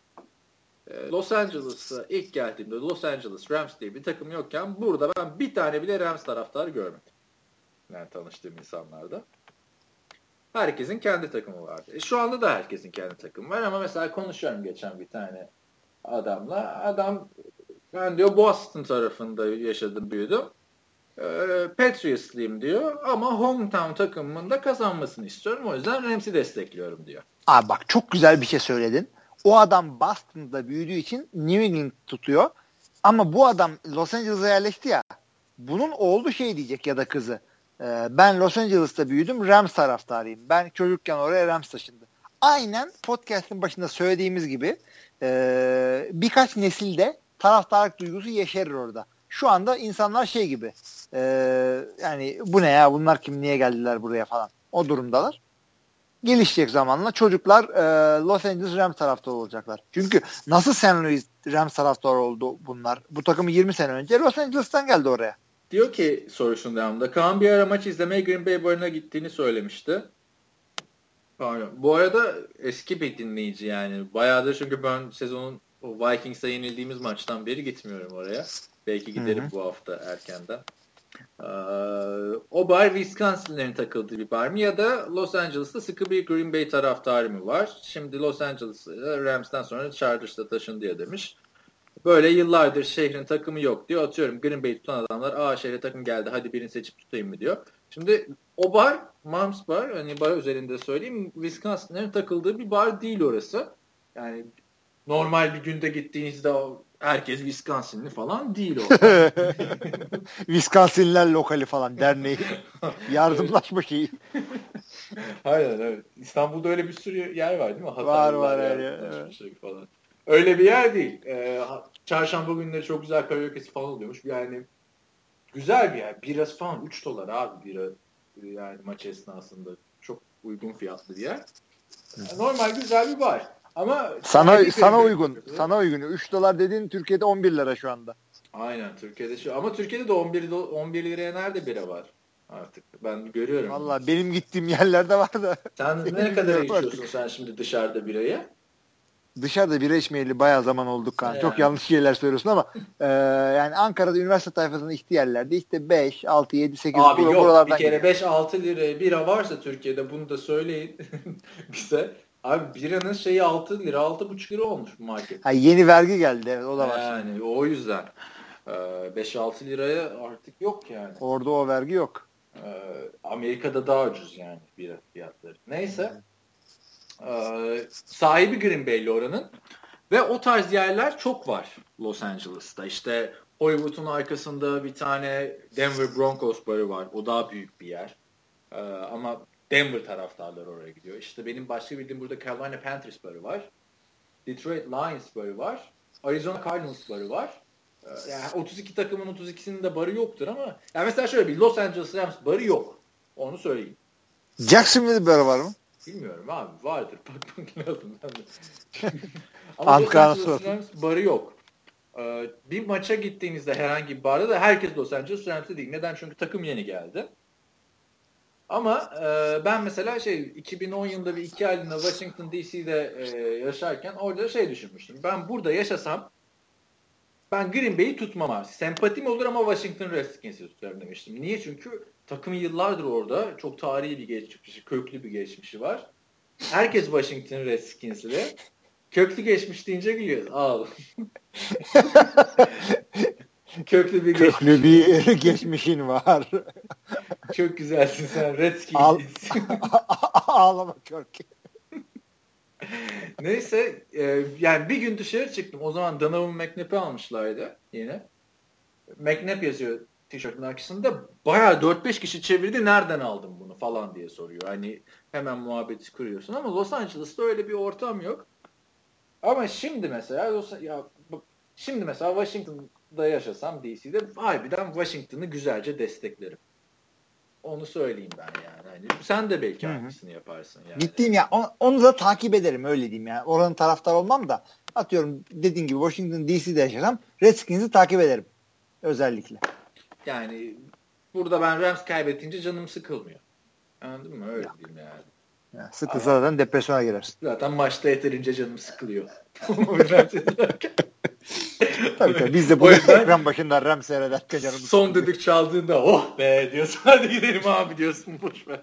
E, Los Angeles'a ilk geldiğimde Los Angeles Rams diye bir takım yokken burada ben bir tane bile Rams taraftarı görmedim. Yani tanıştığım insanlarda. Herkesin kendi takımı vardı. E, şu anda da herkesin kendi takımı var ama mesela konuşuyorum geçen bir tane adamla. Adam ben diyor Boston tarafında yaşadım büyüdüm e, diyor ama hometown takımımın da kazanmasını istiyorum. O yüzden Rams'i destekliyorum diyor. Abi bak çok güzel bir şey söyledin. O adam Boston'da büyüdüğü için New England tutuyor. Ama bu adam Los Angeles'a yerleşti ya. Bunun oğlu şey diyecek ya da kızı. E, ben Los Angeles'ta büyüdüm Rams taraftarıyım. Ben çocukken oraya Rams taşındı. Aynen podcast'ın başında söylediğimiz gibi e, birkaç nesilde taraftarlık duygusu yeşerir orada şu anda insanlar şey gibi e, yani bu ne ya bunlar kim niye geldiler buraya falan o durumdalar. Gelişecek zamanla çocuklar e, Los Angeles Rams taraftarı olacaklar. Çünkü nasıl St. Louis Rams taraftarı oldu bunlar? Bu takım 20 sene önce Los Angeles'tan geldi oraya. Diyor ki soruşun devamında Kaan bir ara maç izlemeye Green Bay barına gittiğini söylemişti. Pardon. Bu arada eski bir dinleyici yani. Bayağıdır çünkü ben sezonun Vikings'e yenildiğimiz maçtan beri gitmiyorum oraya. Belki giderim Hı-hı. bu hafta erkenden. Ee, o bar Wisconsin'lerin takıldığı bir bar mı ya da Los Angeles'ta sıkı bir Green Bay taraftarı mı var? Şimdi Los Angeles Rams'ten sonra Chargers'ta taşındı ya demiş. Böyle yıllardır şehrin takımı yok diyor. Atıyorum Green Bay tutan adamlar aa şehre takım geldi hadi birini seçip tutayım mı diyor. Şimdi o bar Moms Bar hani bar üzerinde söyleyeyim Wisconsin'lerin takıldığı bir bar değil orası. Yani normal bir günde gittiğinizde herkes Wisconsinli falan değil o. Wisconsinliler lokali falan derneği. Yardımlaşma şeyi. Aynen evet. İstanbul'da öyle bir sürü yer var değil mi? Hatta var var yer. Evet. Şey falan. Öyle bir yer değil. Ee, çarşamba günleri çok güzel karaoke'si falan oluyormuş. Yani güzel bir yer. Birası falan 3 dolar abi bira yani maç esnasında. Çok uygun fiyatlı bir yer. Normal güzel bir bar. Ama sana sana uygun. Kötü. Sana uygun. 3 dolar dediğin Türkiye'de 11 lira şu anda. Aynen Türkiye'de şu. Ama Türkiye'de de 11 11 liraya nerede bira var? Artık ben görüyorum. Valla benim gittiğim yerlerde var da. Sen ne kadar içiyorsun sen şimdi dışarıda birayı? dışarıda bira içmeyeli bayağı zaman olduk kan. Yani. Çok yanlış şeyler söylüyorsun ama e, yani Ankara'da üniversite tayfasının ihtiyaç yerlerde işte 5, 6, 7, 8 Abi yok bir kere 5-6 liraya bira varsa Türkiye'de bunu da söyleyin bize. Abi biranın şeyi 6 lira 6,5 lira olmuş bu market. Ha, yeni vergi geldi evet o da var. Yani o yüzden. 5-6 liraya artık yok yani. Orada o vergi yok. Amerika'da daha ucuz yani bira fiyatları. Neyse. Ee, sahibi Green Bay'li oranın. Ve o tarz yerler çok var Los Angeles'ta. İşte Hollywood'un arkasında bir tane Denver Broncos barı var. O daha büyük bir yer. Ee, ama Denver taraftarları oraya gidiyor. İşte benim başka bildiğim burada Carolina Panthers barı var. Detroit Lions barı var. Arizona Cardinals barı var. Ee, yani 32 takımın 32'sinin de barı yoktur ama yani mesela şöyle bir Los Angeles Rams barı yok. Onu söyleyeyim. Jacksonville barı var mı? Bilmiyorum abi vardır. Bakmak lazım. Ama Los Angeles Rams barı yok. Ee, bir maça gittiğinizde herhangi bir barda da herkes Los Angeles Rams'e değil. Neden? Çünkü takım yeni geldi. Ama e, ben mesela şey 2010 yılında bir iki aylığına Washington DC'de e, yaşarken orada şey düşünmüştüm. Ben burada yaşasam ben Green Bay'i tutmam abi. Sempatim olur ama Washington Redskins'i tutarım demiştim. Niye? Çünkü takım yıllardır orada. Çok tarihi bir geçmişi, köklü bir geçmişi var. Herkes Washington Redskins'li. Köklü geçmiş deyince gülüyoruz. Al. Köklü bir Köklü bir geçmişin var. Çok güzelsin sen. Redskins. Al, ağlama Körki. Neyse e, yani bir gün dışarı çıktım. O zaman Donovan McNabb'i almışlardı yine. McNabb yazıyor tişörtün arkasında. Bayağı 4-5 kişi çevirdi. Nereden aldın bunu falan diye soruyor. Hani hemen muhabbeti kuruyorsun ama Los Angeles'ta öyle bir ortam yok. Ama şimdi mesela ya şimdi mesela Washington'da yaşasam DC'de harbiden Washington'ı güzelce desteklerim. Onu söyleyeyim ben yani. Hani sen de belki Hı-hı. aynısını yaparsın yani. Gittiğim ya onu, onu da takip ederim öyle diyeyim yani. Oranın taraftar olmam da atıyorum dediğin gibi Washington DC'de yaşasam Redskins'i takip ederim. Özellikle. Yani burada ben Rams kaybettince canım sıkılmıyor. Anladın mı? Öyle ya. diyeyim yani. Ya, sıkılsa zaten depresyona girersin. Zaten maçta yeterince canım sıkılıyor. tabii tabii. Biz de bu ekran başında Ram seyrederken canım Son düdük çaldığında oh be diyorsun. Hadi gidelim abi diyorsun. Boş ver.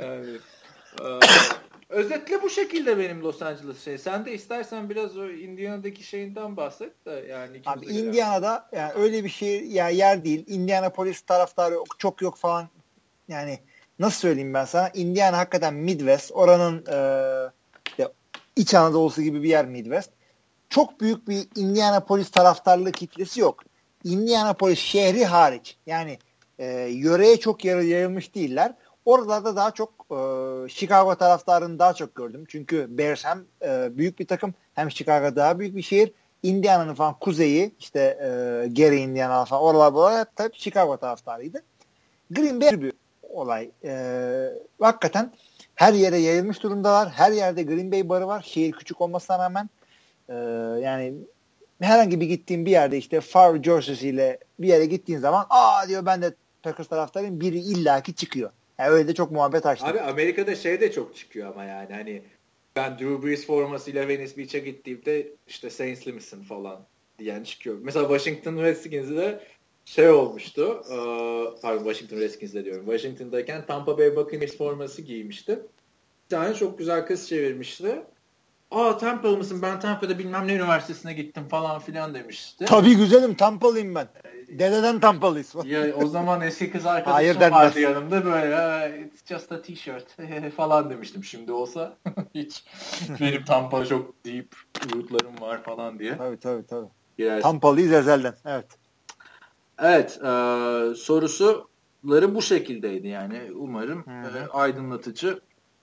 Yani, özetle bu şekilde benim Los Angeles şey. Sen de istersen biraz o Indiana'daki şeyinden bahset de yani. Abi Indiana'da yani öyle bir şey ya yer değil. Indianapolis taraftarı çok yok falan. Yani nasıl söyleyeyim ben sana? Indiana hakikaten Midwest. Oranın e, İç Anadolu'su gibi bir yer Midwest çok büyük bir Indianapolis taraftarlığı kitlesi yok. Indianapolis şehri hariç yani e, yöreye çok yayılmış değiller. Oralarda daha çok e, Chicago taraftarını daha çok gördüm. Çünkü Bears hem e, büyük bir takım hem Chicago daha büyük bir şehir. Indiana'nın falan kuzeyi işte e, Gary Indiana falan oralar buralar tabii Chicago taraftarıydı. Green Bay bir olay. E, hakikaten her yere yayılmış durumdalar. Her yerde Green Bay barı var. Şehir küçük olmasına rağmen ee, yani herhangi bir gittiğim bir yerde işte Far jersey'siyle bir yere gittiğin zaman aa diyor ben de Packers taraftarıyım biri illaki çıkıyor. Yani öyle de çok muhabbet açtı. Abi Amerika'da şey de çok çıkıyor ama yani hani ben Drew Brees formasıyla Venice Beach'e gittiğimde işte Saints'li misin falan diyen çıkıyor. Mesela Washington Redskins'de şey olmuştu. E, pardon Washington Redskins'de diyorum. Washington'dayken Tampa Bay Buccaneers forması giymişti. Bir tane çok güzel kız çevirmişti aa Tampa'lı mısın ben Tampa'da bilmem ne üniversitesine gittim falan filan demişti. Tabii güzelim Tampa'lıyım ben. Dededen Tampa'lıyız. ya o zaman eski kız arkadaşım Hayır, vardı yanımda böyle it's just a t-shirt falan demiştim şimdi olsa. Hiç benim Tampa'da çok deep rootlarım var falan diye. Tabii tabii tabii. Girersin. Tampa'lıyız ezelden evet. Evet e, sorusuları bu şekildeydi yani umarım e, aydınlatıcı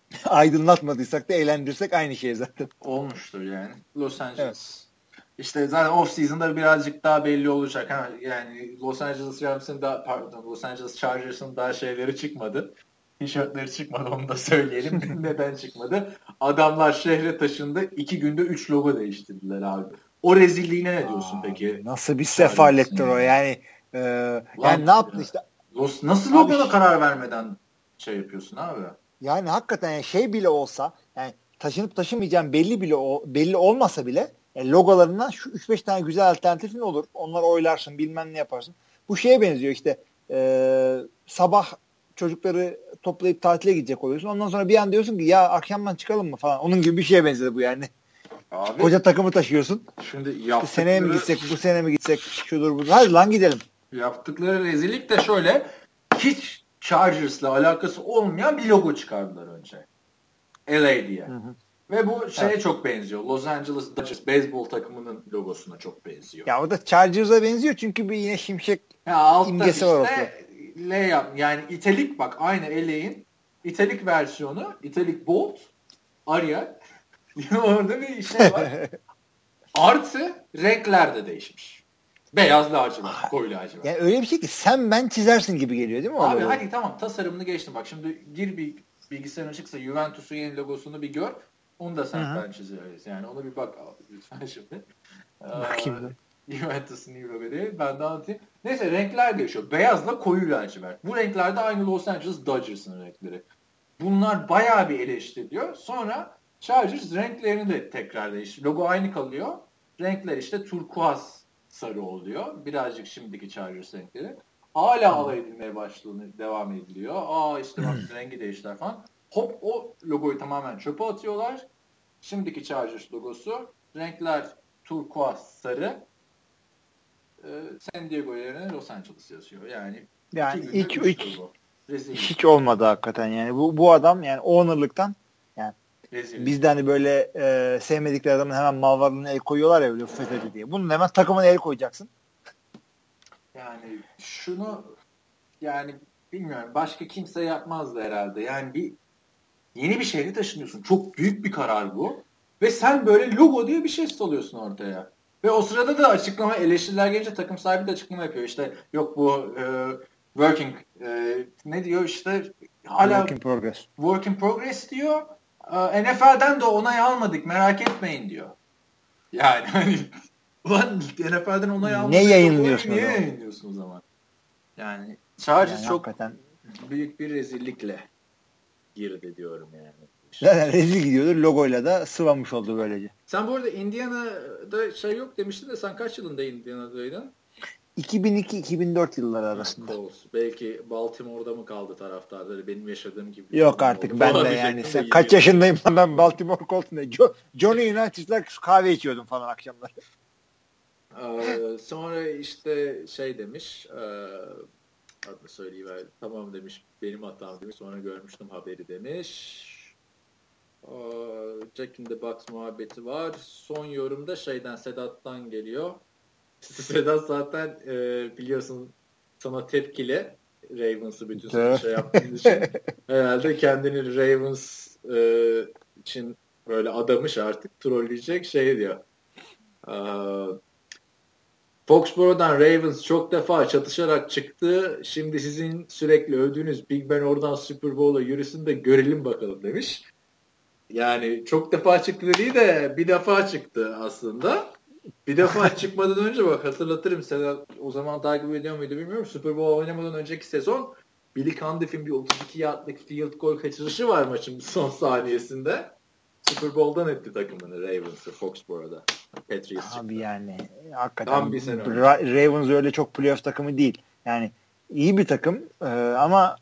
aydınlatmadıysak da eğlendirsek aynı şey zaten. Olmuştur yani. Los Angeles. Evet. İşte zaten off season'da birazcık daha belli olacak. Ha, yani Los Angeles Rams'ın da pardon Los Angeles Chargers'ın daha şeyleri çıkmadı. Tişörtleri çıkmadı onu da söyleyelim. Neden çıkmadı? Adamlar şehre taşındı. iki günde üç logo değiştirdiler abi. O rezilliğine ne diyorsun Aa, peki? Nasıl bir sefalettir o yani. E, yani ne yaptı işte? Nasıl logoda karar vermeden şey yapıyorsun abi? Yani hakikaten yani şey bile olsa yani taşınıp taşımayacağın belli bile o, belli olmasa bile yani logolarından şu 3-5 tane güzel alternatifin olur. Onları oylarsın bilmem ne yaparsın. Bu şeye benziyor işte e, sabah çocukları toplayıp tatile gidecek oluyorsun. Ondan sonra bir an diyorsun ki ya akşamdan çıkalım mı falan. Onun gibi bir şeye benzedi bu yani. Abi, Koca takımı taşıyorsun. Şimdi yaptıkları... Seneye mi gitsek, bu sene mi gitsek, şudur budur. Hadi lan gidelim. Yaptıkları rezillik de şöyle. Hiç Chargers'la alakası olmayan bir logo çıkardılar önce. LA diye. Hı hı. Ve bu şeye evet. çok benziyor. Los Angeles Dodgers beyzbol takımının logosuna çok benziyor. Ya o da Chargers'a benziyor çünkü bir yine şimşek ya imgesi işte, var orada. L yap yani italik bak aynı LA'in italik versiyonu italik bolt Arial orada bir şey var. Artı renkler de değişmiş. Beyaz lacivert, koyu lacivert. Yani öyle bir şey ki sen ben çizersin gibi geliyor değil mi? Abi hadi tamam tasarımını geçtim. Bak şimdi gir bir bilgisayarın açıksa Juventus'un yeni logosunu bir gör. Onu da sen Hı-hı. ben çizeriz. Yani ona bir bak lütfen şimdi. Bakayım. Juventus'un iyi logo değil. Ben de anlatayım. Neyse renkler değişiyor. Beyazla koyu lacivert. Bu renklerde aynı Los Angeles Dodgers'ın renkleri. Bunlar bayağı bir eleştiriliyor. Sonra Chargers renklerini de tekrar değiştiriyor. Logo aynı kalıyor. Renkler işte turkuaz sarı oluyor. Birazcık şimdiki Chargers renkleri. Hala alay edilmeye başladığını devam ediliyor. Aa işte bak rengi değiştiler falan. Hop o logoyu tamamen çöpe atıyorlar. Şimdiki Chargers logosu renkler turkuaz sarı. Ee, San Diego yerine Los Angeles yazıyor. Yani yani ilk üç hiç olmadı hakikaten yani bu bu adam yani owner'lıktan Rezil. Bizde hani böyle e, sevmedikleri adamın hemen mal varlığına el koyuyorlar ya böyle FETÖ'cü diye. Bunun hemen takımına el koyacaksın. Yani şunu yani bilmiyorum başka kimse yapmazdı herhalde. Yani bir yeni bir şehre taşınıyorsun. Çok büyük bir karar bu. Ve sen böyle logo diye bir şey salıyorsun ortaya. Ve o sırada da açıklama eleştiriler gelince takım sahibi de açıklama yapıyor. İşte yok bu e, working e, ne diyor işte hala work in progress. Work in progress diyor. E, NFL'den de onay almadık merak etmeyin diyor. Yani hani ulan NFL'den onay almadık. Ne yayınlıyorsun Niye yayınlıyorsun o zaman? Yani Chargers yani çok hakikaten... büyük bir rezillikle girdi diyorum yani. Zaten rezil gidiyordu. Logoyla da sıvamış oldu böylece. Sen bu arada Indiana'da şey yok demiştin de sen kaç yılında Indiana'daydın? 2002-2004 yılları arasında. Olsun. Belki Baltimore'da mı kaldı taraftarları benim yaşadığım gibi. Yok artık oldu. ben de yani. Sen kaç yaşındayım ben Baltimore Colts'unda. Johnny United'la kahve içiyordum falan akşamlar. Ee, sonra işte şey demiş e, adını söyleyiver tamam demiş benim hatam demiş sonra görmüştüm haberi demiş Jack in the Box muhabbeti var. Son yorumda şeyden Sedat'tan geliyor. Sedat zaten e, biliyorsun sana tepkili Ravens'ı bütün sene şey yaptığın için herhalde kendini Ravens e, için böyle adamış artık trolleyecek şey diyor. E, Foxboro'dan Ravens çok defa çatışarak çıktı. Şimdi sizin sürekli övdüğünüz Big Ben oradan Super Bowl'a yürüsün de görelim bakalım demiş. Yani çok defa çıktı dediği de bir defa çıktı aslında. Bir defa çıkmadan önce bak hatırlatırım sana o zaman takip ediyor muydu bilmiyorum. Super Bowl oynamadan önceki sezon Billy Candiff'in bir 32 yardlık field goal kaçırışı var maçın son saniyesinde. Super Bowl'dan etti takımını Ravens'ı Foxboro'da. Patriots Abi yani hakikaten bir sene Ravens öyle çok playoff takımı değil. Yani iyi bir takım ee, ama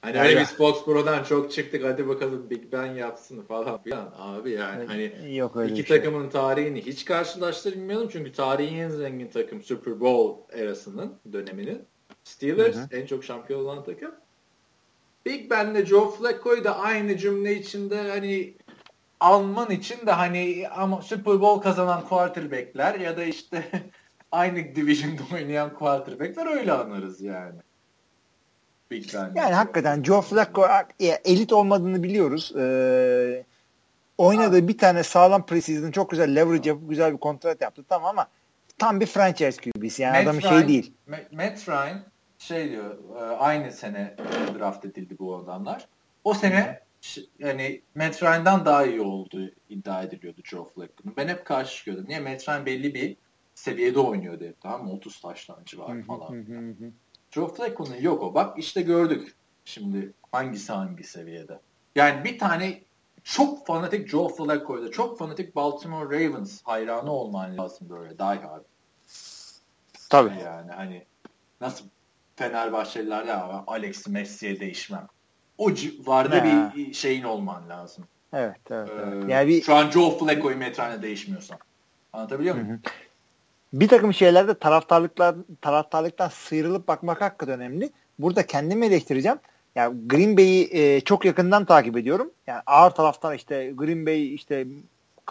hani hani biz Foxboro'dan çok çıktık hadi bakalım Big Ben yapsın falan filan. Abi yani hani Yok öyle iki şey. takımın tarihini hiç karşılaştırmayalım çünkü tarihin en zengin takım Super Bowl erasının döneminin. Steelers hı hı. en çok şampiyon olan takım. Big Ben'le Joe Flacco'yu da aynı cümle içinde hani alman için de hani ama Super Bowl kazanan quarterback'ler ya da işte aynı division'da oynayan quarterback'ler öyle anlarız yani. Big Ben. Yani hakikaten Joe Flacco elit olmadığını biliyoruz. Ee, oynadığı bir tane sağlam preseason çok güzel leverage yapıp güzel bir kontrat yaptı tamam ama tam bir franchise QB'si yani Matt şey Ryan, şey değil. Matt Ryan şey diyor e, aynı sene draft edildi bu adamlar. O sene yani Matt Ryan'dan daha iyi olduğu iddia ediliyordu Joe Flacco'nun. Ben hep karşı çıkıyordum. Niye? Matt Ryan belli bir seviyede oynuyordu hep tamam mı? 30 taştan civarı falan. Joe Flacco'nun yok o. Bak işte gördük şimdi hangisi hangi seviyede. Yani bir tane çok fanatik Joe Flacco'yla çok fanatik Baltimore Ravens hayranı olman lazım böyle die hard. Tabii. Yani hani nasıl Fenerbahçeliler ya Alex Messi'ye değişmem. O civarda ha. bir şeyin olman lazım. Evet, evet. evet. Ee, yani bir... Şu an Joe Flacco'yu metrane değişmiyorsan. Anlatabiliyor muyum? Hı hı. Bir takım şeylerde taraftarlıklar taraftarlıktan sıyrılıp bakmak hakikaten önemli. Burada kendimi eleştireceğim. Yani Green Bay'i e, çok yakından takip ediyorum. Yani ağır taraftar işte Green Bay işte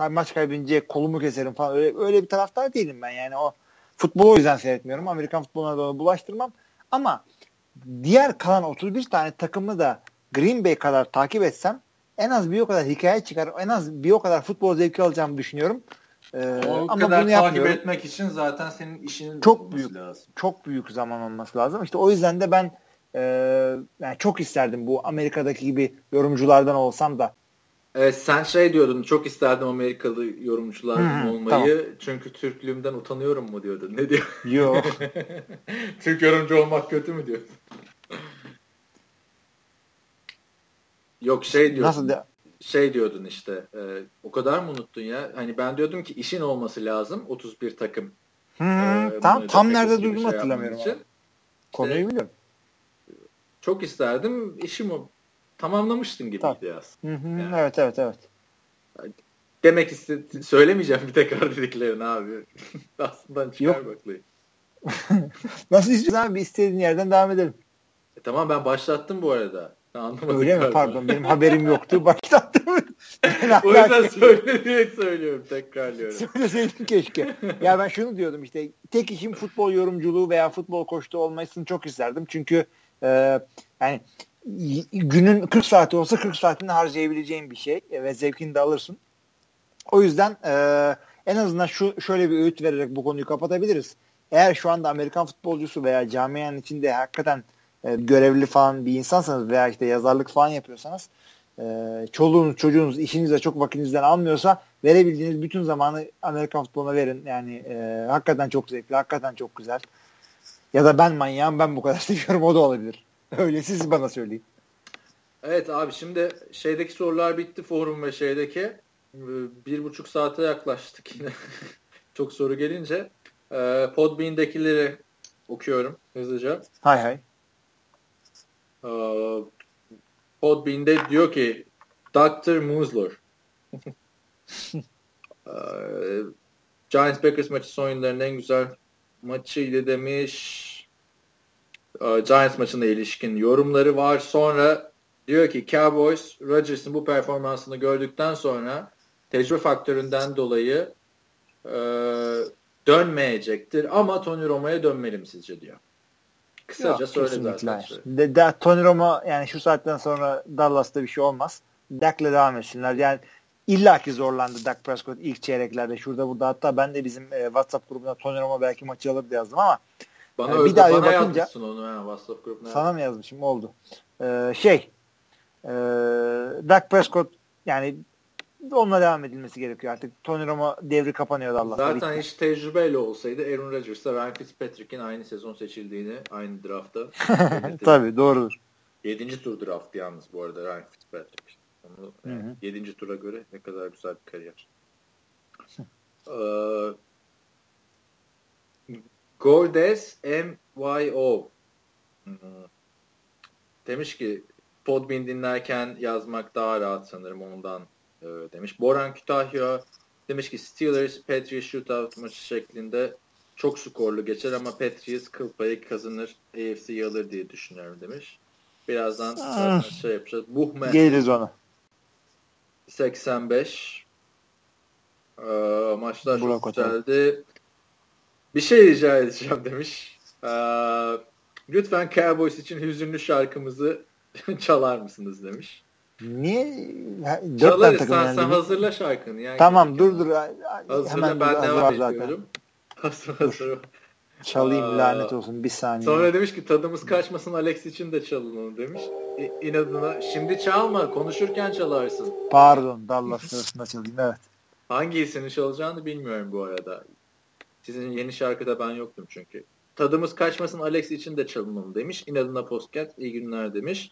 maç kaybedince kolumu keserim falan öyle, öyle bir taraftar değilim ben. Yani o futbolu o yüzden seyretmiyorum. Amerikan futboluna da bulaştırmam. Ama diğer kalan 31 tane takımı da Green Bay kadar takip etsem en az bir o kadar hikaye çıkar. En az bir o kadar futbol zevki alacağımı düşünüyorum. Ee, o ama kadar bunu takip etmek için zaten senin işinin çok büyük lazım. Çok büyük zaman olması lazım. İşte o yüzden de ben e, yani çok isterdim bu Amerika'daki gibi yorumculardan olsam da. Evet, sen şey diyordun çok isterdim Amerikalı yorumculardan olmayı tamam. çünkü Türklüğümden utanıyorum mu diyordun. Ne diyor? Yok. Türk yorumcu olmak kötü mü diyordun? Yok şey diyordun. Nasıl de? Şey diyordun işte e, o kadar mı unuttun ya? Hani ben diyordum ki işin olması lazım 31 takım. Hı. E, tam tam nerede duyduğumu şey hatırlamıyorum. Için. Konuyu işte, biliyorum. Çok isterdim. İşim o. Tamamlamıştın gibi tamam. Hı hı. Yani. Evet evet evet. Demek istedim. Söylemeyeceğim bir tekrar dediklerini abi. Aslında çıkar Yok. baklayın. Nasıl istiyorsan bir istediğin yerden devam edelim. E, tamam ben başlattım bu arada. Anlamadım Öyle mi? Pardon benim haberim yoktu. Başlattım. o yüzden söyleyerek söylüyorum. Tekrarlıyorum. Söyleseydim keşke. ya ben şunu diyordum işte tek işim futbol yorumculuğu veya futbol koçluğu olmasını çok isterdim. Çünkü e, yani günün 40 saati olsa 40 saatini harcayabileceğin bir şey ve zevkini de alırsın. O yüzden e, en azından şu şöyle bir öğüt vererek bu konuyu kapatabiliriz. Eğer şu anda Amerikan futbolcusu veya camianın içinde hakikaten e, görevli falan bir insansanız veya işte yazarlık falan yapıyorsanız e, çoluğunuz çocuğunuz işinizde çok vakitinizden almıyorsa verebildiğiniz bütün zamanı Amerikan futboluna verin. Yani e, hakikaten çok zevkli, hakikaten çok güzel. Ya da ben manyağım ben bu kadar seviyorum o da olabilir. Öyle siz bana söyleyin. Evet abi şimdi şeydeki sorular bitti forum ve şeydeki ee, bir buçuk saate yaklaştık yine. Çok soru gelince. Ee, Podbean'dekileri okuyorum hızlıca. Hay hay. Ee, Podbean'de diyor ki Dr. Musler ee, Giants Packers maçı son oyunların en güzel maçıydı demiş. Ee, Giants maçına ilişkin yorumları var. Sonra diyor ki Cowboys Rodgers'ın bu performansını gördükten sonra tecrübe faktöründen dolayı e, dönmeyecektir. Ama Tony Romo'ya dönmeli mi sizce diyor. Kısaca Yok, söyle zaten. De, de, Tony Romo yani şu saatten sonra Dallas'ta bir şey olmaz. Dak'le devam etsinler. Yani illaki zorlandı Dak Prescott ilk çeyreklerde şurada burada. Hatta ben de bizim e, WhatsApp grubuna Tony Romo belki maçı alır yazdım ama bana yani bir daha bana bakınca onu ha, WhatsApp grubuna. Sana mı yazmışım? Oldu. Ee, şey e, Dak Prescott yani onunla devam edilmesi gerekiyor artık. Tony Romo devri kapanıyor Dallas'ta. Zaten hiç tecrübeyle olsaydı Aaron Rodgers'la Ryan Fitzpatrick'in aynı sezon seçildiğini aynı draftta. Tabii doğrudur. 7. tur draft yalnız bu arada Ryan Fitzpatrick. Onu, yani 7. tura göre ne kadar güzel bir kariyer. ee, Gordes MYO hmm. demiş ki Podbean dinlerken yazmak daha rahat sanırım ondan e, demiş. Boran Kütahya demiş ki Steelers Patriots shootout maçı şeklinde çok skorlu geçer ama Patriots kıl payı kazanır AFC'yi alır diye düşünüyorum demiş. Birazdan ah. şey yapacağız. Buhme Geliriz ona. 85 ee, maçlar Burak çok güzeldi. Bir şey rica edeceğim demiş. Ee, lütfen Cowboys için hüzünlü şarkımızı çalar mısınız demiş. Niye? Dört Çalarız sen, yani. sen hazırla şarkını. Yani tamam dur dur. Hazırla Hemen ben devam ediyorum. Hazır hazır. Çalayım Aa, lanet olsun bir saniye. Sonra demiş ki tadımız kaçmasın Alex için de çalın onu demiş. İ, inadına şimdi çalma konuşurken çalarsın. Pardon Dallas sırasında çalayım evet. Hangisini çalacağını bilmiyorum bu arada. Sizin yeni şarkıda ben yoktum çünkü. Tadımız kaçmasın Alex için de çalınmalı demiş. İnadına postcat iyi günler demiş.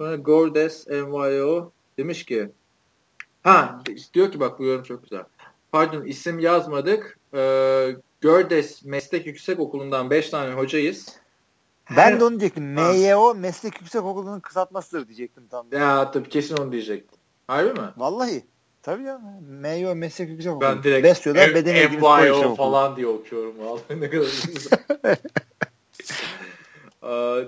Sonra Gordes NYO demiş ki Ha diyor ki bak bu yorum çok güzel. Pardon isim yazmadık. Ee, Gördes Meslek Yüksek Okulu'ndan 5 tane hocayız. Ben de onu diyecektim. MYO Meslek Yüksek Okulu'nun kısaltmasıdır diyecektim tam. Ya tabii kesin onu diyecektim. Harbi mi? Vallahi. Tabii ya. MYO Meslek Yüksek Okulu. Ben direkt Besyo'da beden eğitimi falan diye okuyorum. Vallahi ne kadar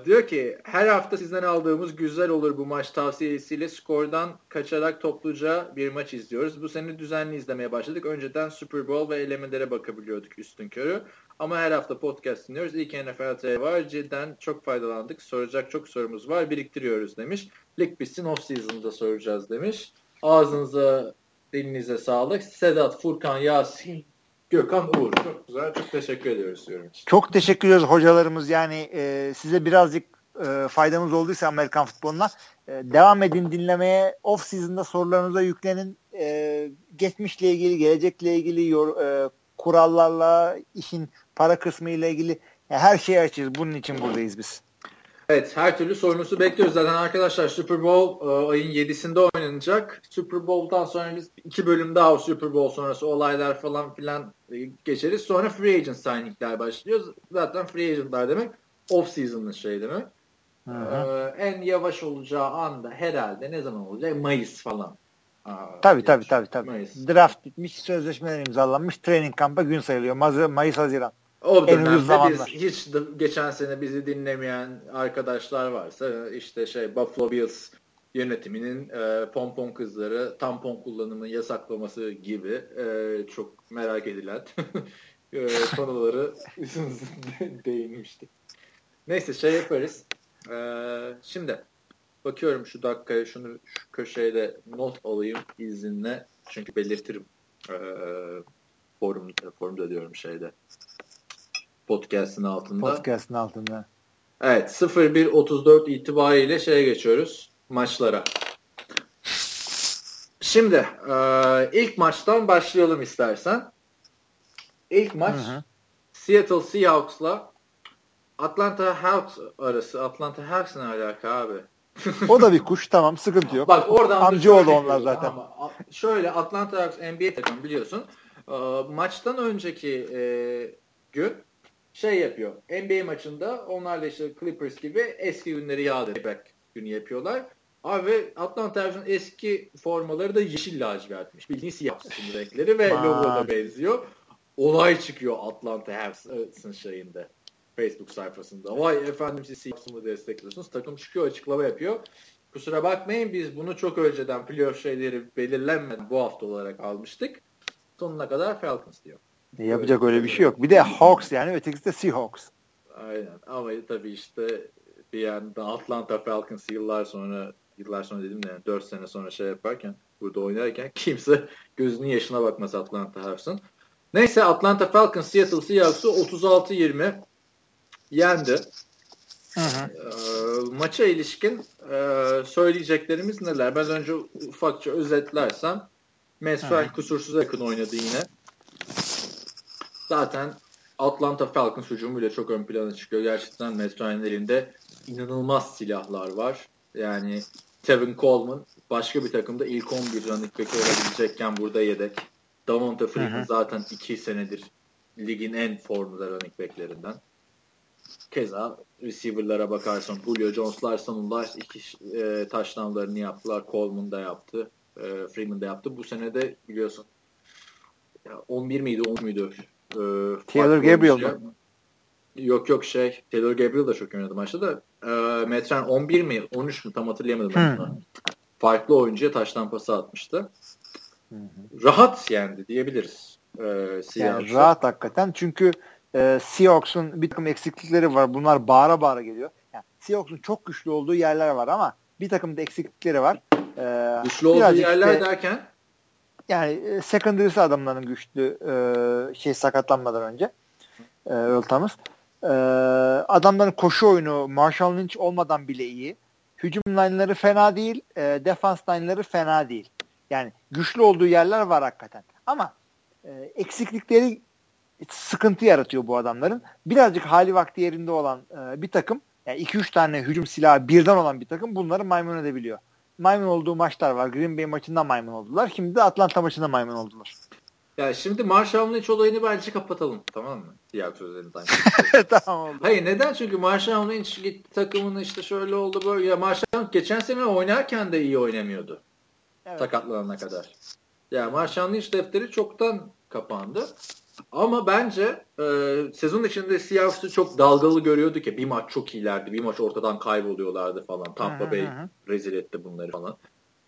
diyor ki her hafta sizden aldığımız güzel olur bu maç tavsiyesiyle skordan kaçarak topluca bir maç izliyoruz. Bu sene düzenli izlemeye başladık. Önceden Super Bowl ve elemelere bakabiliyorduk üstün körü. Ama her hafta podcast dinliyoruz. İlk NFL TV var. Cidden çok faydalandık. Soracak çok sorumuz var. Biriktiriyoruz demiş. Lig bitsin off season'da soracağız demiş. Ağzınıza dilinize sağlık. Sedat, Furkan, Yasin, Gökhan Uğur. Çok güzel. Çok teşekkür ediyoruz diyorum. Çok teşekkür ediyoruz hocalarımız. Yani e, size birazcık e, faydamız olduysa Amerikan futboluna e, devam edin dinlemeye. Off season'da sorularınıza yüklenin. E, geçmişle ilgili, gelecekle ilgili yor, e, kurallarla, işin para kısmı ile ilgili yani her şeyi açığız. Bunun için buradayız biz. Evet her türlü sorunuzu bekliyoruz. Zaten arkadaşlar Super Bowl e, ayın 7'sinde oynanacak. Super Bowl'dan sonra biz iki bölüm daha o Super Bowl sonrası olaylar falan filan e, geçeriz. Sonra free agent signing'ler başlıyor. Zaten free agent'lar demek off season'ın şey demek. Hı hı. Ee, en yavaş olacağı anda herhalde ne zaman olacak? Mayıs falan. Aa, tabii tabii tabii. tabii. Mayıs. Draft bitmiş, sözleşmeler imzalanmış, training kamp'a gün sayılıyor. Mayıs, Haziran. O dönemde biz hiç geçen sene bizi dinlemeyen arkadaşlar varsa işte şey Buffalo Bills yönetiminin e, pompon kızları tampon kullanımını yasaklaması gibi e, çok merak edilen e, konuları değinmiştik. Neyse şey yaparız. E, şimdi bakıyorum şu dakikaya şunu şu köşeye de not alayım izinle çünkü belirtirim e, forum forumda diyorum şeyde podcast'ın altında. Podcast'ın altında. Evet 01.34 itibariyle şeye geçiyoruz maçlara. Şimdi e, ilk maçtan başlayalım istersen. İlk maç hı hı. Seattle Seahawks'la Atlanta Hawks arası. Atlanta Hawks ne alaka abi? o da bir kuş tamam sıkıntı yok. Bak oradan Amcaoğlu onlar zaten. Ama şöyle Atlanta Hawks NBA takım biliyorsun. E, maçtan önceki e, gün şey yapıyor. NBA maçında onlar da işte Clippers gibi eski günleri yad etmek günü yapıyorlar. Abi Atlanta Hawks'ın eski formaları da yeşil lacivertmiş. Bildiğin siyah renkleri ve logo da benziyor. Olay çıkıyor Atlanta Hawks'ın şeyinde. Facebook sayfasında. Vay efendim siz Seahawks'ı destekliyorsunuz? Takım çıkıyor açıklama yapıyor. Kusura bakmayın biz bunu çok önceden playoff şeyleri belirlenmeden bu hafta olarak almıştık. Sonuna kadar Falcons diyor. E, yapacak öyle bir şey yok. Bir de Hawks yani ötekisi de Seahawks. Aynen ama tabii işte bir yanda Atlanta Falcons yıllar sonra yıllar sonra dedim de yani 4 sene sonra şey yaparken burada oynarken kimse gözünün yaşına bakmaz Atlanta Hawks'ın. Neyse Atlanta Falcons Seattle Seahawks'ı 36-20 yendi. Hı hı. E, maça ilişkin e, söyleyeceklerimiz neler? Ben önce ufakça özetlersem Mesfer kusursuz yakın oynadı yine. Zaten Atlanta Falcons hücumuyla çok ön plana çıkıyor. Gerçekten Matt elinde inanılmaz silahlar var. Yani Tevin Coleman başka bir takımda ilk 11 running back olabilecekken burada yedek. Davonta Freeman zaten 2 senedir ligin en formda running backlerinden. Keza receiver'lara bakarsan Julio Jones'lar sonunda iki e, touchdownlarını yaptılar. Coleman da yaptı. E, Freeman da yaptı. Bu sene de biliyorsun ya 11 miydi 10 muydu e, Taylor Gabriel mı? Yok yok şey Taylor Gabriel da çok oynadı maçta da e, Metren 11 mi 13 mü tam hatırlayamadım hmm. Farklı oyuncuya taştan pası atmıştı. Hı Rahat yendi diyebiliriz. E, yani rahat hakikaten çünkü e, Seahawks'un bir takım eksiklikleri var. Bunlar bağıra bağıra geliyor. Yani Seahawks'un çok güçlü olduğu yerler var ama bir takım da eksiklikleri var. E, güçlü olduğu yerler de, derken? Yani e, secondary'si adamların güçlü e, şey sakatlanmadan önce e, Thomas. E, adamların koşu oyunu Marshall Lynch olmadan bile iyi. Hücum line'ları fena değil. E, defans line'ları fena değil. Yani güçlü olduğu yerler var hakikaten. Ama e, eksiklikleri sıkıntı yaratıyor bu adamların. Birazcık hali vakti yerinde olan e, bir takım, yani 2-3 tane hücum silahı birden olan bir takım bunları maymun edebiliyor. Maymun olduğu maçlar var. Green Bay maçında maymun oldular. Şimdi de Atlanta maçında maymun oldular. Ya şimdi Marshall Lynch olayını bence kapatalım tamam mı? Diğer sözlerinden. tamam oldu. Hayır neden? Çünkü Marshall Lynch gitti takımın işte şöyle oldu böyle. Ya Marshall geçen sene oynarken de iyi oynamıyordu. Evet. Sakatlanana kadar. Ya Marshall Lynch defteri çoktan kapandı. Ama bence e, sezon içinde Seahawks'ı çok dalgalı görüyorduk ya. Bir maç çok iyilerdi. Bir maç ortadan kayboluyorlardı falan. Tampa Bay rezil etti bunları falan.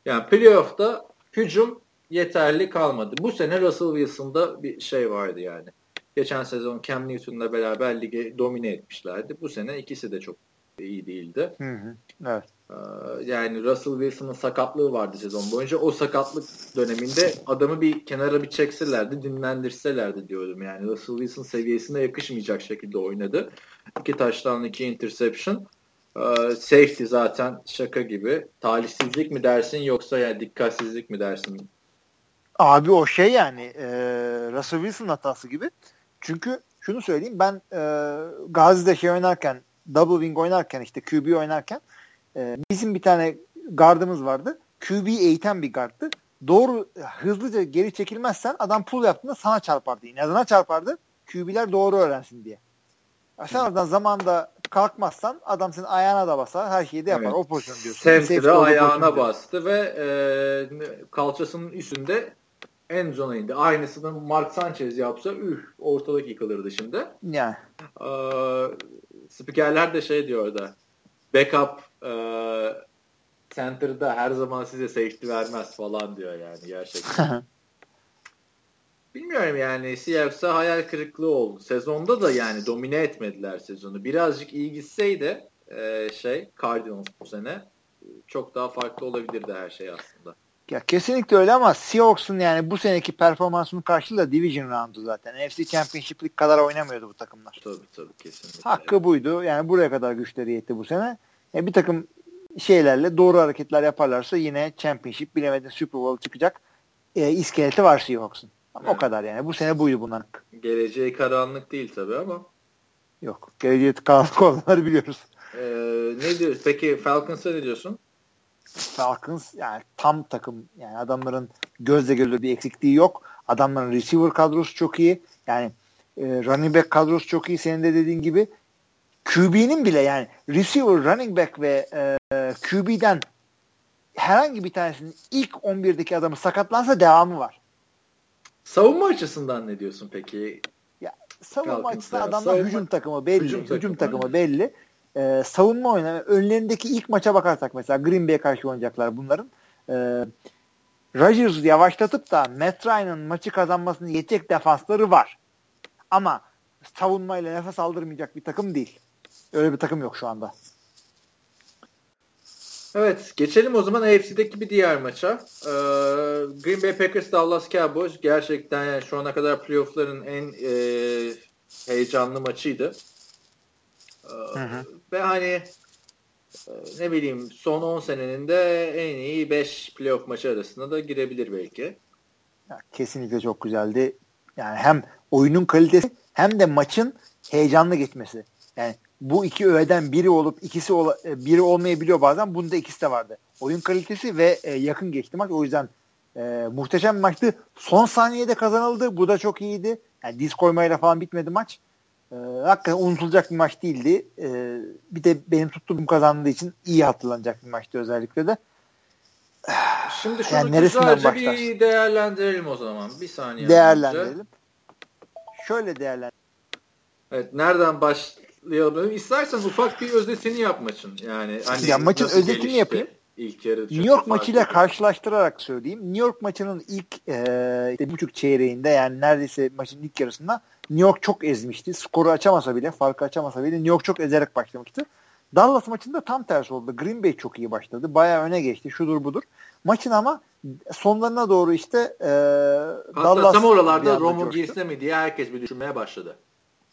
Yani playoff'ta hücum yeterli kalmadı. Bu sene Russell Wilson'da bir şey vardı yani. Geçen sezon Cam Newton'la beraber ligi domine etmişlerdi. Bu sene ikisi de çok iyi değildi. Hı hı. Evet. Ee, yani Russell Wilson'ın sakatlığı vardı sezon boyunca. O sakatlık döneminde adamı bir kenara bir çekselerdi, dinlendirselerdi diyorum. Yani Russell Wilson seviyesine yakışmayacak şekilde oynadı. İki taştan iki interception. Ee, safety zaten şaka gibi. Talihsizlik mi dersin yoksa yani dikkatsizlik mi dersin? Abi o şey yani e, Russell Wilson hatası gibi. Çünkü şunu söyleyeyim ben e, Gazi'de şey oynarken double wing oynarken işte QB oynarken e, bizim bir tane gardımız vardı. QB eğiten bir gardı. Doğru hızlıca geri çekilmezsen adam pull yaptığında sana çarpardı. İnadına çarpardı. QB'ler doğru öğrensin diye. Sen oradan zamanda kalkmazsan adam senin ayağına da basar. Her şeyi de yapar. Evet. O pozisyon diyorsun. Safety'de ayağına bastı ve e, kalçasının üstünde en zona indi. Aynısını Mark Sanchez yapsa üf ortalık yıkılırdı şimdi. Yani. Ee, spikerler de şey diyor orada. Backup e, center'da her zaman size safety vermez falan diyor yani gerçekten. Bilmiyorum yani Seahawks'a hayal kırıklığı oldu. Sezonda da yani domine etmediler sezonu. Birazcık iyi gitseydi e, şey Cardinals bu sene çok daha farklı olabilirdi her şey aslında. Ya kesinlikle öyle ama Seahawks'un yani bu seneki performansının karşılığı da Division Round'u zaten. NFC Championship League kadar oynamıyordu bu takımlar. Tabii tabii kesinlikle. Hakkı buydu. Yani buraya kadar güçleri yetti bu sene. E, bir takım şeylerle doğru hareketler yaparlarsa yine Championship bilemedin Super Bowl çıkacak e, iskeleti var Seahawks'un. Evet. O kadar yani. Bu sene buydu bunların. Geleceği karanlık değil tabii ama. Yok. Geleceği karanlık olanları biliyoruz. Ee, ne diyorsun? Peki Falcons'a ne diyorsun? Falcons yani tam takım yani adamların gözle görülür bir eksikliği yok. Adamların receiver kadrosu çok iyi. Yani e, running back kadrosu çok iyi. Senin de dediğin gibi QB'nin bile yani receiver, running back ve e, QB'den herhangi bir tanesinin ilk 11'deki adamı sakatlansa devamı var. Savunma açısından ne diyorsun peki? Ya savunma açısından adamlar savunma, hücum takımı belli. Hücum, hücum takımı, takımı belli e, savunma oynama önlerindeki ilk maça bakarsak mesela Green Bay'e karşı oynayacaklar bunların. E, Rodgers'ı yavaşlatıp da Matt Ryan'ın maçı kazanmasını yetecek defansları var. Ama savunmayla nefes aldırmayacak bir takım değil. Öyle bir takım yok şu anda. Evet geçelim o zaman AFC'deki bir diğer maça. Ee, Green Bay Packers Dallas Cowboys gerçekten yani şu ana kadar playoff'ların en e, heyecanlı maçıydı. Hı hı. Ve hani e, ne bileyim son 10 senenin de en iyi 5 playoff maçı arasında da girebilir belki. Ya, kesinlikle çok güzeldi. Yani hem oyunun kalitesi hem de maçın heyecanlı geçmesi. Yani bu iki öğeden biri olup ikisi ola, e, biri olmayabiliyor bazen. Bunda ikisi de vardı. Oyun kalitesi ve e, yakın geçti maç. O yüzden e, muhteşem bir maçtı. Son saniyede kazanıldı. Bu da çok iyiydi. Yani diz koymayla falan bitmedi maç. E, hakikaten unutulacak bir maç değildi. E, bir de benim tuttuğum kazandığı için iyi hatırlanacak bir maçtı özellikle de. Şimdi şunu yani güzelce bir değerlendirelim o zaman. Bir saniye. Değerlendirelim. Önce. Şöyle değerlendirelim. Evet, nereden başlayalım? İstersen ufak bir özetini yap maçın. Yani hani ya maçın özetini gelişti? yapayım. İlk yarı New York maçıyla karşılaştırarak söyleyeyim. New York maçının ilk e, işte buçuk çeyreğinde yani neredeyse maçın ilk yarısında New York çok ezmişti. Skoru açamasa bile, farkı açamasa bile New York çok ezerek başlamıştı. Dallas maçında tam tersi oldu. Green Bay çok iyi başladı. Bayağı öne geçti. Şudur budur. Maçın ama sonlarına doğru işte e, Hatta Dallas tam oralarda Romo girse mi diye herkes bir düşünmeye başladı.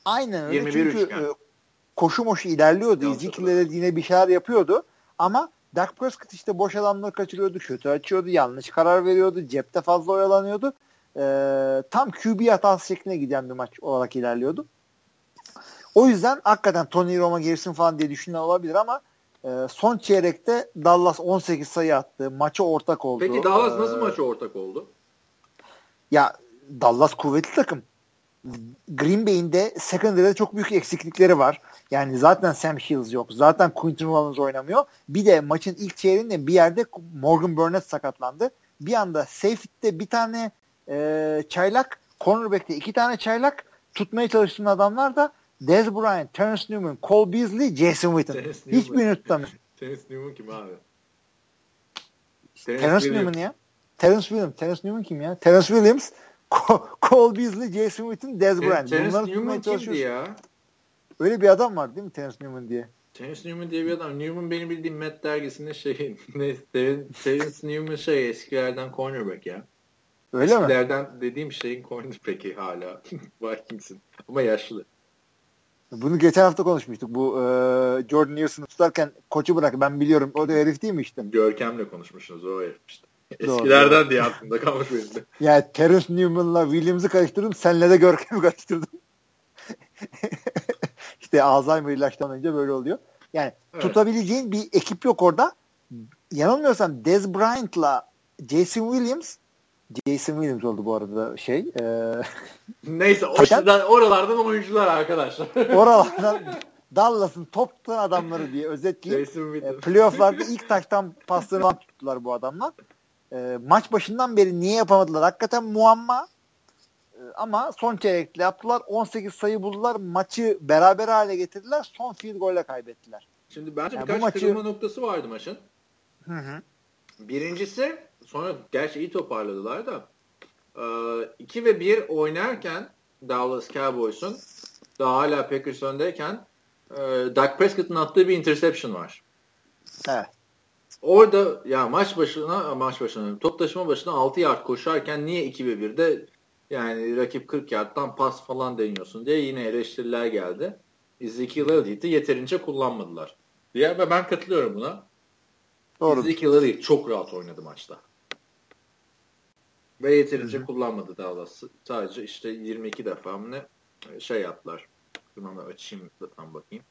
Aynen öyle. Çünkü e, koşu moşu ilerliyordu. Ezekiel'e yine bir şeyler yapıyordu. Ama Dak Prescott işte boş adamları kaçırıyordu. Kötü açıyordu. Yanlış karar veriyordu. Cepte fazla oyalanıyordu e, tam QB hatası şekline giden bir maç olarak ilerliyordu. O yüzden hakikaten Tony Roma girsin falan diye düşünen olabilir ama E, son çeyrekte Dallas 18 sayı attı. Maça ortak oldu. Peki Dallas nasıl ee, maça ortak oldu? Ya Dallas kuvvetli takım. Green Bay'in de secondary'de çok büyük eksiklikleri var. Yani zaten Sam Shields yok. Zaten Quinton Rollins oynamıyor. Bir de maçın ilk çeyreğinde bir yerde Morgan Burnett sakatlandı. Bir anda safety'de bir tane e, çaylak, cornerback'te iki tane çaylak tutmaya çalıştığın adamlar da Dez Bryant, Terence Newman, Cole Beasley, Jason Witten. Hiçbirini tutamıyor. Terence Newman kim abi? Terence, Terence Newman ya. Terence Williams. Terence Newman kim ya? Terence Williams, Cole Beasley, Jason Witten, Dez Bryant. Terence Bunları Newman kimdi ya? Öyle bir adam var değil mi Terence Newman diye? Terence Newman diye bir adam. Newman benim bildiğim Matt dergisinde şey ne, Terence Newman şey eskilerden cornerback ya. Öyle eskilerden mi? Eskilerden dediğim şeyin cornerback'i hala. Vikings'in. Ama yaşlı. Bunu geçen hafta konuşmuştuk. Bu e, Jordan Nielsen'ı tutarken koçu bırak. Ben biliyorum. O da herif değil mi işte? Görkem'le konuşmuşsunuz. O herif işte. Eskilerden doğru. diye aklımda kalmış benim de. Yani Terence Newman'la Williams'ı karıştırdım. Senle de Görkem'i karıştırdım. İşte Alzheimer ilaçtan önce böyle oluyor. Yani evet. tutabileceğin bir ekip yok orada. Yanılmıyorsam Dez Bryant'la Jason Williams Jason Williams oldu bu arada şey. E, Neyse oradan, oralardan oyuncular arkadaşlar. oralardan Dallas'ın top tutan adamları diye özetleyeyim. E, playoff'larda ilk taştan paslarını tuttular bu adamlar. E, maç başından beri niye yapamadılar? Hakikaten muamma. Ama son çeyrekte yaptılar. 18 sayı buldular. Maçı beraber hale getirdiler. Son field golle kaybettiler. Şimdi bence yani birkaç maçı... kırılma noktası vardı maçın. Hı hı. Birincisi sonra gerçi iyi toparladılar da 2 e, ve 1 oynarken Dallas Cowboys'un daha hala Packers öndeyken e, Dak Prescott'ın attığı bir interception var. Evet. Orada ya maç başına maç başına top taşıma başına 6 yard koşarken niye 2 ve 1'de yani rakip 40 yardtan pas falan deniyorsun diye yine eleştiriler geldi. Ezekiel Elliott'ı yeterince kullanmadılar. Diye ve ben katılıyorum buna. Doğru. Ezekiel Elliott çok rahat oynadı maçta. Ve yeterince Hı-hı. kullanmadı Dallas. Sadece işte 22 defa mı ne şey yaptılar. Bunu açayım da tam bakayım.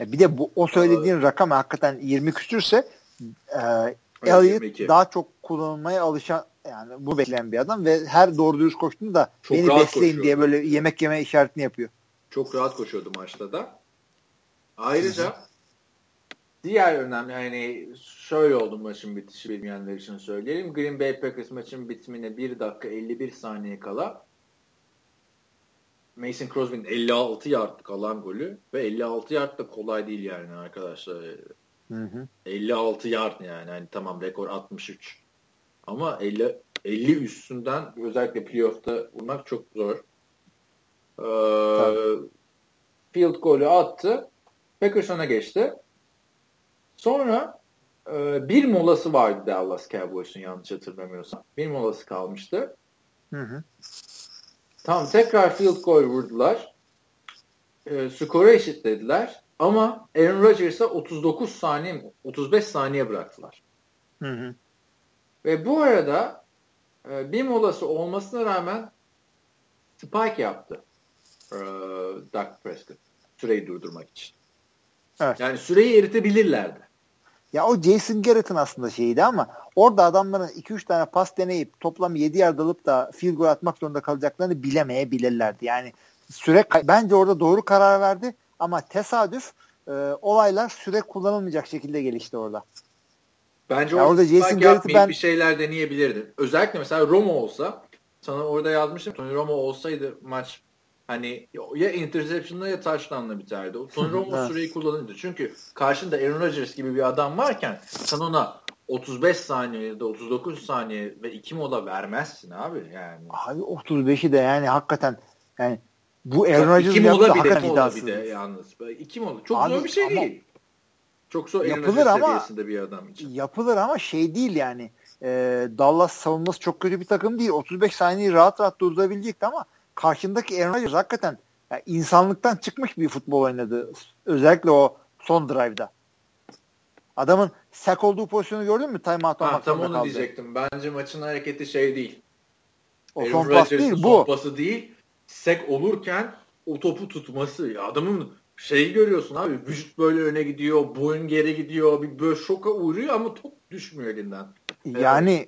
bir de bu o söylediğin Aa, rakam hakikaten 20 küsürse e, Elliott daha çok kullanılmaya alışan yani bu bekleyen bir adam ve her doğru dürüst koştuğunda da çok beni besleyin koşuyor. diye böyle yemek yeme işaretini yapıyor. Çok rahat koşuyordu maçta da. Ayrıca diğer önemli yani şöyle oldu maçın bitişi bilmeyenler için söyleyelim. Green Bay Packers maçın bitimine 1 dakika 51 saniye kala Mason Crosby'nin 56 yardlık alan golü ve 56 yard da kolay değil yani arkadaşlar. Hı hı. 56 yard yani. yani tamam rekor 63. Ama 50 50 üstünden özellikle playoff'ta vurmak çok zor. Ee, field golü attı. Packers öne geçti. Sonra e, bir molası vardı Dallas Cowboys'un yanlış hatırlamıyorsam. Bir molası kalmıştı. Hı hı. Tam tekrar field goal vurdular. E, skoru eşitlediler. Ama Aaron Rodgers'a 39 saniye 35 saniye bıraktılar. Hı hı. Ve bu arada e, bir molası olmasına rağmen spike yaptı e, Dak Prescott süreyi durdurmak için. Evet. Yani süreyi eritebilirlerdi. Ya o Jason Garrett'ın aslında şeyiydi ama orada adamların 2-3 tane pas deneyip toplam 7 yard alıp da field goal atmak zorunda kalacaklarını bilemeyebilirlerdi. Yani süre bence orada doğru karar verdi ama tesadüf e, olaylar süre kullanılmayacak şekilde gelişti orada. Bence ya orada Jason Garrett'ı ben bir şeyler deneyebilirdi. Özellikle mesela Roma olsa sana orada yazmıştım. Tony Roma olsaydı maç hani ya interception'la ya touchdown'la biterdi. Tony Romo süreyi kullanırdı. Çünkü karşında Aaron Rodgers gibi bir adam varken sen ona 35 saniye ya da 39 saniye ve 2 mola vermezsin abi yani. Abi 35'i de yani hakikaten yani bu Aaron yaptığı hakikaten iddiasız. Bir de yalnız. 2 mola. Çok abi, zor bir şey ama, değil. Çok zor yapılır ama, bir adam için. Yapılır ama şey değil yani. E, Dallas savunması çok kötü bir takım değil. 35 saniyeyi rahat rahat durdurabilecekti ama karşındaki Aaron Rodgers hakikaten yani insanlıktan çıkmış bir futbol oynadı. Özellikle o son drive'da. Adamın sack olduğu pozisyonu gördün mü? Time out ha, tam onu kaldı. diyecektim. Bence maçın hareketi şey değil. O son pas değil bu. pası değil. Sek olurken o topu tutması. Ya adamın şeyi görüyorsun abi. Vücut böyle öne gidiyor, boyun geri gidiyor. Bir böyle şoka uğruyor ama top düşmüyor elinden. Yani, yani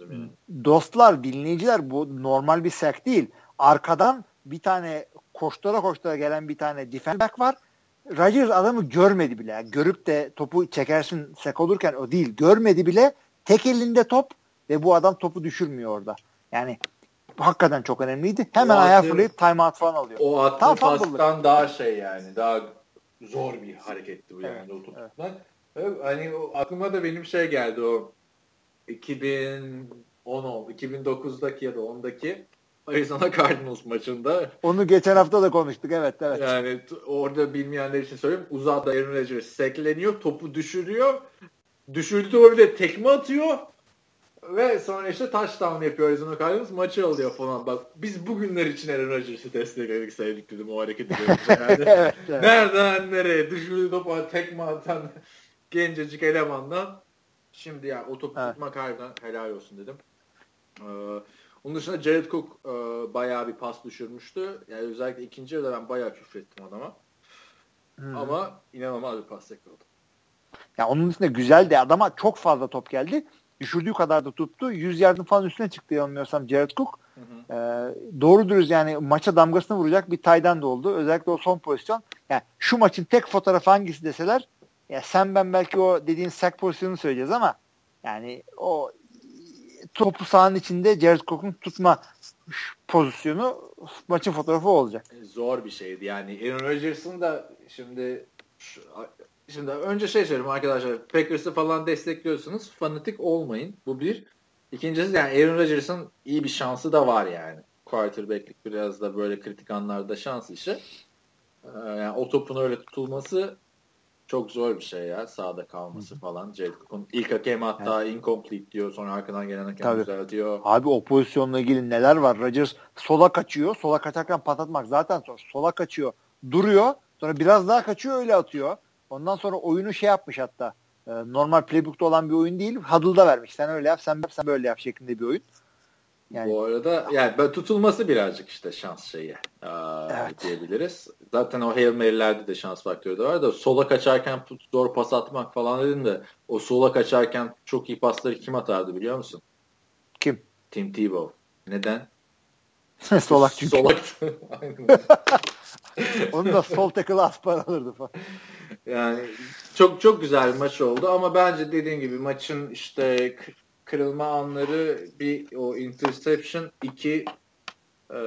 dostlar, dinleyiciler bu normal bir sek değil. Arkadan bir tane koştura koştura gelen bir tane defense var. Rodgers adamı görmedi bile. Yani görüp de topu çekersin sek olurken o değil. Görmedi bile. Tek elinde top ve bu adam topu düşürmüyor orada. Yani hakikaten çok önemliydi. Hemen ayağa fırlayıp timeout falan alıyor. O attığı pastan daha şey yani daha zor bir hareketti bu evet, yani o. Evet. Hani o, aklıma da benim şey geldi o 2010 2009'daki ya da 10'daki Arizona Cardinals maçında. Onu geçen hafta da konuştuk evet evet. Yani orada bilmeyenler için söyleyeyim. Uzağda Aaron Rodgers sekleniyor, topu düşürüyor. Düşürdüğü öyle tekme atıyor. Ve sonra işte touchdown yapıyor Arizona Cardinals maçı alıyor falan. Bak biz bugünler için Aaron Rodgers'ı destekledik sevdik dedim o hareketi. Yani, evet, evet. Nereden nereye düşürdüğü topa tekme atan gencecik elemandan. Şimdi ya o topu evet. tutmak harbiden helal olsun dedim. Ee, onun dışında Jared Cook e, bayağı bir pas düşürmüştü. Yani özellikle ikinci yarıda ben bayağı küfrettim adama. Hmm. Ama inanılmaz bir pas yakaladı. Ya onun dışında güzeldi. Adama çok fazla top geldi. Düşürdüğü kadar da tuttu. 100 yardım falan üstüne çıktı yanılmıyorsam Jared Cook. Hı hı. Ee, doğru dürüst yani maça damgasını vuracak bir taydan da oldu. Özellikle o son pozisyon. Yani şu maçın tek fotoğrafı hangisi deseler ya sen ben belki o dediğin sack pozisyonunu söyleyeceğiz ama yani o topu sahanın içinde Jared Cook'un tutma pozisyonu maçın fotoğrafı olacak. Zor bir şeydi yani. Aaron Rodgers'ın da şimdi şimdi önce şey söyleyeyim arkadaşlar Packers'ı falan destekliyorsunuz. Fanatik olmayın. Bu bir. İkincisi yani Aaron Rodgers'ın iyi bir şansı da var yani. Quarterback'lik biraz da böyle kritik anlarda şans işi. Ee, yani o topun öyle tutulması çok zor bir şey ya sağda kalması falan. Jared Cook'un ilk hakem hatta evet. incomplete diyor sonra arkadan gelen hakem Tabii. düzeltiyor. Abi o pozisyonla ilgili neler var? Rodgers sola kaçıyor. Sola kaçarken patlatmak zaten zor. Sola kaçıyor. Duruyor. Sonra biraz daha kaçıyor öyle atıyor. Ondan sonra oyunu şey yapmış hatta. E, normal playbook'ta olan bir oyun değil. Huddle'da vermiş. Sen öyle yap, sen, sen böyle yap şeklinde bir oyun. Yani, Bu arada yani tutulması birazcık işte şans şeyi aa, evet. diyebiliriz. Zaten o Hail Mary'lerde de şans faktörü de var da sola kaçarken zor pas atmak falan dedim de o sola kaçarken çok iyi pasları kim atardı biliyor musun? Kim? Tim Tebow. Neden? Solak çünkü. Solak. Onu da sol tackle aspar alırdı falan. Yani çok çok güzel bir maç oldu ama bence dediğim gibi maçın işte kırılma anları bir o interception iki e,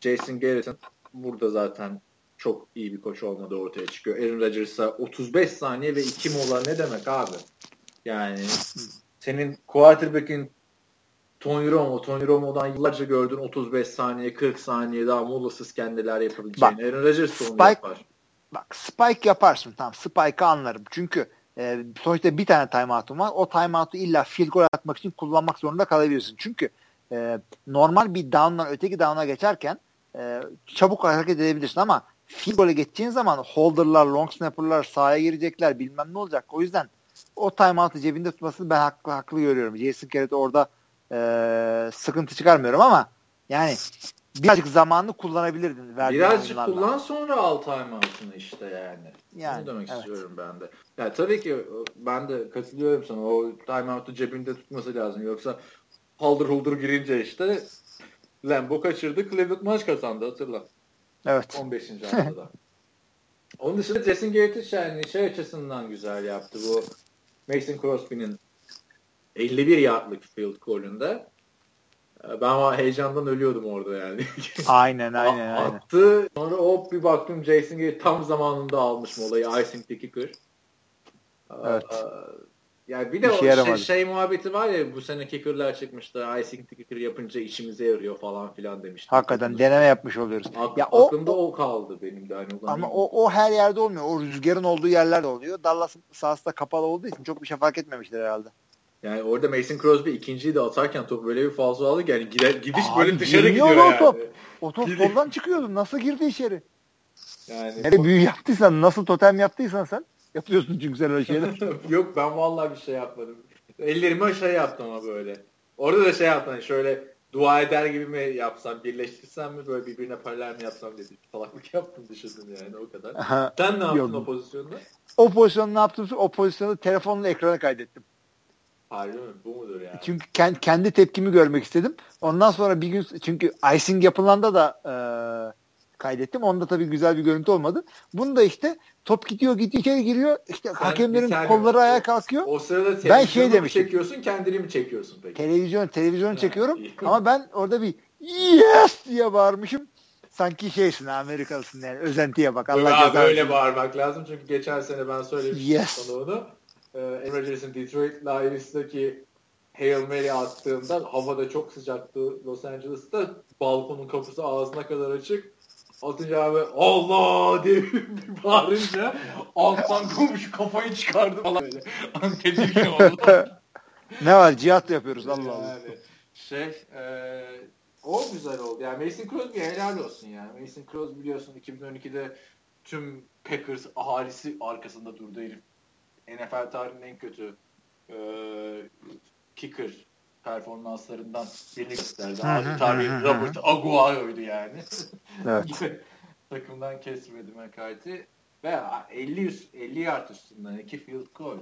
Jason Garrett'ın burada zaten çok iyi bir koç olmadığı ortaya çıkıyor. Aaron Rodgers'a 35 saniye ve 2 mola ne demek abi? Yani senin quarterback'in Tony Romo, Tony Romo'dan yıllarca gördün 35 saniye, 40 saniye daha molasız kendiler yapabileceğini. Bak, Aaron Rodgers onu Spike, yapar. Bak Spike yaparsın tamam Spike'ı anlarım. Çünkü e, sonuçta bir tane timeout'un var. O timeout'u illa field goal atmak için kullanmak zorunda kalabilirsin. Çünkü e, normal bir down'dan öteki down'a geçerken e, çabuk hareket edebilirsin ama field goal'e geçeceğin zaman holder'lar, long snapper'lar sahaya girecekler bilmem ne olacak. O yüzden o timeout'u cebinde tutmasını ben haklı, haklı görüyorum. Jason Garrett orada e, sıkıntı çıkarmıyorum ama yani birazcık zamanını kullanabilirdin. Birazcık kullan sonra al timeout'unu işte yani. yani Bunu demek evet. istiyorum ben de. Ya tabii ki ben de katılıyorum sana. O timeout'u cebinde tutması lazım. Yoksa haldır huldur girince işte Lambo kaçırdı. Cleveland maç kazandı hatırla. Evet. 15. haftada. Onun dışında Jason Garrett'i yani şey açısından güzel yaptı. Bu Mason Crosby'nin 51 yardlık field goal'ünde ben ama heyecandan ölüyordum orada yani. aynen aynen. A- attı. Sonra hop bir baktım Jason Gay tam zamanında almış molayı. Icing kicker. Evet. yani bir de bir o şey, şey muhabbeti var ya bu sene kicker'lar çıkmıştı. Icing kicker yapınca işimize yarıyor falan filan demişti. Hakikaten deneme yapmış oluyoruz. Ak- ya aklımda o, o kaldı benim de. Hani ama o, o her yerde olmuyor. O rüzgarın olduğu yerlerde oluyor. Dallas sahası da kapalı olduğu için çok bir şey fark etmemişler herhalde. Yani orada Mason Crosby ikinciyi de atarken top böyle bir fazla aldı ki yani gider, gidiş Abi, böyle dışarı gidiyor o yani. Top. O top soldan çıkıyordu. Nasıl girdi içeri? Yani Nereye büyü yaptıysan, nasıl totem yaptıysan sen yapıyorsun çünkü sen öyle şeyler. Yok ben vallahi bir şey yapmadım. Ellerimi şey yaptım ama böyle. Orada da şey yaptım hani şöyle dua eder gibi mi yapsam, birleştirsem mi böyle birbirine paralel mi yapsam dedi. Salaklık yaptım düşündüm yani o kadar. Aha, Sen ne yaptın yok. o pozisyonda? O pozisyonda ne yaptım? O pozisyonu telefonla ekrana kaydettim. Harbi mi? Bu mudur yani? Çünkü kendi, kendi tepkimi görmek istedim. Ondan sonra bir gün çünkü icing yapılanda da e, kaydettim. Onda tabii güzel bir görüntü olmadı. Bunu da işte top gidiyor gidiyor içeri giriyor. İşte Sen hakemlerin kolları ayağa kalkıyor. O sırada ben şey demiştim. çekiyorsun kendini mi çekiyorsun peki? Televizyon televizyonu çekiyorum ama ben orada bir yes diye bağırmışım. Sanki şeysin Amerikalısın yani özentiye bak. Allah böyle, böyle bağırmak lazım çünkü geçen sene ben söylemiştim yes. sana onu. Ee, Aaron Rodgers'ın Detroit Lions'daki Hail Mary attığında havada çok sıcaktı Los Angeles'ta. Balkonun kapısı ağzına kadar açık. Atınca abi Allah diye bağırınca alttan komşu kafayı çıkardı falan böyle. Tedirgin oldu. ne var cihat yapıyoruz Allah Allah. Yani, şey e, o güzel oldu. Yani Mason Crosby helal olsun yani. Mason Crosby biliyorsun 2012'de tüm Packers ahalisi arkasında durdu herif. NFL tarihinin en kötü e, kicker performanslarından birini gösterdi. Abi tarihin Robert Aguayo'ydu yani. Evet. Takımdan kesmedi McCarthy. Ve 50 50 yard üstünden iki field goal.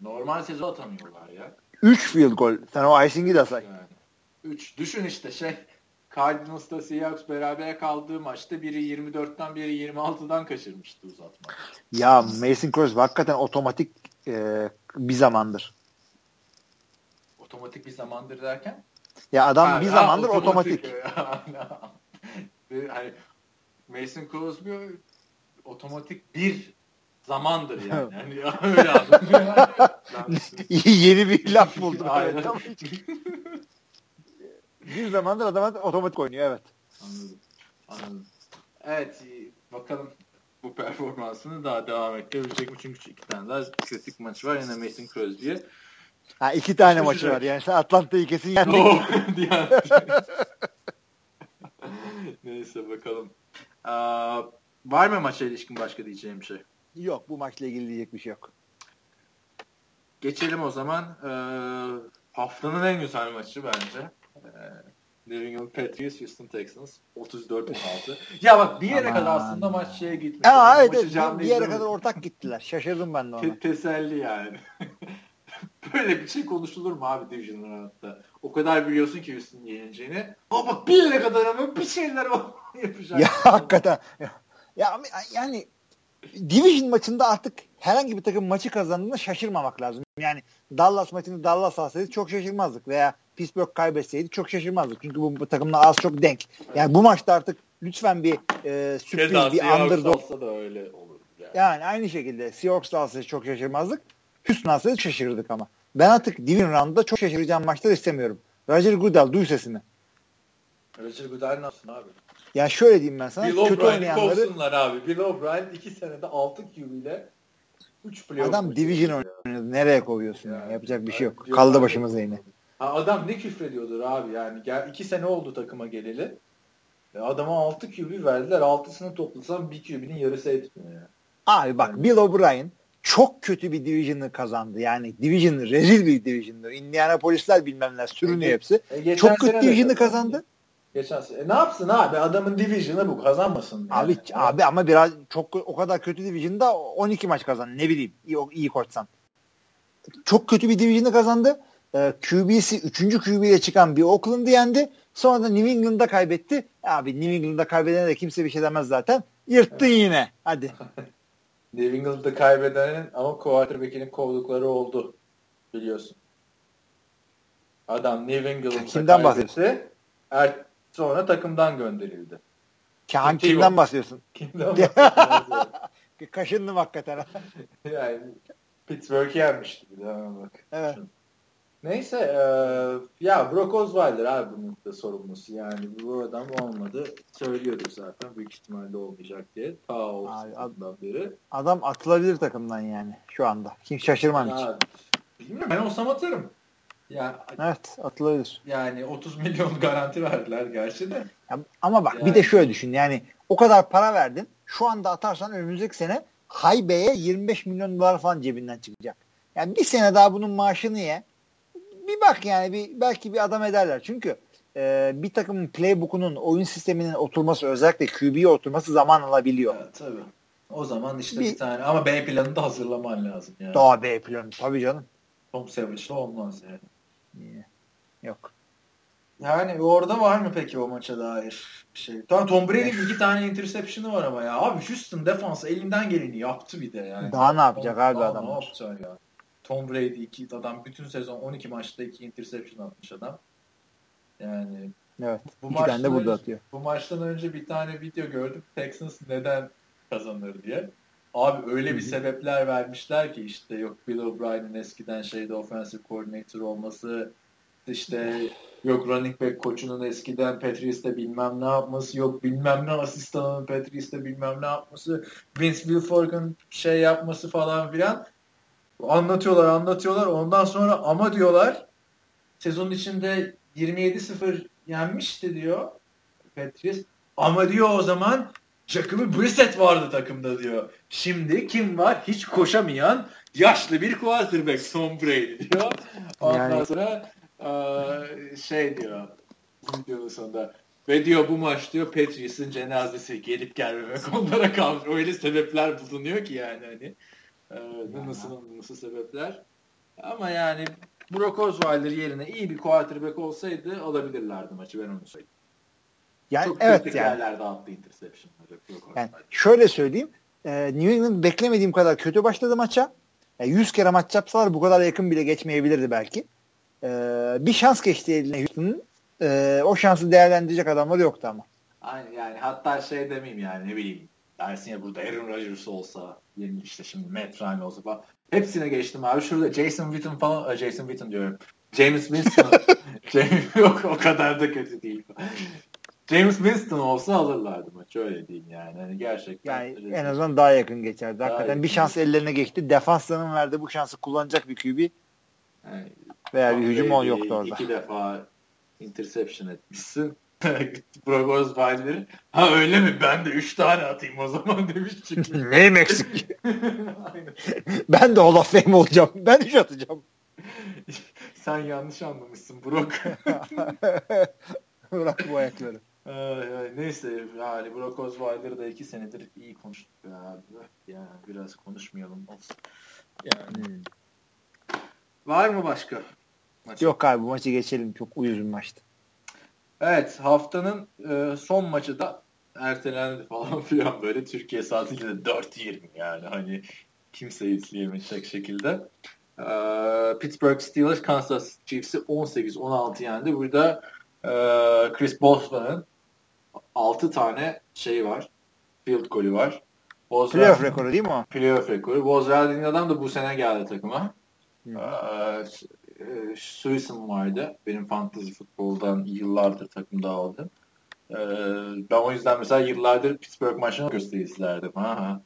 Normal sezon atamıyorlar ya. 3 field goal. Sen o icing'i de say. Yani. 3. Düşün işte şey Cardinals'ta Seahawks beraber kaldığı maçta biri 24'ten biri 26'dan kaçırmıştı uzatma. Ya Mason Crosby hakikaten otomatik e, bir zamandır. Otomatik bir zamandır derken? Ya adam ha, bir zamandır ha, otomatik. otomatik. hani Mason Crosby otomatik bir zamandır yani. yani öyle Yeni bir laf buldum. Aynen. Bir zamandır adam otomatik oynuyor evet. Anladım. Anladım. Evet bakalım bu performansını daha devam ettirebilecek mi? Çünkü iki tane daha kritik maç var. Yine Mason Crosby'ye. Ha iki tane maçı var yani. Sen Atlanta'yı kesin yendin. Neyse bakalım. Aa, var mı maça ilişkin başka diyeceğim bir şey? Yok bu maçla ilgili diyecek bir şey yok. Geçelim o zaman. Ee, haftanın en güzel maçı bence. Ee, New England Patriots, Houston Texans 34-16. ya bak bir yere Aman. kadar aslında maç şeye gitmiş. Aa, evet, evet, bir yere kadar ortak gittiler. Şaşırdım ben de ona. Te- teselli yani. Böyle bir şey konuşulur mu abi Division Round'da? O kadar biliyorsun ki Houston yeneceğini. Ama bak bir yere kadar ama bir şeyler yapacak. Ya hakikaten. Ya, ya yani Division maçında artık herhangi bir takım maçı kazandığında şaşırmamak lazım. Yani Dallas maçını Dallas alsaydı çok şaşırmazdık veya Pittsburgh kaybetseydi çok şaşırmazdık. Çünkü bu, bu takımla az çok denk. Yani bu maçta artık lütfen bir e, sürpriz, Keza bir underdog. da öyle olur. Yani. yani aynı şekilde Seahawks alsaydı çok şaşırmazdık. Houston alsaydı şaşırdık ama. Ben artık Division Round'da çok şaşıracağım maçlar istemiyorum. Roger Goodell duy sesini. Roger Goodell nasıl abi? Ya şöyle diyeyim ben sana. Bill O'Brien'i kovsunlar abi. Bill O'Brien 2 senede 6 QB ile 3 playoff Adam Division oynadı. Nereye kovuyorsun? Yani, ya? Yapacak bir şey yok. Kaldı başımıza yine. Ha, adam ne küfrediyordur abi yani. Gel, 2 sene oldu takıma geleli. E, adama 6 QB verdiler. 6'sını toplasam bir QB'nin yarısı etmiyor. Abi bak yani. Bill O'Brien çok kötü bir division'ı kazandı. Yani division rezil bir division'dı. Indianapolisler bilmem ne sürünüyor hepsi. E, çok kötü division'ı kazandı. Geçen sene. E, ne yapsın abi? Adamın division'ı bu. Kazanmasın. Yani. Abi abi ama biraz çok o kadar kötü division'da 12 maç kazandı. Ne bileyim. iyi, iyi koçsan. Çok kötü bir division'ı kazandı. Ee, QB'si 3. QB'ye çıkan bir Oakland'ı yendi. Sonra da New England'da kaybetti. Abi New England'da kaybedene de kimse bir şey demez zaten. Yırttın yine. Hadi. New England'da kaybedenin ama quarterback'inin kovdukları oldu. Biliyorsun. Adam New England'da Kimden bahsediyorsun? Er, sonra takımdan gönderildi. Kim, kimden bahsediyorsun? Kimden bahsediyorsun? Kaşındım hakikaten. yani Pittsburgh yenmişti bir daha bak. Evet. Şimdi. Neyse e, ya Brock Osweiler abi bunun da sorumlusu. Yani bu adam olmadı. Söylüyordu zaten büyük ihtimalle olmayacak diye. Ta o beri. Adam atılabilir takımdan yani şu anda. Kim şaşırmam hiç. Bilmiyorum ben olsam atarım. Ya, evet atılabilir. Yani 30 milyon garanti verdiler gerçi de. Ya, ama bak yani. bir de şöyle düşün yani o kadar para verdin şu anda atarsan önümüzdeki sene Haybe'ye 25 milyon dolar falan cebinden çıkacak. Yani bir sene daha bunun maaşını ye bir bak yani bir belki bir adam ederler. Çünkü e, bir takımın playbook'unun oyun sisteminin oturması özellikle QB'ye oturması zaman alabiliyor. Evet, tabii. O zaman işte bir, bir tane ama B planını da hazırlaman lazım yani. Daha B planı tabii canım. Tom Savage'la olmaz yani. Yok. Yani orada var mı peki o maça dair bir şey? Tamam Tom Brady'nin iki tane interception'ı var ama ya. Abi Houston defansı elinden geleni yaptı bir de yani. Daha ne yapacak abi adam? Ne yapacak ya? Tom Brady iki adam bütün sezon 12 maçta iki interception atmış adam. Yani Evet. Bu iki tane de burada atıyor. Bu maçtan önce bir tane video gördüm. Texans neden kazanır diye. Abi öyle bir sebepler vermişler ki işte yok Bill O'Brien'in eskiden şeyde offensive coordinator olması işte yok running back koçunun eskiden Patrice'de bilmem ne yapması yok bilmem ne asistanının Patrice'de bilmem ne yapması Vince Wilfork'un şey yapması falan filan anlatıyorlar anlatıyorlar ondan sonra ama diyorlar sezon içinde 27-0 yenmişti diyor Patrice ama diyor o zaman Jacoby Brissett vardı takımda diyor. Şimdi kim var? Hiç koşamayan yaşlı bir quarterback Tom Brady diyor. Ondan yani... sonra şey diyor videonun sonunda ve diyor bu maç diyor Patriots'ın cenazesi gelip gelmemek onlara kalmış. Öyle sebepler bulunuyor ki yani hani e, nasıl nasıl sebepler. Ama yani Brock Osweiler yerine iyi bir quarterback olsaydı alabilirlerdi maçı ben onu söyleyeyim. Yani Çok evet yani. yerlerde attı interception'ları. Yani şöyle söyleyeyim. E, New England beklemediğim kadar kötü başladı maça. Yani 100 kere maç yapsalar bu kadar yakın bile geçmeyebilirdi belki. E, bir şans geçti eline Houston'ın. E, o şansı değerlendirecek adamlar yoktu ama. Aynen yani hatta şey demeyeyim yani ne bileyim dersin ya burada Aaron Rodgers olsa yeni işte şimdi Matt Ryan olsa falan. Hepsine geçtim abi. Şurada Jason Witten falan Jason Witten diyorum. James Winston. James, yok o kadar da kötü değil. James Winston olsa alırlardı maç öyle diyeyim yani. Hani gerçekten. Yani en azından daha yakın geçerdi. Daha Hakikaten bir şans ellerine geçti. Defansların verdi bu şansı kullanacak bir QB yani, veya bir hücum on yoktu orada. İki defa interception etmişsin. Brock Osweiler'i ha öyle mi ben de üç tane atayım o zaman demiş çıkmış. Neyim eksik? ben de Hall of Fame olacağım. Ben üç atacağım. Sen yanlış anlamışsın Brock. Bırak bu ayakları. neyse yani Brock Osweiler'ı da iki senedir iyi konuştuk ya. Yani biraz konuşmayalım olsun. Yani. Hmm. Var mı başka? Maç? Yok abi bu maçı geçelim. Çok uyuz bir maçtı. Evet haftanın e, son maçı da ertelendi falan filan böyle Türkiye saatiyle de 4.20 yani hani kimse izleyemeyecek şekilde. Ee, Pittsburgh Steelers Kansas Chiefs'i 18-16 yendi. Burada e, Chris Boswell'ın 6 tane şey var. Field golü var. Boswell, playoff rekoru değil mi o? Playoff rekoru. Dediğin adam da bu sene geldi takıma. Ee, e, Suisun vardı. Benim fantasy futboldan yıllardır takımda aldım. Ee, ben o yüzden mesela yıllardır Pittsburgh maçını gösteri izlerdim. Ha, ha.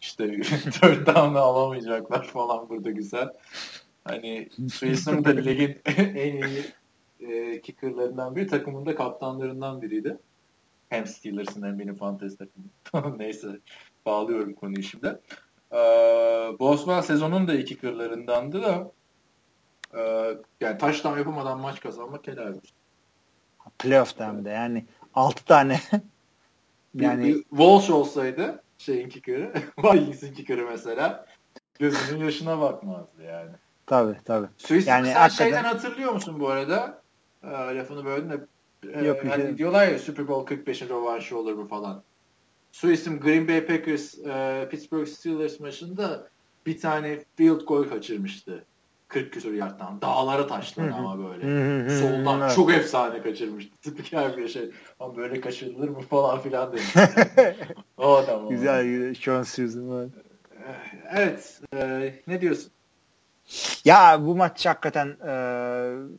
İşte dört down'ı alamayacaklar falan burada güzel. Hani Suisun da ligin en iyi e, kickerlarından biri. Takımın da kaptanlarından biriydi. Hem Steelers'ın hem benim fantasy takımım. Neyse bağlıyorum konuyu şimdi. Ee, Bosman sezonun da iki kickerlarındandı da ee, yani taştan yapamadan maç kazanmak helal olsun. Playoff'ta hem de yani 6 tane yani bir, bir Walsh olsaydı şeyin kicker'ı Vikings'in kicker'ı mesela gözünün yaşına bakmazdı yani. Tabii tabii. Suisse yani sen hakikaten... şeyden hatırlıyor musun bu arada? Ee, lafını böldüm de e, Yok, hani şey... diyorlar ya Super Bowl 45'in rövanşı olur mu falan. Suis'in Green Bay Packers e, Pittsburgh Steelers maçında bir tane field goal kaçırmıştı. 40 küsur yardtan. Dağlara taşladı ama böyle. Soldan evet. çok efsane kaçırmıştı. Spiker bir şey. Ama böyle kaçırılır mı falan filan demiş. o adam. Güzel Susan var. Evet. E, ne diyorsun? Ya bu maç hakikaten e,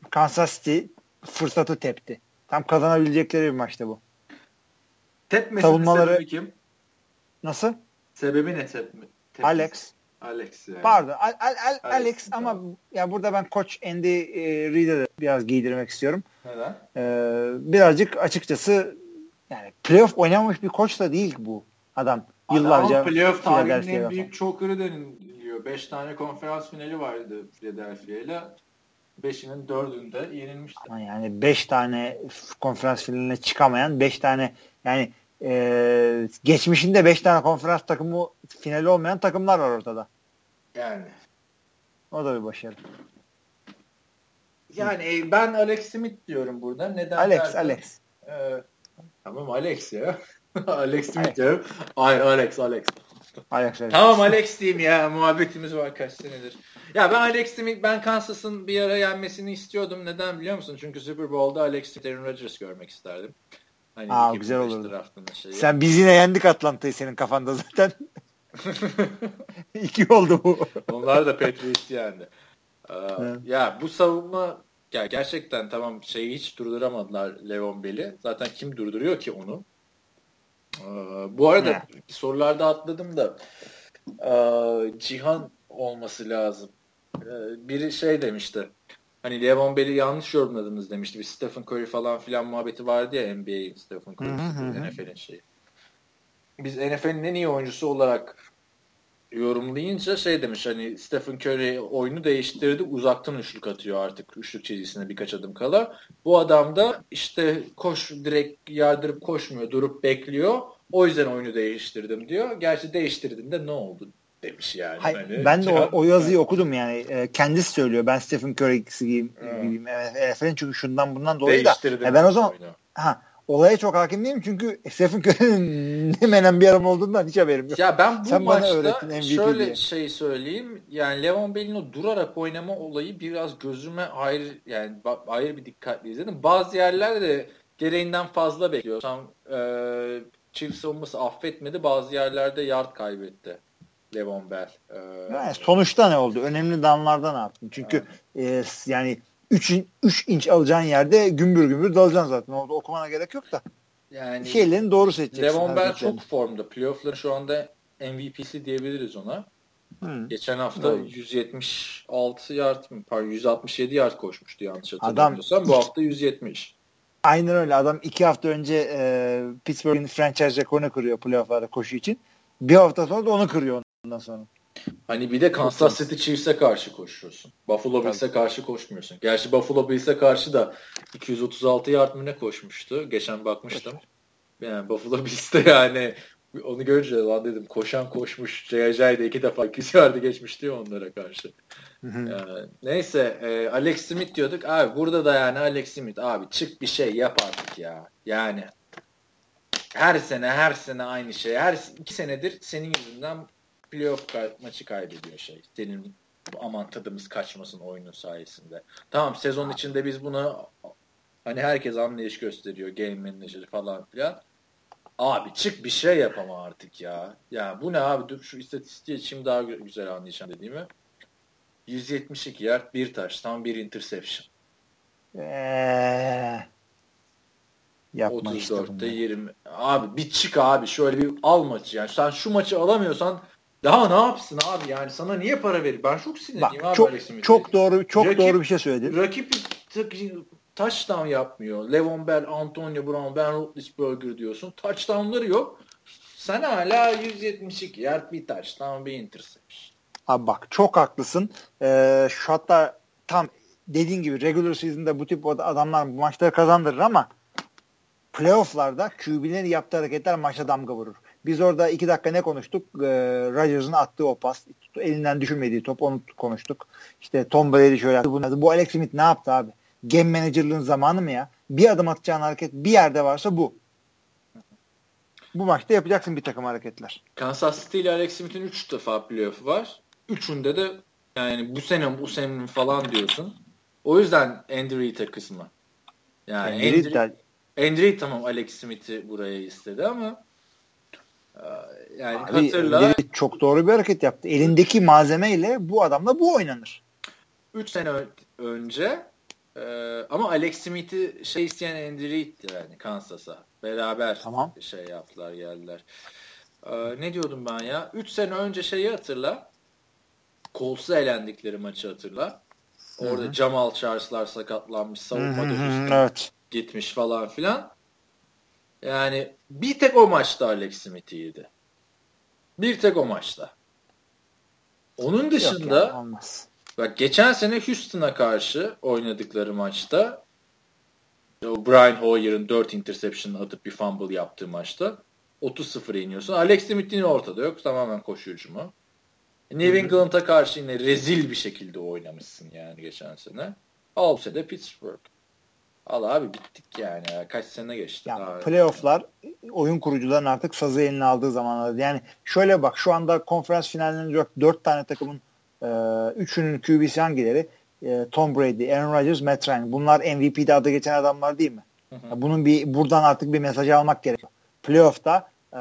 Kansas City fırsatı tepti. Tam kazanabilecekleri bir maçtı bu. Tepmesinin Savunmaları... sebebi kim? Nasıl? Sebebi ne tepme? Alex. Alex yani. Pardon. Al, al, al, Alex, Alex ama ya burada ben koç Andy e, Reid'e de biraz giydirmek istiyorum. Neden? Ee, birazcık açıkçası yani playoff oynamamış bir koç da değil bu adam. Yıllarca Adam playoff tarihinin en büyük choker'ı deniliyor. Beş tane konferans finali vardı Philadelphia ile. 5'inin 4'ünde yenilmişti. Ama yani 5 tane konferans finaline çıkamayan 5 tane yani e, geçmişinde 5 tane konferans takımı finali olmayan takımlar var ortada. Yani. O da bir başarı. Yani e, ben Alex Smith diyorum burada. Neden Alex, dersen, Alex. E, tamam Alex ya. Alex Smith diyorum. Ay Alex, Alex. Alex, Alex. Tamam Alex diyeyim ya. Muhabbetimiz var kaç senedir. Ya ben Alex Smith, ben Kansas'ın bir ara yenmesini istiyordum. Neden biliyor musun? Çünkü Super Bowl'da Alex Smith, Aaron Rodgers görmek isterdim. Hani Aa, güzel olurdu. Şeyi. Sen biz yine yendik Atlanta'yı senin kafanda zaten. İki oldu bu. Onlar da Patriots yendi. Ee, ya bu savunma ya gerçekten tamam şeyi hiç durduramadılar Levon Bell'i. Zaten kim durduruyor ki onu? Ee, bu arada ne? sorularda atladım da e, Cihan olması lazım. Ee, biri şey demişti. Hani Levon Bell'i yanlış yorumladınız demişti. Bir Stephen Curry falan filan muhabbeti vardı ya NBA'in Stephen Curry NFL'in şeyi. Biz NFL'in en iyi oyuncusu olarak yorumlayınca şey demiş hani Stephen Curry oyunu değiştirdi uzaktan üçlük atıyor artık üçlük çizgisine birkaç adım kala. Bu adam da işte koş direkt yardırıp koşmuyor durup bekliyor. O yüzden oyunu değiştirdim diyor. Gerçi değiştirdiğinde ne oldu demiş yani. Hayır, hani, ben de o, o yazıyı okudum yani. E, kendisi söylüyor. Ben Stephen Curry'si gibiyim. Hmm. Evet, çünkü şundan bundan dolayı da. E, ben o zaman oyunu. ha olaya çok hakim değilim çünkü Stephen Curry'nin ne menen bir adam olduğundan hiç haberim yok. Ya ben bu Sen maçta şöyle diye. şey söyleyeyim. Yani Levon Bell'in o durarak oynama olayı biraz gözüme ayrı yani ayrı bir dikkatli izledim. Bazı yerlerde gereğinden fazla bekliyor. Tam e, çift savunması affetmedi. Bazı yerlerde yard kaybetti. Levon Bell. Ee, yani sonuçta ne oldu? Önemli damlarda ne yaptın? Çünkü evet. e, yani 3 in, 3 inç alacağın yerde gümbür gümbür dalacaksın zaten. Orada okumana gerek yok da. Yani şeylerin doğru seçeceksin. Levon Bell çok formda. Playoff'ların şu anda MVP'si diyebiliriz ona. Hı. Geçen hafta Doğru. 176 yard mı? Pardon 167 yard koşmuştu yanlış hatırlamıyorsam. Adam, Bu hafta 170. Aynen öyle. Adam iki hafta önce e, Pittsburgh'in franchise rekorunu kırıyor playoff'larda koşu için. Bir hafta sonra da onu kırıyor ondan sonra. Hani bir de Kansas City Chiefs'e karşı koşuyorsun. Buffalo Bills'e karşı koşmuyorsun. Gerçi Buffalo Bills'e karşı da 236 yard mı ne koşmuştu? Geçen bakmıştım. Yani Buffalo Bills'te yani onu görünce lan dedim koşan koşmuş. J.J. de iki defa 200 yardı geçmişti ya onlara karşı. yani, neyse e, Alex Smith diyorduk. Abi burada da yani Alex Smith abi çık bir şey yap artık ya. Yani her sene her sene aynı şey. Her iki senedir senin yüzünden playoff maçı kaybediyor şey. Senin aman tadımız kaçmasın oyunun sayesinde. Tamam sezon içinde biz bunu hani herkes anlayış gösteriyor. Game manager falan filan. Abi çık bir şey yapama artık ya. Ya bu ne abi? Dur şu istatistiği şimdi daha güzel anlayacağım dediğimi. 172 yard, bir taş, tam bir interception. Eee Yapma 34'te işte 20. Abi bir çık abi şöyle bir al maçı yani. Sen şu maçı alamıyorsan daha ne yapsın abi yani sana niye para verir? Ben çok sinirliyim abi çok, Çok doğru çok rakip, doğru bir şey söyledin. Rakip touchdown yapmıyor. Levon Bell, Antonio Brown, Ben Roethlisberger diyorsun. Touchdownları yok. Sen hala 172 yard bir touchdown bir interception. Abi bak çok haklısın. Ee, şu hatta tam dediğin gibi regular season'da bu tip adamlar bu maçları kazandırır ama playoff'larda QB'lerin yaptığı hareketler maçta damga vurur. Biz orada iki dakika ne konuştuk? Ee, Rodgers'ın attığı o pas, elinden düşürmediği top onu konuştuk. İşte Tom Brady şöyle yaptı, bunu Bu Alex Smith ne yaptı abi? Game manager'lığın zamanı mı ya? Bir adım atacağın hareket bir yerde varsa bu. Bu maçta yapacaksın bir takım hareketler. Kansas City ile Alex Smith'in 3 defa playoff'u var. Üçünde de yani bu sene bu sene falan diyorsun. O yüzden Andrew Reid'e kısmı. Yani Andrew, Andrew, Andrew tamam Alex Smith'i buraya istedi ama e, yani Abi, hatırla. Çok doğru bir hareket yaptı. Elindeki malzemeyle bu adamla bu oynanır. 3 sene önce e, ama Alex Smith'i şey isteyen Andy Reid'ti yani Kansas'a. Beraber tamam. şey yaptılar geldiler. E, ne diyordum ben ya? 3 sene önce şeyi hatırla. Colts'a elendikleri maçı hatırla. Orada Hı-hı. Jamal Charles'lar sakatlanmış. Savunma dönüştü. Evet. Gitmiş falan filan. Yani bir tek o maçta Alex Smith iyiydi. Bir tek o maçta. Onun dışında Bak geçen sene Houston'a karşı oynadıkları maçta o Brian Hoyer'ın 4 interception atıp bir fumble yaptığı maçta 30-0 yeniyorsun. Alex Smith yine ortada yok. Tamamen koşu hücumu. New England'a karşı yine rezil bir şekilde oynamışsın yani geçen sene. Al de Pittsburgh. Al abi bittik yani. Kaç sene geçti. Ya, daha playoff'lar oyun kurucuların artık sazı eline aldığı zamanlar. Yani şöyle bak şu anda konferans finallerinde dört, dört tane takımın e, üçünün QB'si hangileri? E, Tom Brady, Aaron Rodgers, Matt Ryan. Bunlar MVP'de adı geçen adamlar değil mi? Hı hı. Bunun bir buradan artık bir mesaj almak gerekiyor. Playoff'ta e,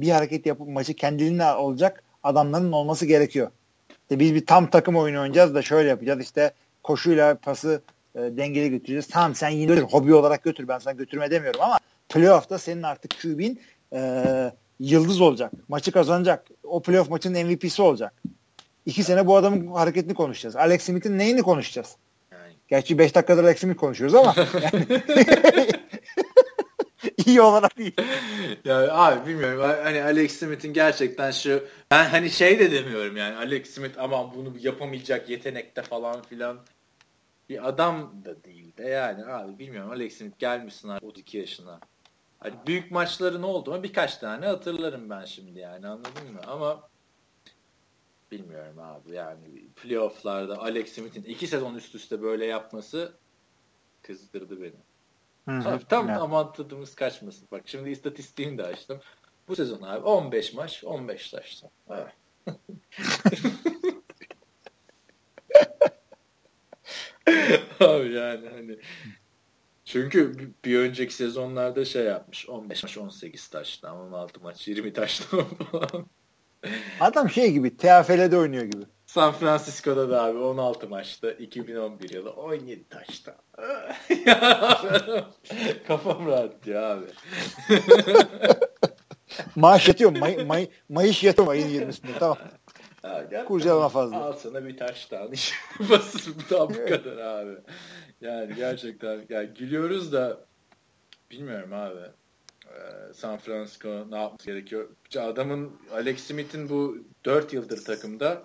bir hareket yapıp maçı kendiliğinden olacak adamların olması gerekiyor. İşte biz bir tam takım oyunu oynayacağız da şöyle yapacağız işte koşuyla pası e, dengeli götüreceğiz. Tamam sen yine götür, hobi olarak götür ben sana götürme demiyorum ama playoff'ta senin artık QB'in e, yıldız olacak. Maçı kazanacak. O playoff maçının MVP'si olacak. İki sene bu adamın hareketini konuşacağız. Alex Smith'in neyini konuşacağız? Yani. Gerçi 5 dakikadır Alex Smith konuşuyoruz ama yani, iyi olarak değil. ya abi bilmiyorum. Hani Alex Smith'in gerçekten şu ben hani şey de demiyorum yani Alex Smith aman bunu yapamayacak yetenekte falan filan bir adam da değil de yani abi bilmiyorum Alex Smith gelmişsin abi 32 yaşına. Hani büyük maçları ne oldu mu birkaç tane hatırlarım ben şimdi yani anladın mı? Ama bilmiyorum abi yani playofflarda Alex Smith'in iki sezon üst üste böyle yapması kızdırdı beni. Hı-hı. tam evet. aman tadımız kaçmasın. Bak şimdi istatistiğini de açtım. Bu sezon abi 15 maç 15 taştan. Evet. abi yani hani çünkü bir önceki sezonlarda şey yapmış 15 maç 18 taştan 16 maç 20 taştan falan. Adam şey gibi TFL'de oynuyor gibi. San Francisco'da da abi 16 maçta 2011 yılı 17 taşta. Kafam rahat ya abi. Maaş yatıyor. May, may, mayış yatıyor ayın 20'sinde. Tamam. Kurcalama fazla. Al sana bir taş daha. Basın bu kadar abi. Yani gerçekten yani gülüyoruz da bilmiyorum abi. Ee, San Francisco ne yapması gerekiyor? Adamın Alex Smith'in bu 4 yıldır takımda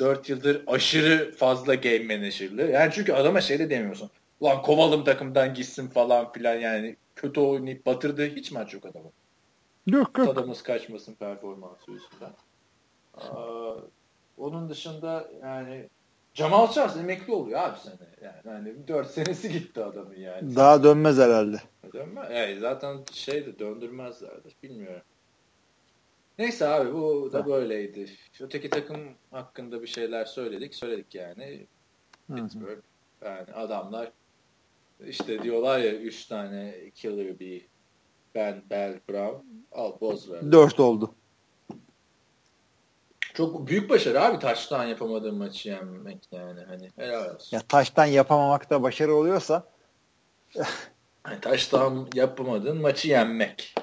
4 yıldır aşırı fazla game manager'lı. Yani çünkü adama şey de demiyorsun. Lan kovalım takımdan gitsin falan filan yani kötü oynayıp batırdığı hiç maç yok adamın. Yok yok. Adamız kaçmasın performansı yüzünden. Aa, onun dışında yani Jamal Charles emekli oluyor abi sene. Yani hani 4 senesi gitti adamın yani. Daha dönmez herhalde. Dönmez. Yani zaten şey de döndürmezlerdir. Bilmiyorum. Neyse abi bu da böyleydi. Öteki takım hakkında bir şeyler söyledik. Söyledik yani. Pittsburgh. Yani adamlar işte diyorlar ya 3 tane Killer Bee, Ben, Bell, Brown. Al boz ver. 4 oldu. Çok büyük başarı abi taştan yapamadığın maçı yenmek yani hani helal olsun. Ya taştan yapamamak da başarı oluyorsa yani taştan yapamadığın maçı yenmek.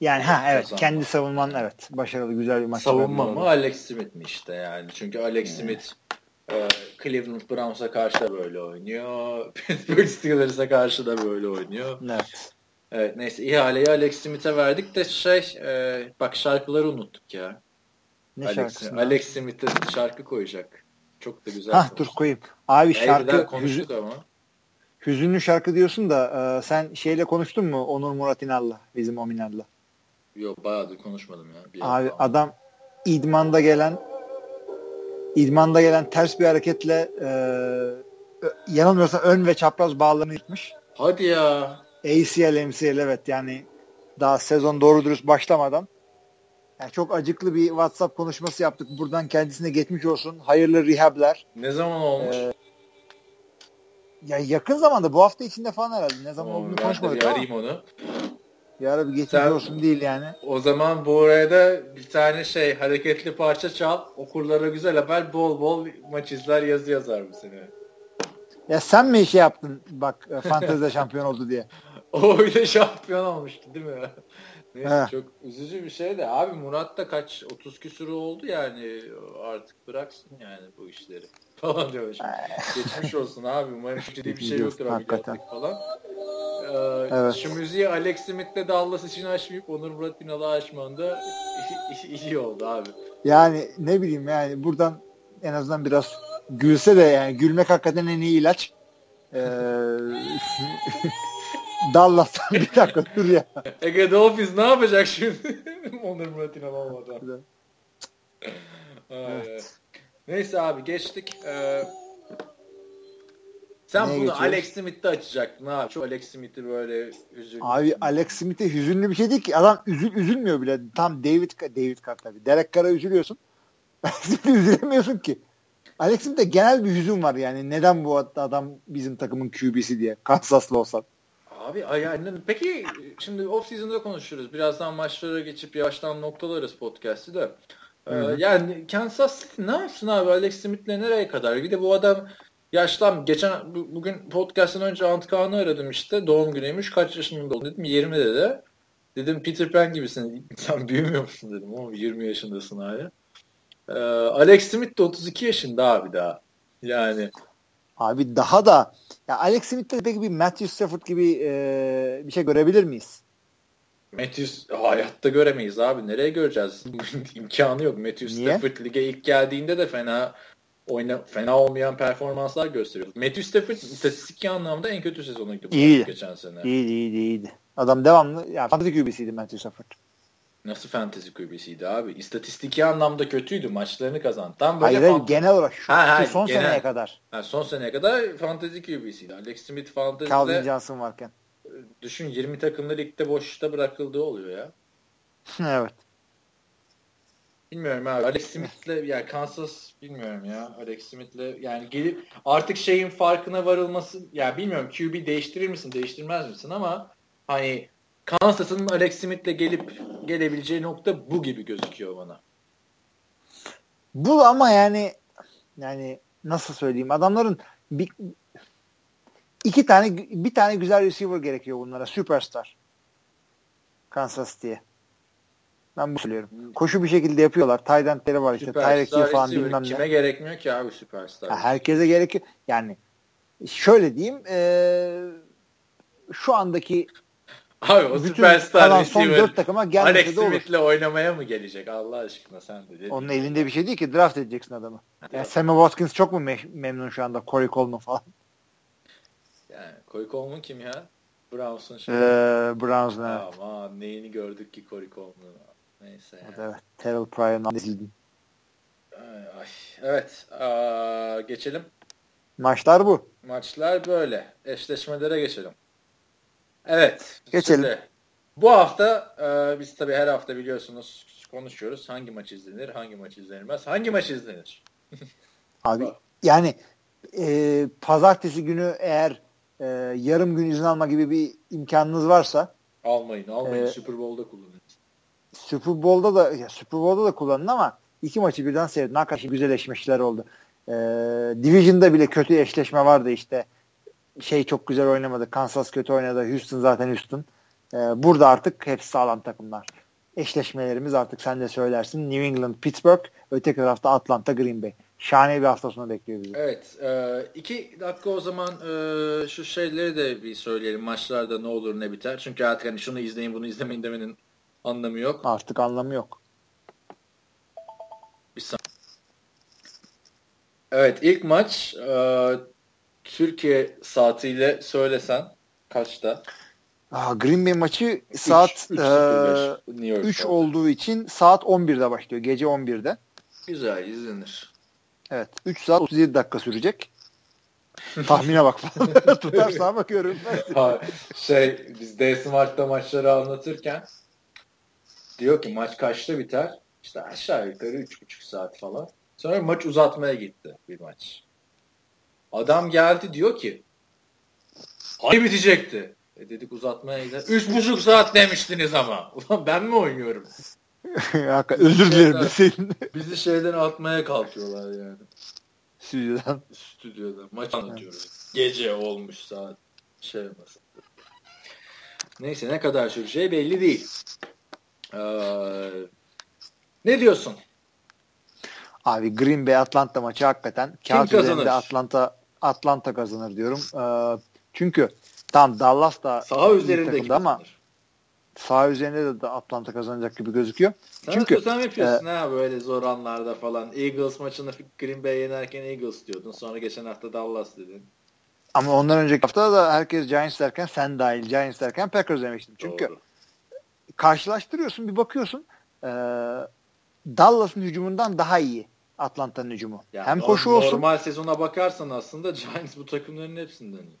Yani ha evet Kazanma. kendi savunman evet başarılı güzel bir maç. Savunma mı Alex Smith mi işte yani. Çünkü Alex hmm. Smith e, Cleveland Browns'a karşı da böyle oynuyor. Pittsburgh Steelers'a karşı da böyle oynuyor. Evet. Evet neyse ihaleyi Alex Smith'e verdik de şey e, bak şarkıları unuttuk ya. Ne Alex, Alex Smith'e şarkı koyacak. Çok da güzel. Hah dur koyayım. Abi şarkı konuştuk hüzün, ama. Hüzünlü şarkı diyorsun da e, sen şeyle konuştun mu Onur Murat İnal'la bizim Ominal'la? Yok bayağıdır konuşmadım ya. Bir Abi falan. adam idmanda gelen idmanda gelen ters bir hareketle e, yanılmıyorsam ön ve çapraz bağlarını yıkmış. Hadi ya. ACL, MCL evet yani daha sezon doğru dürüst başlamadan yani çok acıklı bir WhatsApp konuşması yaptık. Buradan kendisine geçmiş olsun. Hayırlı rehabler. Ne zaman olmuş? Ee, ya yakın zamanda bu hafta içinde falan herhalde. Ne zaman olduğunu konuşmadık ama. arayayım onu. Ya bir geçmiş Sen, olsun değil yani. O zaman bu arada bir tane şey hareketli parça çal. Okurlara güzel haber bol bol maç izler yazı yazar bu sene. Ya sen mi şey yaptın bak e, fantezide şampiyon oldu diye. o öyle şampiyon olmuştu değil mi? Neyse He. çok üzücü bir şey de abi Murat da kaç 30 küsürü oldu yani artık bıraksın yani bu işleri falan diyor. Geçmiş olsun abi umarım ciddi bir şey yoktur ameliyatlık falan. Ee, evet. Şu müziği Alex Smith'le Dallas için açmayıp Onur Murat Binal'a açman da iyi, iyi oldu abi. Yani ne bileyim yani buradan en azından biraz gülse de yani gülmek hakikaten en iyi ilaç. Ee, Dallas'tan bir dakika dur ya. Ege Dolphins ne yapacak şimdi? Onur Murat İnan olmadan. evet. Neyse abi geçtik. Ee, sen Neye bunu geçiyoruz? Alex Smith'te açacaktın abi. Şu Alex Smith'i böyle üzüldüm. Abi Alex Smith'e hüzünlü bir şey değil ki. Adam üzül, üzülmüyor bile. Tam David David Carr tabii. Derek Carr'a üzülüyorsun. üzülemiyorsun ki. Alex Smith'te genel bir hüzün var yani. Neden bu adam bizim takımın QB'si diye. Kansaslı olsa. Abi yani peki şimdi off season'da konuşuruz. Birazdan maçlara geçip yavaştan noktalarız podcast'ı da. Ee, yani Kansas City ne yapsın abi Alex Smith'le nereye kadar? Bir de bu adam yaşlan geçen bugün podcast'ın önce Antkan'ı aradım işte doğum günüymüş kaç yaşında oldu dedim 20 dedi. Dedim Peter Pan gibisin sen büyümüyor musun dedim ama 20 yaşındasın abi. Ee, Alex Smith de 32 yaşında abi daha. Yani Abi daha da ya Alex Smith'te peki bir Matthew Stafford gibi e, bir şey görebilir miyiz? Matthews hayatta göremeyiz abi. Nereye göreceğiz? İmkanı yok. Matthew Niye? Stafford lige ilk geldiğinde de fena oyna fena olmayan performanslar gösteriyor. Matthew Stafford istatistik anlamda en kötü sezonu iyiydi. geçen sene. İyiydi, iyiydi, iyiydi. Adam devamlı yani fantasy QB'siydi Matthew Stafford. Nasıl fantasy QB'siydi abi? İstatistiki anlamda kötüydü. Maçlarını kazandı. Tam böyle hayır, fant- genel olarak şu, ha, şu son genel. seneye kadar. Ha, son seneye kadar fantasy QB'siydi. Alex Smith fantasy'de Calvin Johnson varken. Düşün 20 takımda ligde boşta bırakıldığı oluyor ya. evet. Bilmiyorum abi. Alex Smith'le ya Kansas bilmiyorum ya. Alex Smith'le yani gelip artık şeyin farkına varılması ya bilmiyorum QB değiştirir misin değiştirmez misin ama hani Kansas'ın Alex Smith'le gelip gelebileceği nokta bu gibi gözüküyor bana. Bu ama yani yani nasıl söyleyeyim adamların bir, iki tane bir tane güzel receiver gerekiyor bunlara süperstar. Kansas diye. Ben bu söylüyorum. Koşu bir şekilde yapıyorlar. Tight var işte. Tyreek falan bilmem ne. Kime gerekmiyor ki abi süperstar? Ya herkese gerekiyor. Yani şöyle diyeyim ee, şu andaki Abi o süperstar kalan son dört takıma gelmese de olur. Smith'le oynamaya mı gelecek Allah aşkına sen de. Onun elinde bir şey değil ki draft edeceksin adamı. Yani Sammy Watkins çok mu me- memnun şu anda Corey Coleman falan? Yani Corey Coleman kim ya? Browns'un şey. Ee, Browns'un evet. Aman neyini gördük ki Corey Coleman'ın. Neyse yani. Evet. Terrell Pryor'ın izledim. Evet. Aa, geçelim. Maçlar bu. Maçlar böyle. Eşleşmelere geçelim. Evet. Geçelim. Size. Bu hafta e, biz tabii her hafta biliyorsunuz konuşuyoruz. Hangi maç izlenir, hangi maç izlenilmez, hangi maç izlenir? Abi yani e, pazartesi günü eğer e, yarım gün izin alma gibi bir imkanınız varsa almayın, almayın. E, Super Bowl'da kullanın. Super Bowl'da da ya Super Bowl'da da kullanın ama iki maçı birden seyredin. Hakikaten güzel eşleşmeler oldu. E, Division'da bile kötü eşleşme vardı işte şey çok güzel oynamadı. Kansas kötü oynadı. Houston zaten Houston. Ee, burada artık hepsi sağlam takımlar. Eşleşmelerimiz artık sen de söylersin. New England, Pittsburgh, öteki tarafta Atlanta, Green Bay. Şahane bir hafta sonu bekliyor bizi. Evet. E, iki dakika o zaman e, şu şeyleri de bir söyleyelim. Maçlarda ne olur ne biter. Çünkü artık hani şunu izleyin bunu izlemeyin demenin anlamı yok. Artık anlamı yok. Bir Evet ilk maç e, Türkiye saatiyle söylesen kaçta? Aa, Green Bay maçı saat 3, e, olduğu için saat 11'de başlıyor. Gece 11'de. Güzel izlenir. Evet. 3 saat 37 dakika sürecek. Tahmine bak falan. Tutarsan bakıyorum. şey biz DS Smart'ta maçları anlatırken diyor ki maç kaçta biter? İşte aşağı yukarı 3,5 saat falan. Sonra maç uzatmaya gitti bir maç. Adam geldi diyor ki Hani bitecekti. E dedik uzatmaya gider. Üç buçuk saat demiştiniz ama. Ulan ben mi oynuyorum? Özür dilerim senin. Bizi şeyden atmaya kalkıyorlar yani. Stüdyodan. Stüdyodan. Maç anlatıyoruz. Gece olmuş saat. Şey nasıl. Neyse ne kadar süreceği belli değil. Ee, ne diyorsun? Abi Green Bay Atlanta maçı hakikaten Kim kazanır? Atlanta Atlanta kazanır diyorum. Ee, çünkü tam Dallas da saha üzerinde ama sağ üzerinde de Atlanta kazanacak gibi gözüküyor. Sen Çünkü sen yapıyorsun e, ha böyle zor anlarda falan. Eagles maçını Green Bay yenerken Eagles diyordun. Sonra geçen hafta Dallas dedin. Ama ondan önceki hafta da herkes Giants derken sen dahil Giants derken Packers demiştim. Çünkü Doğru. karşılaştırıyorsun bir bakıyorsun e, Dallas'ın hücumundan daha iyi Atlanta'nın hücumu. Yani Hem koşu normal olsun. Normal sezona bakarsan aslında Giants bu takımların hepsinden iyi.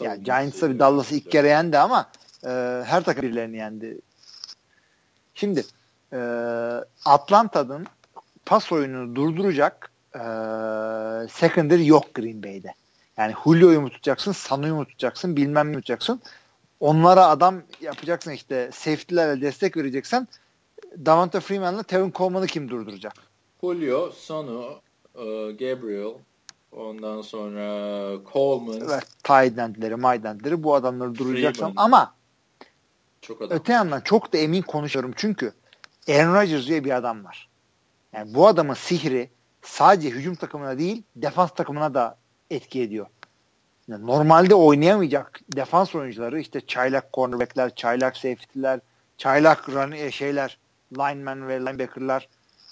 Ya yani Giants'a bir Dallas'ı ilk kere yendi ama e, her takım birilerini yendi. Şimdi e, Atlanta'nın pas oyununu durduracak e, secondary yok Green Bay'de. Yani Julio'yu mu tutacaksın, Sanu'yu mu tutacaksın, bilmem ne tutacaksın. Onlara adam yapacaksın işte safety'lerle destek vereceksen Davante Freeman'la Tevin Coleman'ı kim durduracak? Julio, Sanu, e, Gabriel, ondan sonra Coleman. Evet, might endleri bu adamları durduracaksın ama çok adam. öte yandan çok da emin konuşuyorum çünkü Aaron Rodgers diye bir adam var. Yani bu adamın sihri sadece hücum takımına değil defans takımına da etki ediyor. Yani normalde oynayamayacak defans oyuncuları işte çaylak cornerbackler, çaylak safety'ler, çaylak run, e, şeyler, lineman ve linebacker'lar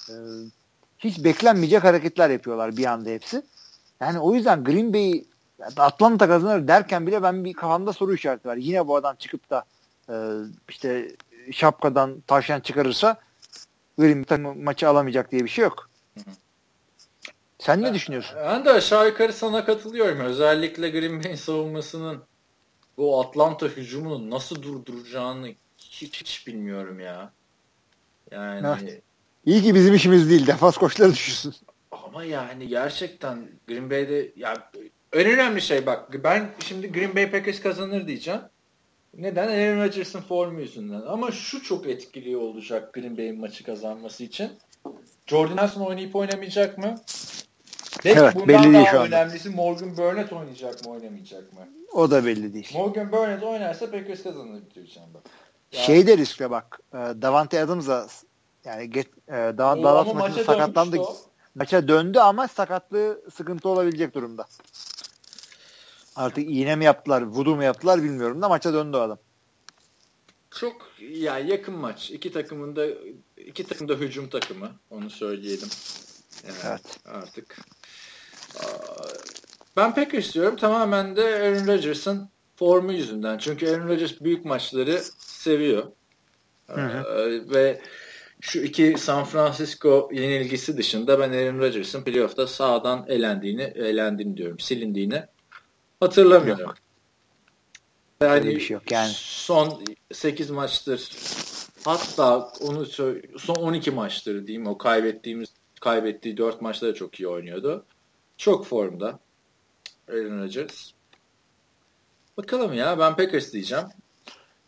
e, hiç beklenmeyecek hareketler yapıyorlar bir anda hepsi. Yani o yüzden Green Bay Atlanta kazanır derken bile ben bir kafamda soru işareti var. Yine bu adam çıkıp da e, işte şapkadan taşyan çıkarırsa Green Bay maçı alamayacak diye bir şey yok. Sen ne düşünüyorsun? Ben de aşağı yukarı sana katılıyorum. Özellikle Green Bay savunmasının bu Atlanta hücumunu nasıl durduracağını hiç hiç bilmiyorum ya. Yani evet. İyi ki bizim işimiz değil. Defans koçları düşünsün. Ama yani gerçekten Green Bay'de ya en önemli şey bak ben şimdi Green Bay Packers kazanır diyeceğim. Neden? Aaron Rodgers'ın formu yüzünden. Ama şu çok etkili olacak Green Bay'in maçı kazanması için. Jordan Nelson oynayıp oynamayacak mı? Belki evet, bundan belli değil daha anda. önemlisi Morgan Burnett oynayacak mı oynamayacak mı? O da belli değil. Morgan Burnett oynarsa Packers kazanır diyeceğim bak. Yani, şey de riskli bak. E, Davante Adams'a yani get, e, da, Dallas maçında sakatlandı. Maça döndü ama sakatlığı sıkıntı olabilecek durumda. Artık iğne mi yaptılar, vudu mu yaptılar bilmiyorum da maça döndü o adam. Çok ya yakın maç. İki takımın da iki takım da hücum takımı. Onu söyleyelim. Yani evet. Artık ben pek istiyorum. Tamamen de Aaron Rodgers'ın formu yüzünden. Çünkü Aaron Rodgers büyük maçları seviyor. Hı hı. Ve şu iki San Francisco yenilgisi dışında ben Aaron Rodgers'ın playoff'ta sağdan elendiğini, elendiğini diyorum, silindiğini hatırlamıyorum. Yok. Yani bir şey yok yani. Son 8 maçtır hatta onu son 12 maçtır diyeyim o kaybettiğimiz kaybettiği 4 maçta da çok iyi oynuyordu. Çok formda Aaron Rodgers. Bakalım ya ben Packers diyeceğim.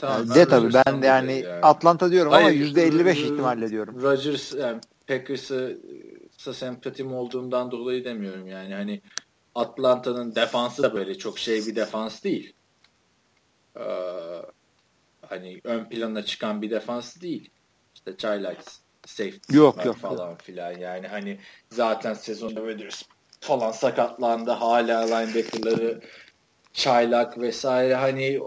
Tamam, de tabii ben de yani, yani Atlanta diyorum Hayır, ama %55 ihtimalle diyorum. Rodgers yani Packers'a sempatim olduğumdan dolayı demiyorum yani. Hani Atlanta'nın defansı da böyle çok şey bir defans değil. Ee, hani ön plana çıkan bir defans değil. İşte çaylak safety yok, yok, falan yok. filan yani hani zaten sezonda Rodgers falan sakatlandı hala linebacker'ları çaylak vesaire hani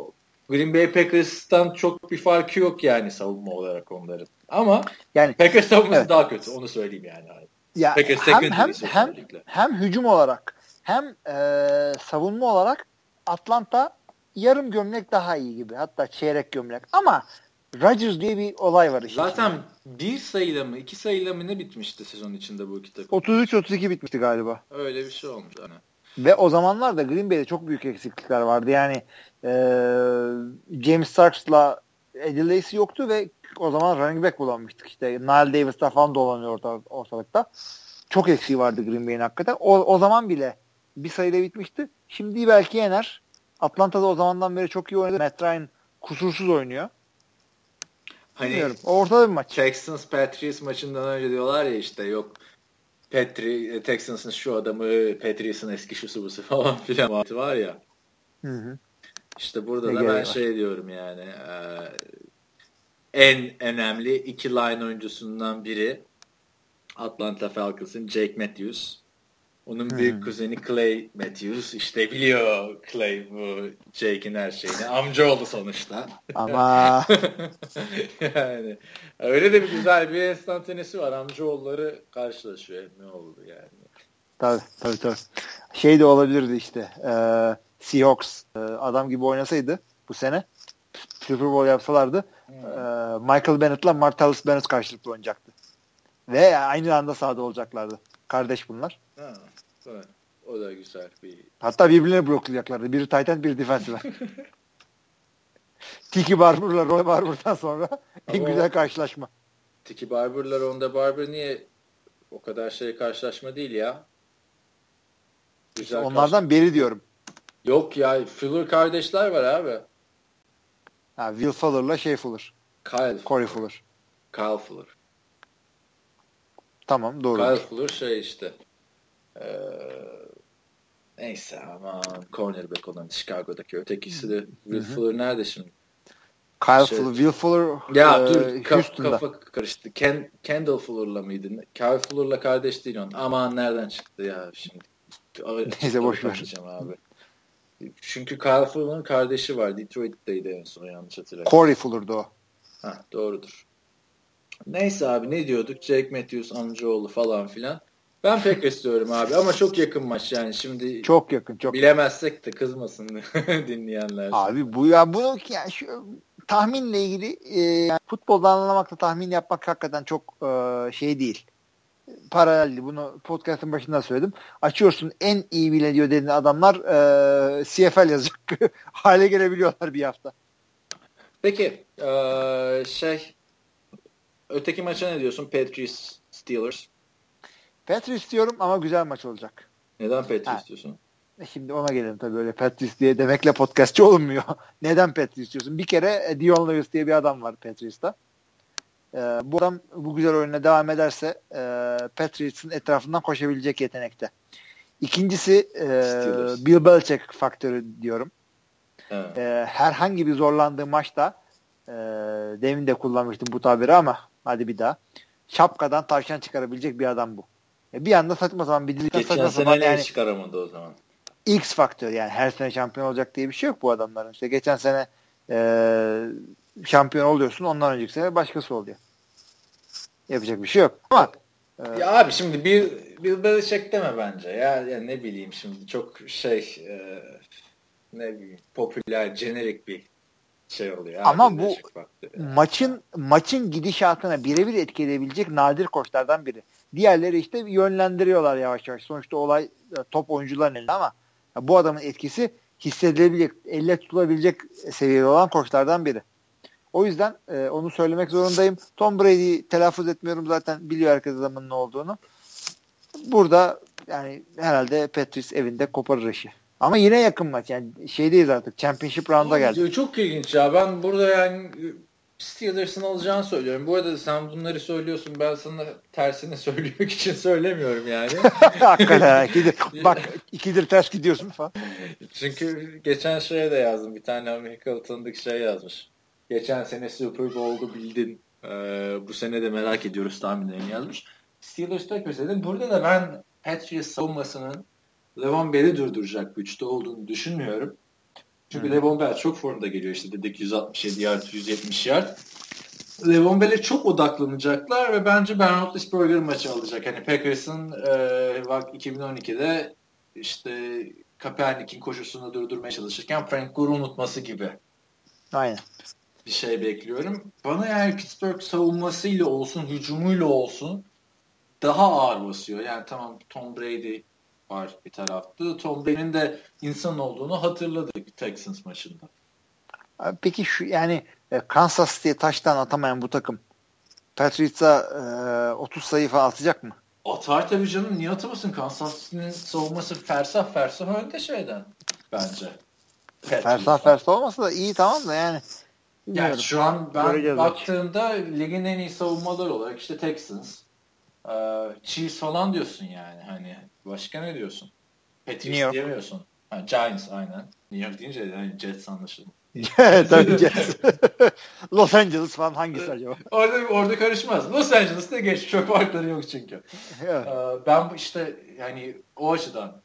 Green Bay Packers'tan çok bir farkı yok yani savunma olarak onların. Ama yani Packers savunması evet. daha kötü onu söyleyeyim yani. Ya Packers hem hem hem, hem hücum olarak hem e, savunma olarak Atlanta yarım gömlek daha iyi gibi. Hatta çeyrek gömlek. Ama Rodgers diye bir olay var işte. Zaten bir sayıyla mı iki sayıyla mı ne bitmişti sezon içinde bu iki takım? 33-32 bitmişti galiba. Öyle bir şey olmuş. Yani. Ve o zamanlar da Green Bay'de çok büyük eksiklikler vardı. Yani e, James Starks'la Eddie Lacy yoktu ve o zaman running back bulanmıştık. İşte Nile Davis'la falan dolanıyor orta, ortalıkta. Çok eksiği vardı Green Bay'in hakikaten. O, o zaman bile bir sayıda bitmişti. Şimdi belki yener. Atlanta'da o zamandan beri çok iyi oynadı. Matt Ryan kusursuz oynuyor. Hani Bilmiyorum. Ortada bir maç. Texans Patriots maçından önce diyorlar ya işte yok Petri, e, Texans'ın şu adamı Patriots'ın eski şusu busu falan filan var ya. Hı hı. İşte burada ne da ben var. şey diyorum yani e, en önemli iki line oyuncusundan biri Atlanta Falcons'ın Jake Matthews. Onun büyük hmm. kuzeni Clay Matthews işte biliyor Clay bu Jake'in her şeyini. Amcaoğlu sonuçta. Ama yani öyle de bir güzel bir enstantanesi var. Amcaoğulları karşılaşıyor. Ne oldu yani. Tabii tabii tabii. Şey de olabilirdi işte. E, Seahawks e, adam gibi oynasaydı bu sene Super Bowl yapsalardı hmm. e, Michael Bennett'la Martellus Bennett karşılıklı oynayacaktı. Ve aynı anda sahada olacaklardı. Kardeş bunlar. Ha, evet. O da güzel bir... Hatta birbirlerine bloklayacaklardı. Biri tight end, biri defensive Tiki Barber'la Roy Barber'dan sonra en Ama güzel karşılaşma. Tiki Barber'la Ronda Barber niye o kadar şey karşılaşma değil ya? Güzel onlardan biri diyorum. Yok ya Fuller kardeşler var abi. Ha, Will Fuller'la şey Fuller. Kyle. Corey Fuller. Kyle Fuller. Tamam doğru. Kyle Fuller şey işte ee, neyse ama cornerback olan Chicago'daki ötekisi de Will Hı-hı. Fuller nerede şimdi? Kyle şey, Fuller, Will Fuller ya e, dur kaf, kafa karıştı. Ken, Kendall Fuller'la mıydı? Kyle Fuller'la kardeş değil on. Aman nereden çıktı ya şimdi? Neyse boş ver. Abi. Çünkü Kyle Fuller'ın kardeşi var. Detroit'teydi en son yanlış hatırlamıyorum. Corey Fuller'dı o. Ha, doğrudur. Neyse abi ne diyorduk? Jake Matthews amcaoğlu falan filan. Ben pek istiyorum abi ama çok yakın maç yani şimdi. Çok yakın çok. Bilemezsek de kızmasın dinleyenler. Abi bu ya bunu yani şu tahminle ilgili e, yani futboldan anlamakla tahmin yapmak hakikaten çok e, şey değil. Paralelli. Bunu podcast'ın başında söyledim. Açıyorsun en iyi bile diyor dediğin adamlar e, CFL yazacak hale gelebiliyorlar bir hafta. Peki e, şey öteki maça ne diyorsun? Patriots Steelers. Patriots istiyorum ama güzel maç olacak. Neden Patriots istiyorsun? E şimdi ona gelelim tabii öyle Patriots diye demekle podcastçı olmuyor. Neden Patriots istiyorsun? Bir kere e, Dion Lewis diye bir adam var Patriots'ta. Ee, bu adam bu güzel oyuna devam ederse e, Patriots'ın etrafından koşabilecek yetenekte. İkincisi e, Bill Belichick faktörü diyorum. Evet. E, herhangi bir zorlandığı maçta e, demin de kullanmıştım bu tabiri ama hadi bir daha. Şapkadan tavşan çıkarabilecek bir adam bu. E, bir anda saçma zaman bir dilikten saçma sapan yani. çıkaramadı o zaman. X faktör yani her sene şampiyon olacak diye bir şey yok bu adamların. İşte geçen sene e, şampiyon oluyorsun ondan önceki sene başkası oluyor. Yapacak bir şey yok. Ama e, ya abi şimdi bir bir Belichick deme bence ya, ya ne bileyim şimdi çok şey e, ne bileyim popüler jenerik bir şey oluyor. Ama bu maçın maçın gidişatına birebir etki edebilecek nadir koçlardan biri. Diğerleri işte yönlendiriyorlar yavaş yavaş. Sonuçta olay e, top oyuncuların elinde ama bu adamın etkisi hissedilebilecek, elle tutulabilecek seviyede olan koçlardan biri. O yüzden e, onu söylemek zorundayım. Tom Brady'yi telaffuz etmiyorum zaten biliyor herkes adamın ne olduğunu. Burada yani herhalde Patrice evinde koparır işi. Ama yine yakın maç. Yani şeydeyiz artık. Championship round'a geldi. Çok ilginç ya. Ben burada yani Steelers'ın alacağını söylüyorum. Bu arada sen bunları söylüyorsun. Ben sana tersini söylemek için söylemiyorum yani. Hakikaten. ikidir, bak ikidir ters gidiyorsun falan. Çünkü geçen şeye de yazdım. Bir tane Amerikalı tanıdık şey yazmış. Geçen sene Super Bowl'u bildin. Ee, bu sene de merak ediyoruz tahminlerini yazmış. Steelers Packers dedim. Burada da ben Patriots savunmasının Levon Bell'i durduracak güçte olduğunu düşünmüyorum. Çünkü hmm. Levon Bell çok formda geliyor işte dedik 167 yard, 170 yard. Levon Bell'e çok odaklanacaklar ve bence Ben Roethlisberger maçı alacak. Hani Packers'ın e, bak 2012'de işte Kaepernick'in koşusunu durdurmaya çalışırken Frank Gore'u unutması gibi. Aynen. Bir şey bekliyorum. Bana yani Pittsburgh savunmasıyla olsun, hücumuyla olsun daha ağır basıyor. Yani tamam Tom Brady var bir tarafta. Tom Brady'nin de insan olduğunu hatırladık Texans maçında. Peki şu yani e, Kansas City'ye taştan atamayan bu takım Patriots'a e, 30 sayı falan atacak mı? Atar tabii canım. Niye atamasın? Kansas City'nin savunması fersah fersah önde şeyden bence. Fersah fersah olmasa da iyi tamam da yani. Yani şu an ben Göreceğiz baktığımda ligin en iyi savunmaları olarak işte Texans, e, Chiefs falan diyorsun yani. Hani Başka ne diyorsun? Patriots diyemiyorsun. Ha, Giants aynen. New York deyince yani Jets anlaşıldı. Tabii ki. Los Angeles falan hangisi acaba? Orada orada karışmaz. Los Angeles'ta geç. Çok farkları yok çünkü. Evet. Ee, ben işte yani o açıdan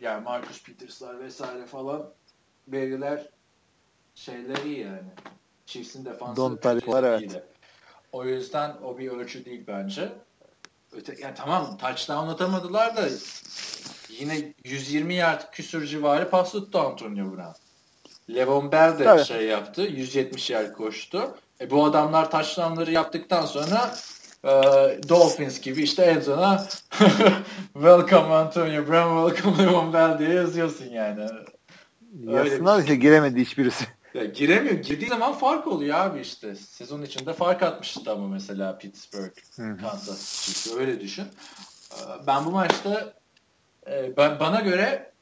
yani Marcus Peters'lar vesaire falan veriler şeyler iyi yani. Chiefs'in defansı Don var evet. O yüzden o bir ölçü değil bence. Öte, yani tamam touchdown atamadılar da yine 120 yard küsur civarı pas tuttu Antonio Brown. Levon Bell de evet. şey yaptı. 170 yer koştu. E, bu adamlar taşlanları yaptıktan sonra e, Dolphins gibi işte en sona Welcome Antonio Brown, Welcome Levon Bell diye yazıyorsun yani. Yazsınlar işte giremedi hiçbirisi. Ya giremiyor. Girdiği zaman fark oluyor abi işte. Sezon içinde fark atmıştı ama mesela Pittsburgh, Kansas City öyle düşün. E, ben bu maçta e, ben, bana göre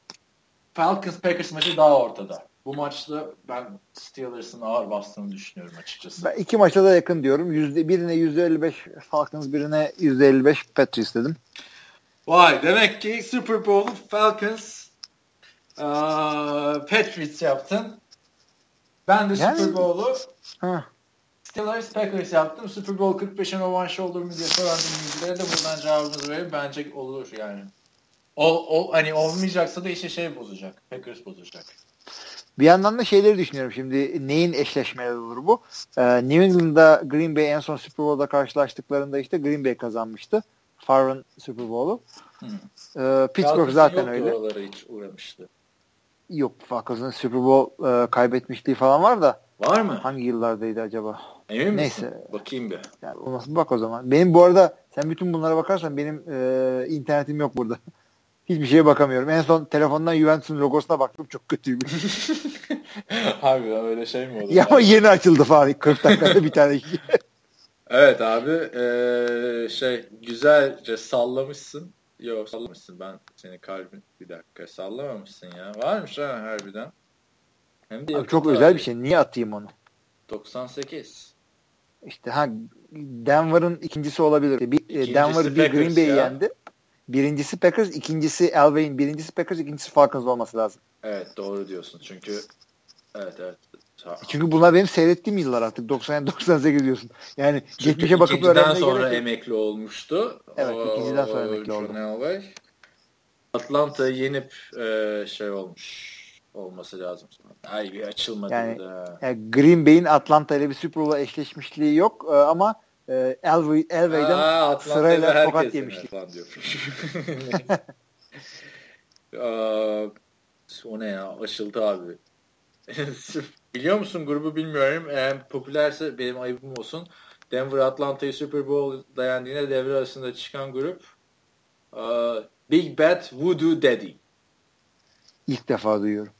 Falcons Packers maçı daha ortada. Bu maçta ben Steelers'ın ağır bastığını düşünüyorum açıkçası. Ben iki maçta da yakın diyorum. Yüzde, birine %55 Falcons, birine %55 Patriots dedim. Vay demek ki Super Bowl Falcons uh, Patriots yaptın. Ben de yani, Super Bowl'u Steelers Packers yaptım. Super Bowl 45'in o one shoulder mu diye soran dinleyicilere de buradan cevabımızı verip bence olur yani. O, o, hani olmayacaksa da işe şey bozacak. Packers bozacak. Bir yandan da şeyleri düşünüyorum şimdi neyin eşleşmeleri olur bu? Ee, New England'da Green Bay en son Super Bowl'da karşılaştıklarında işte Green Bay kazanmıştı. Favre'ın Super Bowl'u. Hmm. Ee, Pittsburgh zaten öyle. Hiç uğramıştı. Yok Falcons'ın Super Bowl e, kaybetmişliği falan var da. Var mı? Hangi yıllardaydı acaba? Emin Neyse. Misin? Bakayım bir. Yani olmasın bak o zaman. Benim bu arada sen bütün bunlara bakarsan benim e, internetim yok burada. Hiçbir şeye bakamıyorum. En son telefondan Juventus'un logosuna baktım. Çok kötüymüş. Harbi öyle şey mi oldu? Ya ama yeni açıldı falan. 40 dakikada bir tane. evet abi. Ee, şey güzelce sallamışsın. Yok sallamışsın. Ben senin kalbin bir dakika sallamamışsın ya. Varmış ha harbiden. Hem de abi çok özel bir şey. Niye atayım onu? 98. İşte ha Denver'ın ikincisi olabilir. Bir, İkincisi Denver bir Green Bay'i yendi. Birincisi Packers, ikincisi Elway'in, birincisi Packers, ikincisi Falcons olması lazım. Evet doğru diyorsun. Çünkü evet evet. Çünkü bunlar benim seyrettiğim yıllar artık. 90-98 diyorsun. Yani Çünkü geçmişe bakıp öğrenmeye sonra gerek emekli olmuştu. Evet o, ikinciden sonra emekli oldu. Atlanta'yı yenip e, şey olmuş olması lazım. Ay bir açılmadı yani, da. Yani Green Bay'in Atlanta ile bir Super Bowl'la eşleşmişliği yok e, ama e, Elway, Elway'den Aa, sırayla tokat diyor. Aa, o ne ya? Aşıldı abi. Biliyor musun grubu bilmiyorum. Eğer popülerse benim ayıbım olsun. Denver Atlanta'yı Super Bowl'da yendiğinde devre arasında çıkan grup uh, Big Bad Voodoo Daddy. İlk defa duyuyorum.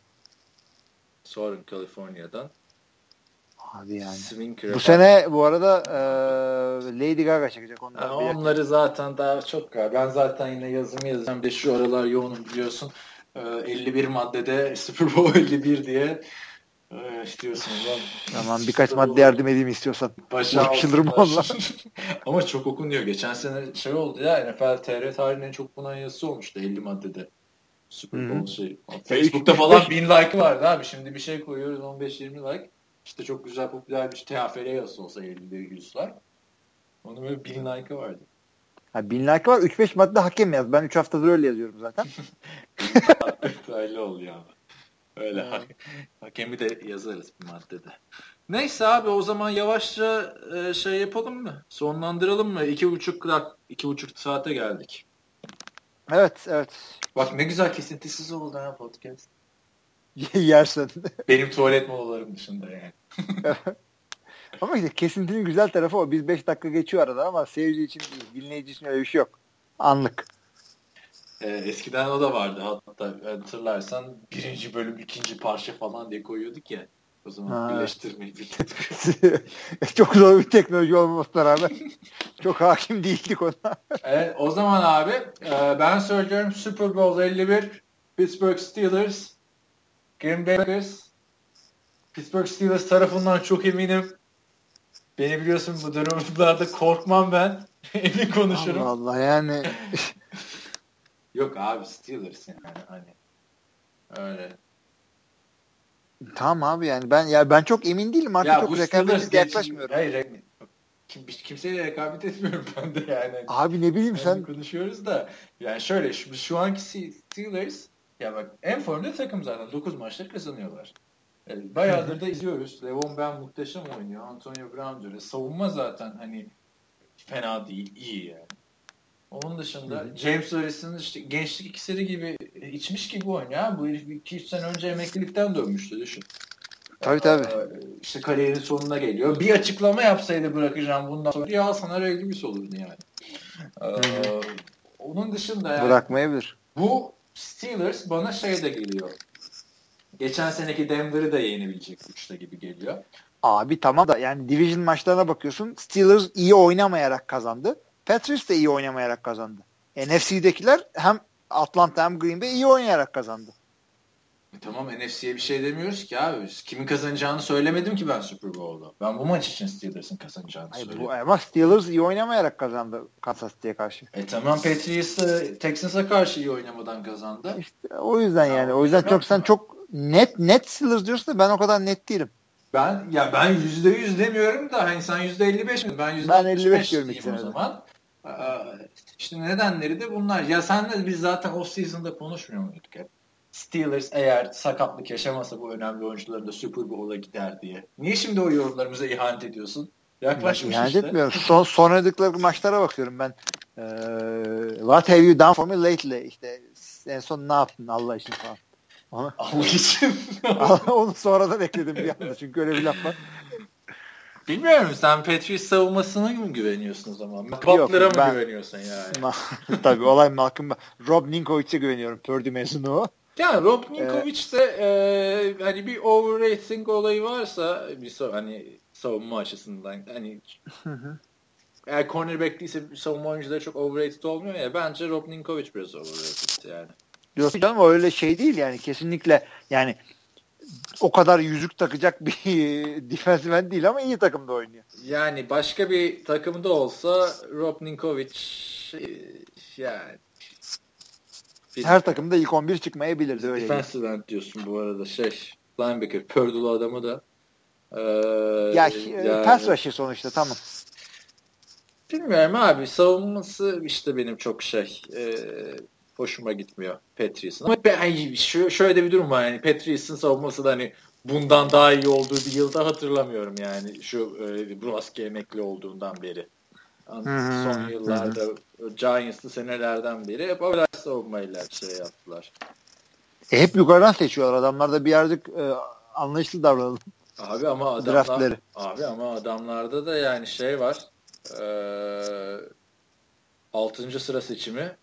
Southern California'dan. Abi yani. Bu sene bu arada e, Lady Gaga çekecek onları. Yani onları zaten daha çok var. Ben zaten yine yazımı yazacağım. De şu aralar yoğunum biliyorsun. E, 51 maddede Super Bowl 51 diye e, istiyorsun. Tamam birkaç Super madde yardım edeyim istiyorsan. Başa Ulaşılırım valla. Ama çok okunuyor. Geçen sene şey oldu ya NFL TR tarihinin en çok okunan yazısı olmuştu 50 maddede. Super Bowl şey. Facebook'ta falan bin like vardı abi. Şimdi bir şey koyuyoruz 15-20 like. İşte çok güzel popüler bir TFR yazısı olsa 50 yüzler. Onun böyle bin like'ı vardı. Ha, bin like var. 3-5 madde hakem yaz. Ben 3 haftadır öyle yazıyorum zaten. öyle oluyor ama. Öyle. Ha. Hakemi de yazarız bir maddede. Neyse abi o zaman yavaşça e, şey yapalım mı? Sonlandıralım mı? İki buçuk, iki buçuk saate geldik. Evet, evet. Bak ne güzel kesintisiz oldu ha podcast. Yersen. Benim tuvalet molalarım dışında yani. ama işte kesintinin güzel tarafı o. Biz 5 dakika geçiyor arada ama seyirci için dinleyici için öyle bir şey yok. Anlık. Ee, eskiden o da vardı hatta hatırlarsan birinci bölüm ikinci parça falan diye koyuyorduk ya. O zaman ha. birleştirmeyi bildik. çok zor bir teknoloji olmamasına rağmen çok hakim değildik ona. evet, o zaman abi e, ben söylüyorum Super Bowl 51 Pittsburgh Steelers Green Bay Packers Pittsburgh Steelers tarafından çok eminim. Beni biliyorsun bu durumlarda korkmam ben. Emin konuşurum. Allah Allah yani. Yok abi Steelers yani hani öyle. Tamam abi yani ben ya ben çok emin değilim artık ya çok rekabetle yaklaşmıyorum. Hayır kim, kimseyle rekabet etmiyorum ben de yani. Abi ne bileyim sen. Konuşuyoruz da yani şöyle şu, şu anki Steelers ya bak en formda takım zaten 9 maçta kazanıyorlar. Yani bayağıdır da izliyoruz. Levon Ben muhteşem oynuyor. Antonio Brown öyle. Savunma zaten hani fena değil. iyi yani. Onun dışında. James Harris'in işte gençlik iksiri gibi içmiş gibi oynuyor. Bu herif 2 sene önce emeklilikten dönmüştü düşün. Tabii tabii. Ee, işte kariyerin sonuna geliyor. Bir açıklama yapsaydı bırakacağım bundan sonra ya sana Reglibis olurdu yani. Ee, onun dışında yani bırakmayabilir. Bu Steelers bana şey de geliyor. Geçen seneki Denver'ı da yenebilecek güçte gibi geliyor. Abi tamam da yani division maçlarına bakıyorsun. Steelers iyi oynamayarak kazandı. Patriots da iyi oynamayarak kazandı. NFC'dekiler hem Atlanta hem Green Bay iyi oynayarak kazandı. E tamam NFC'ye bir şey demiyoruz ki abi. Kimin kazanacağını söylemedim ki ben Super Bowl'da. Ben bu maç için Steelers'ın kazanacağını Hayır, söyledim. Bu, ama Steelers iyi oynamayarak kazandı Kansas City'ye karşı. E tamam Patriots Texans'a karşı iyi oynamadan kazandı. İşte o yüzden yani. O yüzden çok sen çok net net Steelers diyorsun da ben o kadar net değilim. Ben ya ben yüzde yüz demiyorum da hani sen yüzde elli beş mi? Ben yüzde ben elli beş diyorum o zaman. İşte nedenleri de bunlar. Ya senle biz zaten off season'da konuşmuyor muyduk hep? Steelers eğer sakatlık yaşamasa bu önemli oyuncuların da Super Bowl'a gider diye. Niye şimdi o yorumlarımıza ihanet ediyorsun? Yaklaşmış ihanet işte. etmiyorum. Son, son oynadıkları maçlara bakıyorum ben. Ee, what have you done for me lately? İşte en son ne yaptın Allah için falan. Onu, Allah için. onu sonradan ekledim bir anda çünkü öyle bir laf var. Bilmiyorum sen Patriots savunmasına mı güveniyorsun o zaman? Butler'a mı ben, güveniyorsun yani? Tabii olay Malcolm. Rob Ninkovich'e güveniyorum. Purdue mezunu o. Ya Rob ee, e, hani bir overrating olayı varsa bir hani savunma açısından hani eğer cornerback değilse savunma oyuncuları çok overrated olmuyor ya bence Rob Ninkovich biraz overrated yani. Yok canım öyle şey değil yani kesinlikle yani o kadar yüzük takacak bir defensive end değil ama iyi takımda oynuyor. Yani başka bir takımda olsa Rob Ninkovic e, yani bir, Her takımda ilk 11 çıkmayabilirdi öyle. Defensive end diyorsun bu arada şey linebacker Purdue'lu adamı da ee, ya yani, pass rusher sonuçta tamam. Bilmiyorum abi savunması işte benim çok şey e, hoşuma gitmiyor Patriots'ın. Ama ben, şöyle de bir durum var yani Patriots'ın savunması da hani bundan daha iyi olduğu bir yılda hatırlamıyorum yani şu e, Bruski emekli olduğundan beri. Son yıllarda. Giants'lı senelerden beri hep öyle savunmayla şey yaptılar. E, hep yukarıdan seçiyorlar. Adamlar da bir yerde e, anlayışlı davranalım. Abi ama adamlar, Draftleri. abi ama adamlarda da yani şey var. E, 6. sıra seçimi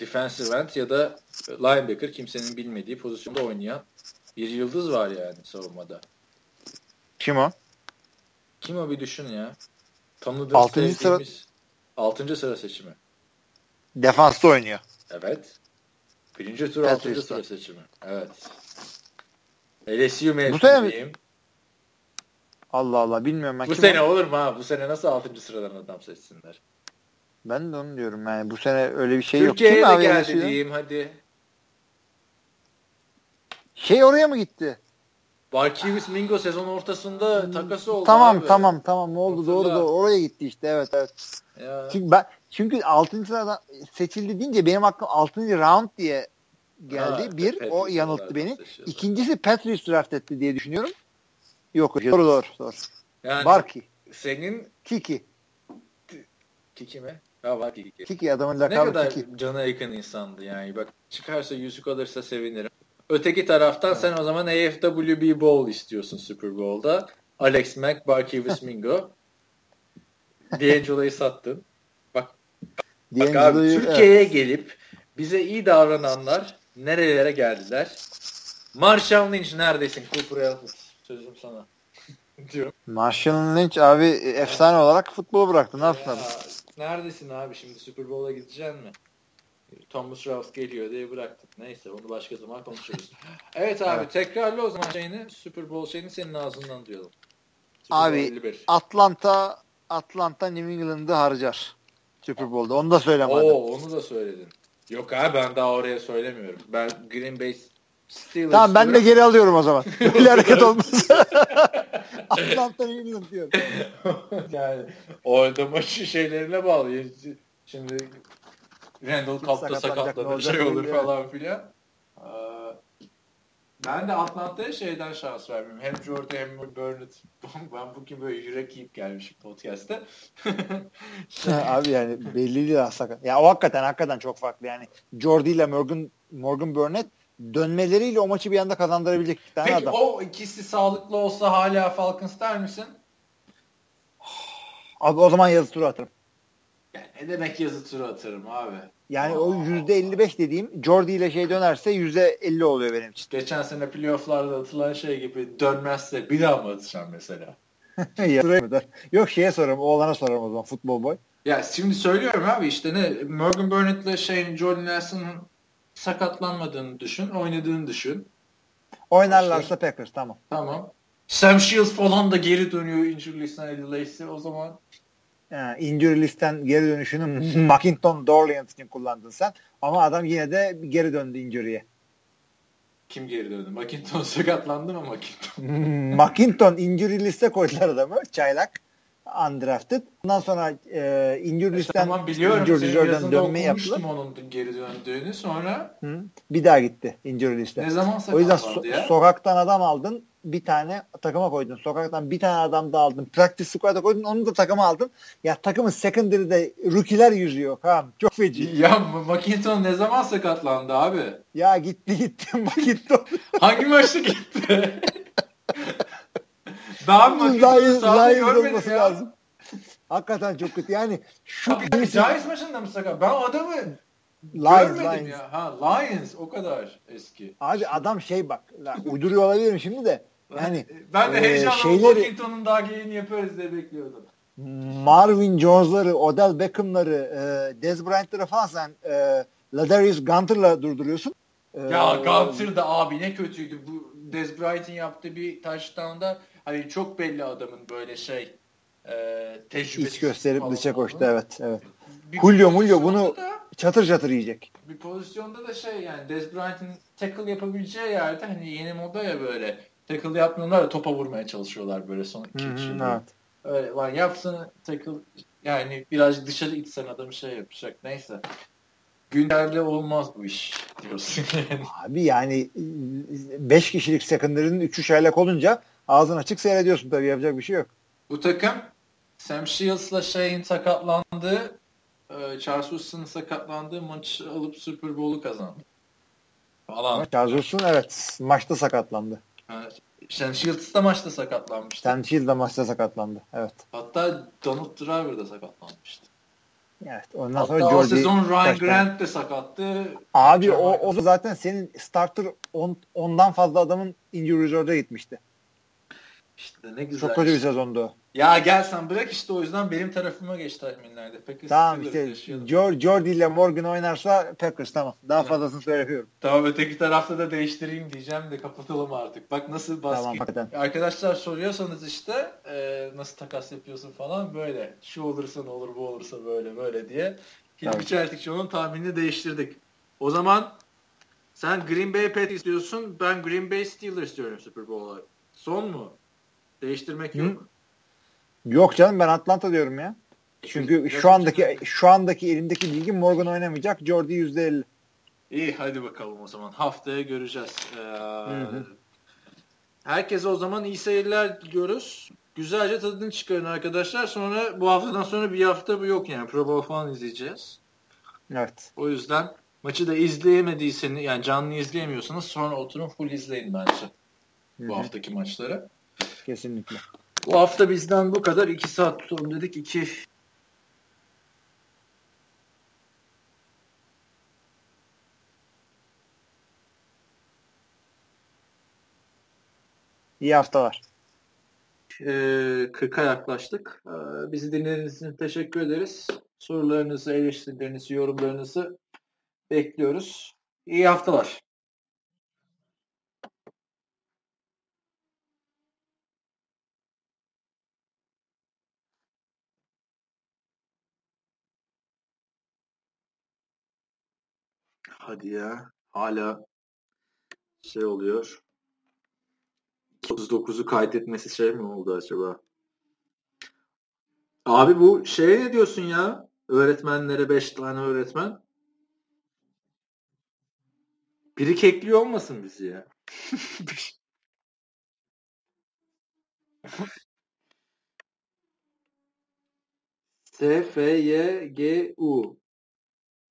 defensive end ya da linebacker kimsenin bilmediği pozisyonda oynayan bir yıldız var yani savunmada. Kim o? Kim o bir düşün ya. Tanıdığımız Altıncı sıra... 6. sıra seçimi. Defansta oynuyor. Evet. Birinci tur altıncı sıra seçimi. Evet. LSU mezunuyum. Allah Allah bilmiyorum ben. Bu sene olur mu ha? Bu sene nasıl altıncı sıradan adam seçsinler? Ben de onu diyorum yani bu sene öyle bir şey Türkiye'ye yok. Türkiye'ye de geldi diyeyim hadi. Şey oraya mı gitti? Barkivis Mingo sezon ortasında takası oldu Tamam abi. tamam tamam oldu Hatırla. doğru doğru oraya gitti işte evet evet. Ya. Çünkü ben çünkü 6. sıradan seçildi deyince benim aklım 6. round diye geldi. Ha, bir o yanılttı beni. İkincisi Patriots draft etti diye düşünüyorum. Yok doğru doğru doğru. Yani Barki. Senin Kiki. Kiki mi? Ha var Kiki. Kiki adamın lakabı Ne kadar Kiki. cana yakın insandı yani. Bak çıkarsa yüzük alırsa sevinirim. Öteki taraftan evet. sen o zaman AFWB Bowl istiyorsun Super Bowl'da. Alex Mack, Barkevius Mingo. D'Angelo'yu sattın. Bak, bak abi, Türkiye'ye evet. gelip bize iyi davrananlar nerelere geldiler? Marshall Lynch neredesin? Cooper'a sözüm sana. diyorum. Marshall Lynch abi efsane olarak futbolu bıraktı. Ne yapsın abi? Neredesin abi şimdi Super Bowl'a gideceksin mi? Thomas Rouse geliyor diye bıraktık. Neyse onu başka zaman konuşuruz. evet abi evet. tekrarlı o zaman şeyini Super Bowl şeyini senin ağzından duyalım. Super abi Atlanta Atlanta New England'ı harcar. Super Bowl'da. Onu da söyle Oo, onu da söyledin. Yok abi ben daha oraya söylemiyorum. Ben Green Bay Steelers tamam ben de geri alıyorum o zaman. Böyle hareket olmaz. Atlanta New England diyorum. yani orada maçı şeylerine bağlı. Şimdi Randall sakatlanır olacak şey olur belli, falan filan. Ee, Ben de Atlanta'ya şeyden şans vermiyorum. Hem Jordan hem Burnett. Ben bugün böyle yürek yiyip gelmişim podcast'te. Abi yani belli değil aslında. Ya o hakikaten hakikaten çok farklı yani. Jordy ile Morgan Morgan Burnett dönmeleriyle o maçı bir anda kazandırabilecek iki tane Peki adam. o ikisi sağlıklı olsa hala Falcons der misin? Abi o zaman yazı turu atarım. Ya ne demek yazı turu atarım abi. Yani o %55 dediğim Jordy ile şey dönerse %50 oluyor benim için. Geçen sene playofflarda atılan şey gibi dönmezse bir daha mı atacağım mesela? Yok şeye sorarım, oğlana sorarım o zaman futbol boy. Ya şimdi söylüyorum abi işte ne Morgan Burnett'le şeyin Jordan Nelson'ın sakatlanmadığını düşün, oynadığını düşün. Oynarlarsa Packers tamam. Tamam. Sam Shields falan da geri dönüyor injury listesine Eddie Lacy o zaman. Yani injury listen geri dönüşünü McInton Dorliant için kullandın sen. Ama adam yine de geri döndü injury'ye. Kim geri döndü? McInton sakatlandı mı McInton? McInton injury liste koydular adamı. Çaylak. Undrafted. Ondan sonra e, injury listen tamam biliyorum. injury reserve'den dönmeyi yaptılar. onun geri döndüğünü. Sonra Hı. Bir daha gitti injury liste. ne zaman O yüzden so- ya? sokaktan adam aldın. Bir tane takıma koydun. Sokaktan bir tane adam da aldın. Practice squad'a koydun. Onu da takıma aldın. Ya takımın secondary'de rookie'ler yüzüyor. Tamam. Çok feci. ya McInton ne zaman sakatlandı abi? Ya gitti gitti McInton. Hangi maçta gitti? Lions, sahada Lions görmedim ya. lazım. Hakikaten çok kötü. Yani şu Abi, Giants maçında mı sakat? Ben adamı Lions, görmedim Lions. ya. Ha Lions o kadar eski. Abi adam şey bak. La, uyduruyor olabilirim şimdi de. Yani ben de e, heyecanla şeyleri- McInton'un daha yayını yaparız diye bekliyordum. Marvin Jones'ları, Odell Beckham'ları, e, Dez Bryant'ları falan sen e, Ladarius Gunter'la durduruyorsun. E, Ya Gunter da abi ne kötüydü. Bu Dez Bryant'in yaptığı bir touchdown'da hani çok belli adamın böyle şey e, tecrübesi iç gösterip dışa koştu evet evet. Bir Julio, Mulio bunu- da- Çatır çatır yiyecek. bir pozisyonda da şey yani Dez Bryant'in tackle yapabileceği yerde hani yeni moda ya böyle tackle yapmıyorlar da topa vurmaya çalışıyorlar böyle son iki üç evet. Öyle var yapsın tackle yani biraz dışarı itsen adam şey yapacak neyse. Günlerle olmaz bu iş diyorsun yani. Abi yani 5 kişilik secondary'nin 3'ü şaylak olunca ağzın açık seyrediyorsun tabii yapacak bir şey yok. Bu takım Sam Shields'la şeyin sakatlandığı e, Charles Houston'ın sakatlandığı maçı alıp Super Bowl'u kazandı. Falan. Charles Woodson evet maçta sakatlandı. Evet. Sam Shields da maçta sakatlanmıştı. Sam Shield de maçta sakatlandı. Evet. Hatta Donald Driver da sakatlanmıştı. Evet. Ondan sonra Hatta o sezon Ryan kaç tane- Grant de sakattı. Abi o, Çok o zaten senin starter on, ondan fazla adamın injury reserve'da gitmişti. İşte ne güzel. Çok kötü bir sezondu. Ya gel sen bırak işte o yüzden benim tarafıma geç tahminlerde. Peki Tamam işte yaşayalım. Jor- Jordy ile Morgan oynarsa Packers tamam. Daha fazlasını söylemiyorum. Tamam öteki tarafta da değiştireyim diyeceğim de kapatalım artık. Bak nasıl basket. Tamam hakikaten. Arkadaşlar soruyorsanız işte e, nasıl takas yapıyorsun falan böyle. Şu olursa ne olur bu olursa böyle böyle diye. Hilmi. Çeltikçio'nun tahminini değiştirdik. O zaman sen Green Bay Patriots diyorsun. Ben Green Bay Steelers diyorum Super Bowl'a. Son mu? Değiştirmek yok. Hı. Yok canım ben Atlanta diyorum ya. Çünkü şu andaki şu andaki elimdeki bilgi Morgan oynamayacak. Jordy %50. İyi hadi bakalım o zaman. Haftaya göreceğiz. Ee, hı. herkese o zaman iyi seyirler diliyoruz. Güzelce tadını çıkarın arkadaşlar. Sonra bu haftadan sonra bir hafta bu yok yani. Pro Bowl falan izleyeceğiz. Evet. O yüzden maçı da izleyemediyseniz yani canlı izleyemiyorsanız sonra oturun full izleyin bence Hı bu haftaki maçları. Kesinlikle. Bu hafta bizden bu kadar. 2 saat tutalım dedik. 2 İyi haftalar. e, 40'a yaklaştık. E, bizi dinlediğiniz için teşekkür ederiz. Sorularınızı, eleştirilerinizi, yorumlarınızı bekliyoruz. İyi haftalar. Hadi ya. Hala şey oluyor. 39'u kaydetmesi şey mi oldu acaba? Abi bu şeye ne diyorsun ya? Öğretmenlere 5 tane öğretmen. Biri kekliyor olmasın bizi ya. S, F, Y, G, U.